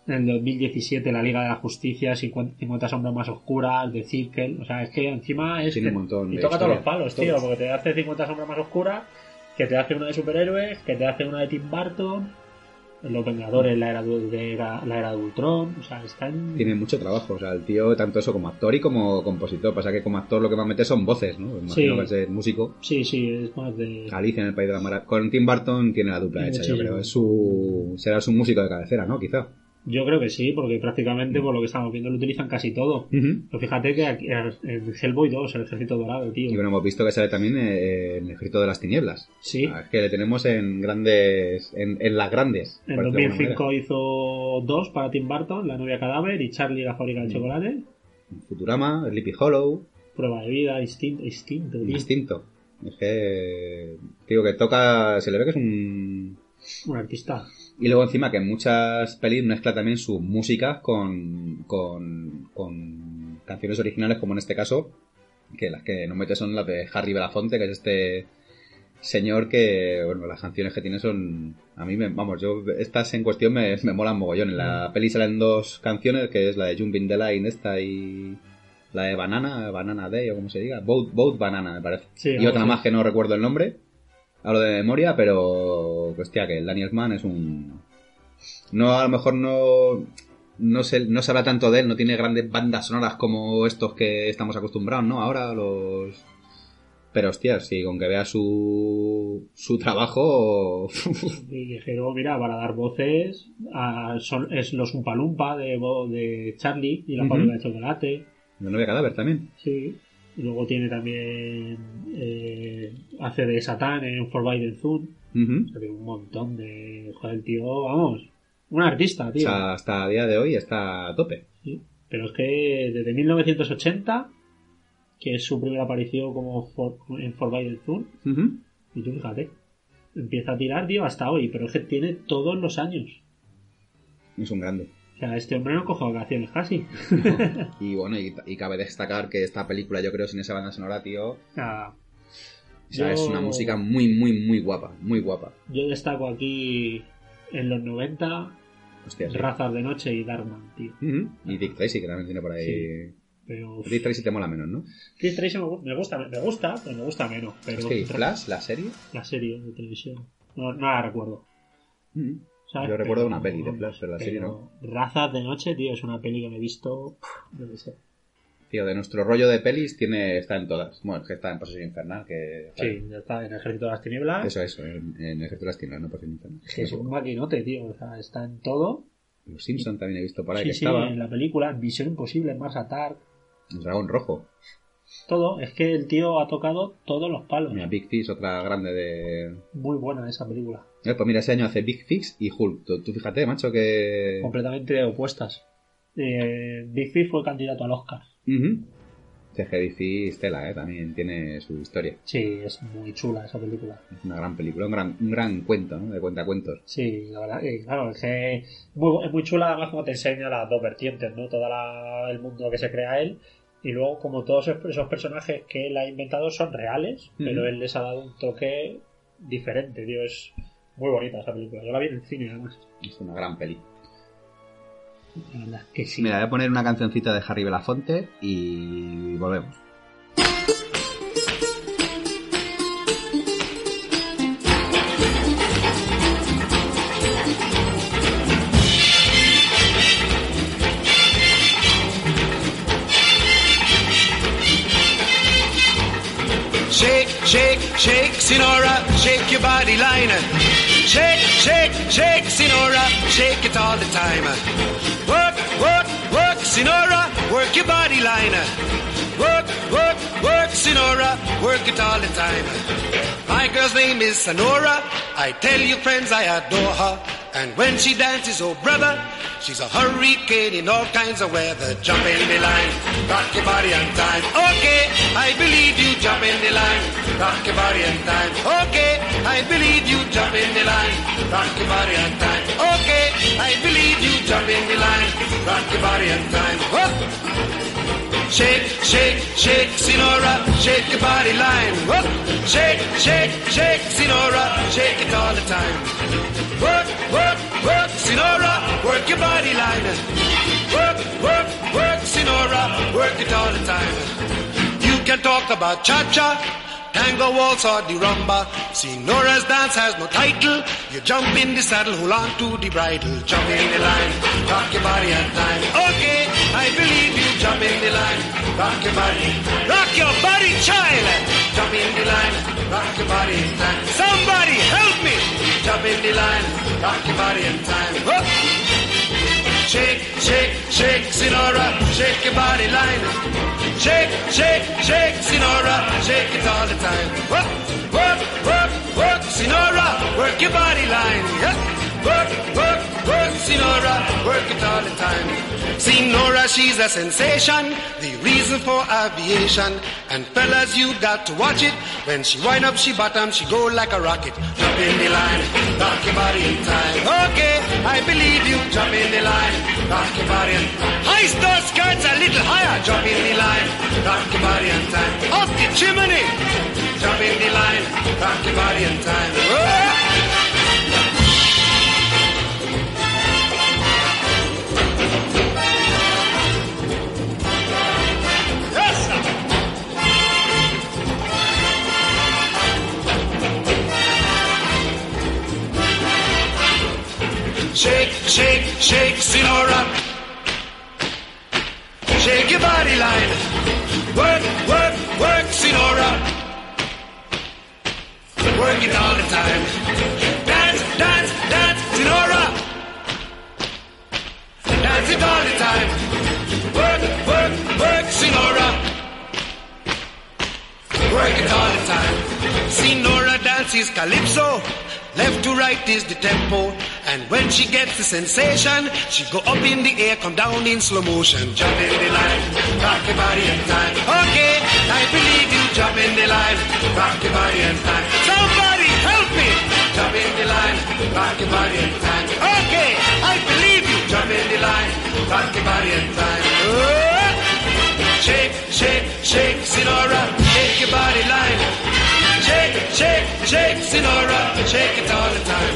En el 2017 la Liga de la Justicia, 50 50 sombras más oscuras, The Circle. O sea, es que encima es... Tiene que- un montón y toca todos los palos, Todos. tío. Porque te hace 50 sombras más oscuras, que te hace una de superhéroes, que te hace una de Tim Burton. Los Vengadores, la era de, la, era de Ultron. O sea, está en... Tiene mucho trabajo, o sea, el tío, tanto eso como actor y como compositor. Pasa que como actor lo que más mete son voces, ¿no? Imagino Sí. que es el músico. Sí, sí, es más de... Alicia en el País de la Maravilla. Con Tim Burton tiene la dupla hecha, yo creo. Es su... Será su músico de cabecera, ¿no? Quizá. Yo creo que sí, porque prácticamente por lo que estamos viendo lo utilizan casi todo. Pero fíjate que aquí, en Hellboy 2, el ejército dorado, tío. Y bueno, hemos visto que sale también eh, en el Ejército de las Tinieblas. Sí. Ah, Es que le tenemos en grandes... En, en las grandes. En por decirlo de alguna 2005 hizo dos para Tim Burton, La novia cadáver y Charlie la fábrica Mm. de chocolate. manera. Futurama, Sleepy Hollow, Prueba de vida, instinto, instinto, tío. Instinto. Es que... Digo que toca... Se le ve que es un... Un artista. Y luego encima que en muchas pelis mezcla también su música con, con, con canciones originales, como en este caso, que las que nos mete son las de Harry Belafonte, que es este señor que, bueno, las canciones que tiene son... A mí, me, vamos, yo estas en cuestión me, me molan mogollón. En la peli salen dos canciones, que es la de Jumping the Line esta y la de Banana, Banana Day o como se diga, Boat, Boat Banana me parece. Sí, y otra más que no recuerdo el nombre. Hablo de memoria, pero hostia, que el Daniel Mann es un... No, a lo mejor no... No se, no se habla tanto de él, no tiene grandes bandas sonoras como estos que estamos acostumbrados, ¿no? Ahora los... Pero hostia, sí, con que vea su, su trabajo... [LAUGHS] Y dijeron, mira, para dar voces a- son, es los Umpalumpa de, de Charlie y la fábrica de chocolate. De novia cadáver también. Sí. Luego tiene también. eh, hace de Satán en Forbidden. O sea, tiene un montón de. Joder, el tío, vamos. Un artista, O tío. sea, hasta el día de hoy está a tope. Sí. Pero es que desde 1980, que es su primera aparición como for- en Forbidden Zone, Ujú. y tú fíjate, empieza a tirar, tío, hasta hoy. Pero es que tiene todos los años. Es un grande. O sea, este hombre no coge vacaciones casi. Y bueno, y, y cabe destacar que esta película, yo creo, sin esa banda sonora, tío... Ah, O sea, es una música muy, muy, muy guapa. Muy guapa. yo destaco aquí en los 90 Hostia, sí. Razas de Noche y Darkman, tío. Y Dick Tracy, que también tiene por ahí... Pero Dick Tracy te mola menos, ¿no? Chris Tracy me gu- me gusta, me gusta, pero me gusta menos. Pero Es que Flash, la serie... la serie de televisión, no, no la recuerdo. ¿Sabes? Yo recuerdo Pero- una peli de Flash, pero la serie pero Razas de Noche, tío, es una peli que me he visto. No sé. Tío, de nuestro rollo de pelis tiene está en todas. Bueno, es que está en Posesión Infernal, que... Sí, ya está en Ejército de las Tinieblas. Eso, eso, en, en Ejército de las Tinieblas, no Posesión Infernal. Que es un maquinote, tío. O sea, está en todo. Los Simpson también he visto por ahí sí, que sí, estaba. en la película, Visión Imposible, Mars Attack. El Dragón Rojo. Todo. Es que el tío ha tocado todos los palos. Mira, Big Fish, otra grande de... Muy buena esa película. Eh, pues mira, ese año hace Big Fix y Hulk. Tú, tú fíjate, macho, que... Completamente opuestas. Eh, Big Fish fue candidato al Oscar. Big Fish, tela, eh, también tiene su historia. Sí, es muy chula esa película. Es una gran película, un gran, un gran cuento, ¿no? De cuentacuentos. Sí, la verdad, que, claro, es que muy, es muy chula además como te enseña las dos vertientes, ¿no? Todo el mundo que se crea él y luego como todos esos personajes que él ha inventado son reales, pero él les ha dado un toque diferente, tío, es muy bonita esa película. Yo la vi en el cine además. Es una gran peli. La verdad que sí. Mira, voy a poner una cancioncita de Harry Belafonte y volvemos. Shake, shake, Sinora, shake your body liner. Shake, shake, shake, Sinora, shake it all the time. Work, work, work, Sinora, work your body line. Work, work, work, Sinora, work it all the time. My girl's name is Sonora. I tell you, friends, I adore her. And when she dances, oh brother, She's a hurricane in all kinds of weather. Jump in the line, rock your body on time. Okay, I believe you. Jump in the line, rock your body on time. Okay, I believe you. Jump in the line, rock your body on time. Okay, I believe you. Jump in the line, rock your body on time. Whoop. Shake, shake, shake, Sinora, shake your body line. Whoop. Shake, shake, shake, Sinora, shake it all the time. Work, work, work, Sinora, work your body line. Work, work, work, Sinora, work it all the time. You can talk about cha-cha, tango waltz or the rumba. Senora's dance has no title. You jump in the saddle, hold on to the bridle. Jump in the line, rock your body on time. Okay, I believe you. Jump in the line, rock your body. Rock your body, child. Jump in the line, rock your body in time. Somebody help me. Jump in the line, rock your body in time. Whoop. Shake, shake, shake, Sinora, shake your body line. Shake, shake, shake, Sinora, shake it all the time. Work, work, work, work, Sinora, work your body line. Yeah. Work, work, work, Sinora, work it all the time. Sinora, she's a sensation, the reason for aviation. And fellas, you got to watch it. When she wind up, she bottom, she go like a rocket. Jump in the line, rock your body in time. Okay, I believe you. Jump in the line, rock your body in time. High star skirts a little higher. Jump in the line, rock your body in time. Up the chimney, jump in the line, rock your body in time. Whoa. Shake, shake, shake, Sinora. Shake your body line. Work, work, work, Sinora. Work it all the time. Dance, dance, dance, Sinora. Dance it all the time. Work, work, work, Sinora. Work it all the time. Sinora dances calypso. Left to right is the tempo. And when she gets the sensation, she go up in the air, come down in slow motion. Jump in the line, rock your body in time. Okay, I believe you. Jump in the line, rock your body in time. Somebody help me. Jump in the line, rock your body in time. Okay, I believe you. Jump in the line, rock your body in time. Oh! Shake, shake, shake, Sinora, shake your body line. Shake, shake, shake, Sinora, shake it all the time.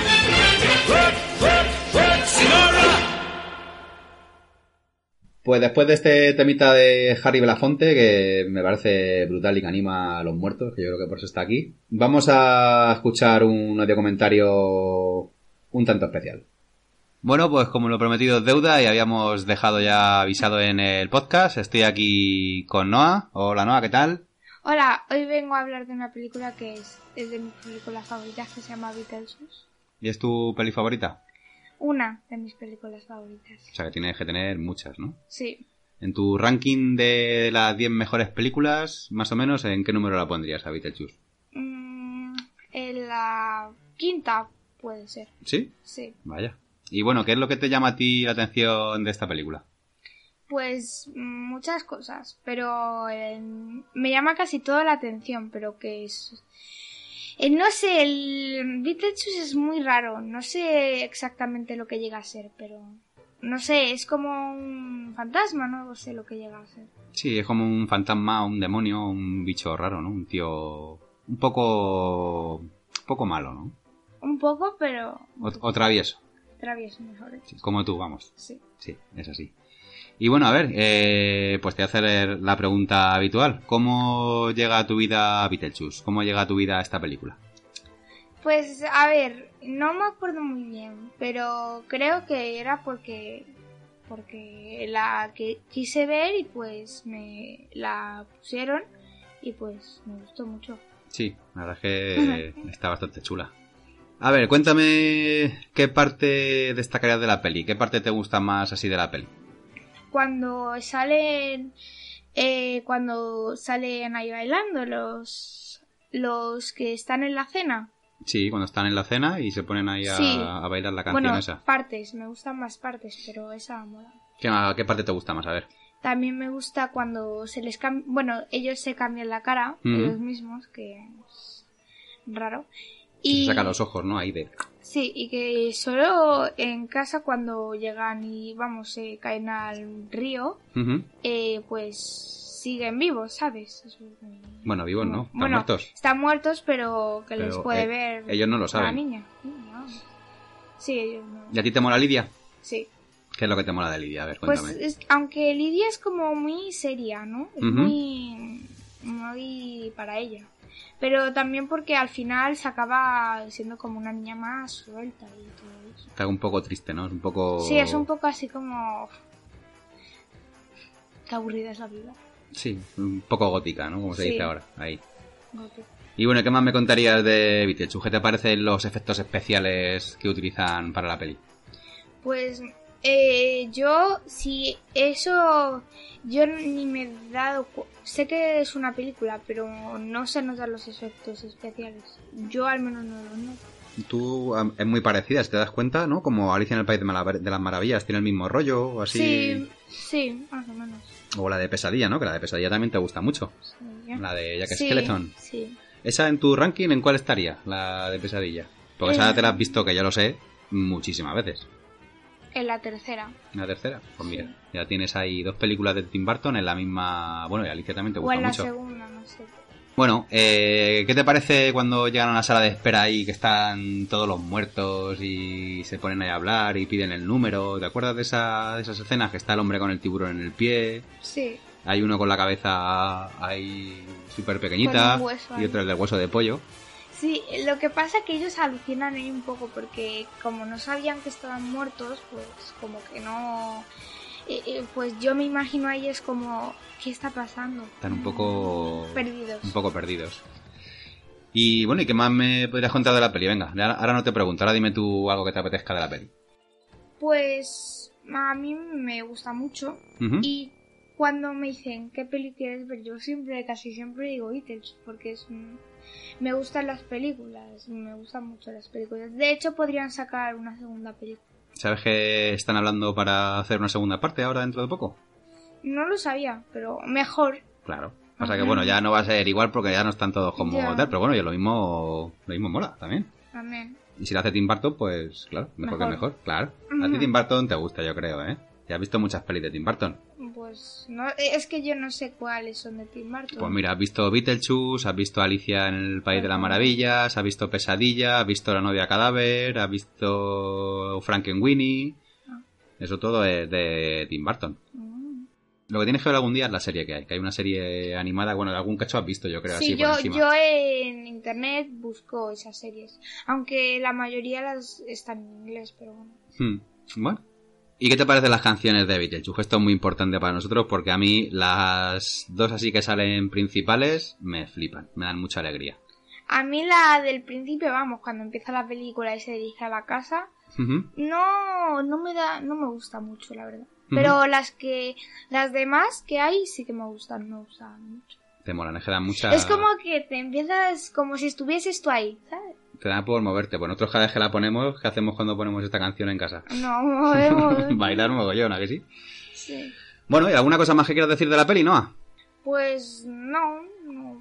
Work, work, work, Sinora. Pues después de este temita de Harry Belafonte, que me parece brutal y que anima a los muertos, que yo creo que por eso está aquí, vamos a escuchar un audio comentario un tanto especial. Bueno, pues como lo prometido es deuda y habíamos dejado ya avisado en el podcast, estoy aquí con Noah. Hola Noah, ¿qué tal? Hola, hoy vengo a hablar de una película que es, es de mis películas favoritas que se llama Beetlejuice. ¿Y es tu peli favorita? Una de mis películas favoritas. O sea que tienes que tener muchas, ¿no? Sí. En tu ranking de las 10 mejores películas, más o menos, ¿en qué número la pondrías a Beetlejuice? Mm, en la quinta puede ser. ¿Sí? Sí. Vaya. Y bueno, ¿qué es lo que te llama a ti la atención de esta película? Pues muchas cosas, pero eh, me llama casi toda la atención, pero que es... eh, no sé, el Beetlejuice es muy raro, no sé exactamente lo que llega a ser, pero... No sé, es como un fantasma, no sé lo que llega a ser. Sí, es como un fantasma, un demonio, un bicho raro, ¿no? Un tío un poco... un poco malo, ¿no? Un poco, pero O, o travieso, travieso mejor. dicho. como tú, vamos. Sí. Sí, es así. Y bueno, a ver, eh, pues te voy a hacer la pregunta habitual. ¿Cómo llega a tu vida Beetlejuice? ¿Cómo llega a tu vida esta película? Pues a ver, no me acuerdo muy bien, pero creo que era porque porque la que quise ver y pues me la pusieron y pues me gustó mucho. Sí, la verdad es que [LAUGHS] está bastante chula. A ver, cuéntame qué parte destacarías de la peli, qué parte te gusta más así de la peli. Cuando salen eh, cuando salen ahí bailando los los que están en la cena, Sí, cuando están en la cena y se ponen ahí a, Sí. a bailar la canción Bueno, esa. partes, me gustan más partes, pero esa mola. ¿Qué, ¿Qué parte te gusta más? A ver. También me gusta cuando se les cambia, bueno, ellos se cambian la cara, Ujú. ellos mismos, que es raro. Se Y saca los ojos, ¿no? Ahí de... sí, y que solo en casa cuando llegan y vamos, se caen al río, eh, pues siguen vivos, ¿sabes? Bueno, vivos no, están bueno, muertos. están muertos, pero que les puede eh, ver ellos no lo la niña. No. Sí, ellos no. ¿Y a ti te mola Lidia? Sí. ¿Qué es lo que te mola de Lidia? A ver, Pues cuéntame. es- aunque Lidia es como muy seria, ¿no? Es muy para ella. Pero también porque al final se acaba siendo como una niña más suelta y todo eso. Está un poco triste, ¿no? Es un poco... Sí, es un poco así como... Qué aburrida es la vida. Sí, un poco gótica, ¿no? Como se Sí. dice ahora. Ahí. Y bueno, ¿qué más me contarías de Beetlejuice? ¿Qué te parecen los efectos especiales que utilizan para la peli? Pues eh, yo, si eso, yo ni me he dado, sé que es una película, pero no se notan los efectos especiales. Yo al menos no los noto. Tú es muy parecida, si te das cuenta, ¿no? Como Alicia en el País de, las Maravillas, tiene el mismo rollo, o así. Sí, sí, más o menos. O la de Pesadilla, ¿no? Que la de Pesadilla también te gusta mucho. Sí, ya. La de Jack Sí, Skeleton. Sí. ¿Esa en tu ranking en cuál estaría? La de Pesadilla. Porque esa Eh. te la has visto, que yo lo sé, muchísimas veces. En la tercera. ¿La tercera? Pues mira, ya tienes ahí dos películas de Tim Burton en la misma... Bueno, y Alicia también te O gusta en la mucho. segunda, no sé. Bueno, eh, ¿qué te parece cuando llegan a la sala de espera ahí que están todos los muertos y se ponen ahí a hablar y piden el número? ¿Te acuerdas de, esa- de esas escenas que está el hombre con el tiburón en el pie? Sí. Hay uno con la cabeza ahí súper pequeñita y otro el de hueso de pollo. Sí, lo que pasa es que ellos alucinan ahí un poco porque como no sabían que estaban muertos, pues como que no... eh, eh, pues yo me imagino a ellos como, ¿qué está pasando? Están un poco... Perdidos. Un poco perdidos. Y bueno, ¿y qué más me podrías contar de la peli? Venga, ahora no te pregunto, ahora dime tú algo que te apetezca de la peli. Pues a mí me gusta mucho y cuando me dicen qué peli quieres ver, yo siempre, casi siempre digo Beatles porque es un- me gustan las películas, me gustan mucho las películas. De hecho podrían sacar una segunda película. ¿Sabes que están hablando para hacer una segunda parte ahora dentro de poco? No lo sabía, pero mejor. Claro. Pasa que Ajá. bueno, ya no va a ser igual porque ya no están todos como Ya. tal, pero bueno, yo lo mismo, lo mismo mola también. También. Y si lo hace Tim Burton, pues claro, mejor, que Mejor. mejor, claro. A ti. Tim Burton te gusta, yo creo, ¿eh? Ya has visto muchas pelis de Tim Burton. Pues no, es que yo no sé cuáles son de Tim Burton. Pues mira, has visto Beetlejuice, has visto Alicia en el País de las Maravillas, has visto Pesadilla, has visto La novia cadáver, has visto Frankenweenie. Ah. Eso todo es de Tim Burton. Mm. Lo que tienes que ver algún día es la serie que hay, que hay una serie animada, bueno, algún cacho has visto, yo creo, Sí, así yo, por encima. yo en internet busco esas series. Aunque la mayoría las están en inglés, pero bueno. Hmm, Bueno. ¿Y qué te parecen las canciones de Beetlejuice? Esto es muy importante para nosotros porque a mí las dos así que salen principales me flipan, me dan mucha alegría. A mí la del principio, vamos, cuando empieza la película y se dirige a la casa, no, no me da, no me gusta mucho, la verdad. Pero las que, las demás que hay sí que me gustan, me gustan mucho. Te molan, es que dan mucha... Es como que te empiezas como si estuvieses tú ahí, ¿sabes? Te dan por moverte. Pues nosotros cada vez que la ponemos, ¿qué hacemos cuando ponemos esta canción en casa? No, movemos. [LAUGHS] Bailar mogollón, ¿a que sí? sí. Bueno, ¿y alguna cosa más que quieras decir de la peli, Noah? Pues no, no.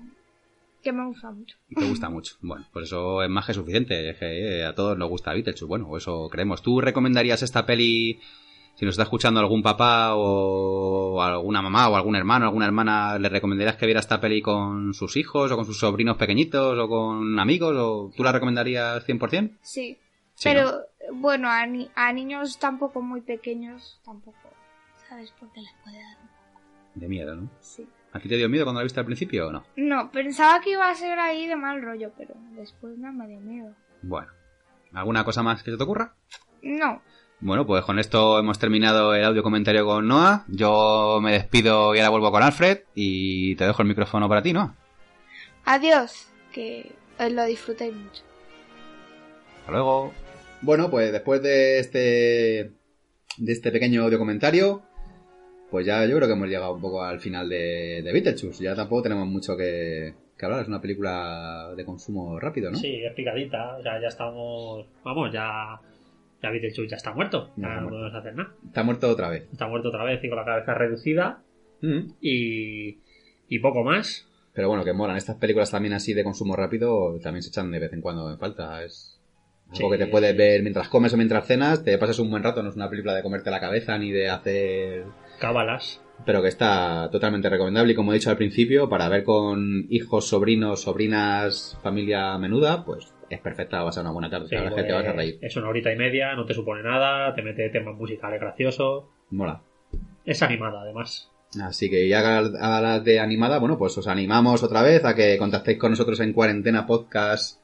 Que me gusta mucho. Te gusta mucho. Bueno, pues eso es más que suficiente. Es que eh, a todos nos gusta Beetlejuice. Bueno, eso creemos. ¿Tú recomendarías esta peli si nos está escuchando algún papá o alguna mamá o algún hermano, alguna hermana, le recomendarías que viera esta peli con sus hijos o con sus sobrinos pequeñitos o con amigos? ¿O tú la recomendarías 100%? Sí. Sí, Pero bueno, a, ni- a niños tampoco muy pequeños, tampoco. ¿Sabes por qué les puede dar? De miedo, ¿no? Sí. ¿A ti te dio miedo cuando la viste al principio o no? No, pensaba que iba a ser ahí de mal rollo, pero después no me dio miedo. Bueno. ¿Alguna cosa más que se te ocurra? No. Bueno, pues con esto hemos terminado el audio comentario con Noah. Yo me despido y ahora vuelvo con Alfred y te dejo el micrófono para ti, Noah. Adiós, que os lo disfrutéis mucho. Hasta luego. Bueno, pues después de este de este pequeño audio comentario, pues ya yo creo que hemos llegado un poco al final de, de Beetlejuice. Ya tampoco tenemos mucho que, que hablar. Es una película de consumo rápido, ¿no? Sí, es picadita. O sea, ya estamos. Vamos, ya. Ya Beetlejuice ya está muerto. Está no muerto. podemos hacer nada. Está muerto otra vez. Está muerto otra vez y con la cabeza reducida. Mm. Y. Y poco más. Pero bueno, que molan. Estas películas también así de consumo rápido también se echan de vez en cuando en falta. Es algo Sí, que te puedes sí, ver mientras comes o mientras cenas. Te pasas un buen rato. No es una película de comerte la cabeza ni de hacer... Cábalas. Pero que está totalmente recomendable y como he dicho al principio, para ver con hijos, sobrinos, sobrinas, familia menuda, pues es perfecta, va a ser una buena tarde. Sí, la verdad es que te vas a reír. Es una horita y media, no te supone nada, te mete temas musicales graciosos. Mola. Es animada, además. Así que ya a las de animada, bueno, pues os animamos otra vez a que contactéis con nosotros en cuarentena podcast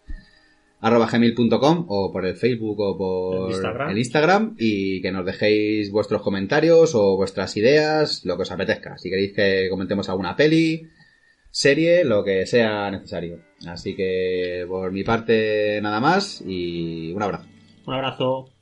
arroba gmail.com o por el Facebook o por El Instagram. el Instagram y que nos dejéis vuestros comentarios o vuestras ideas, lo que os apetezca. Si queréis que comentemos alguna peli, serie, lo que sea necesario. Así que por mi parte nada más y un abrazo. Un abrazo.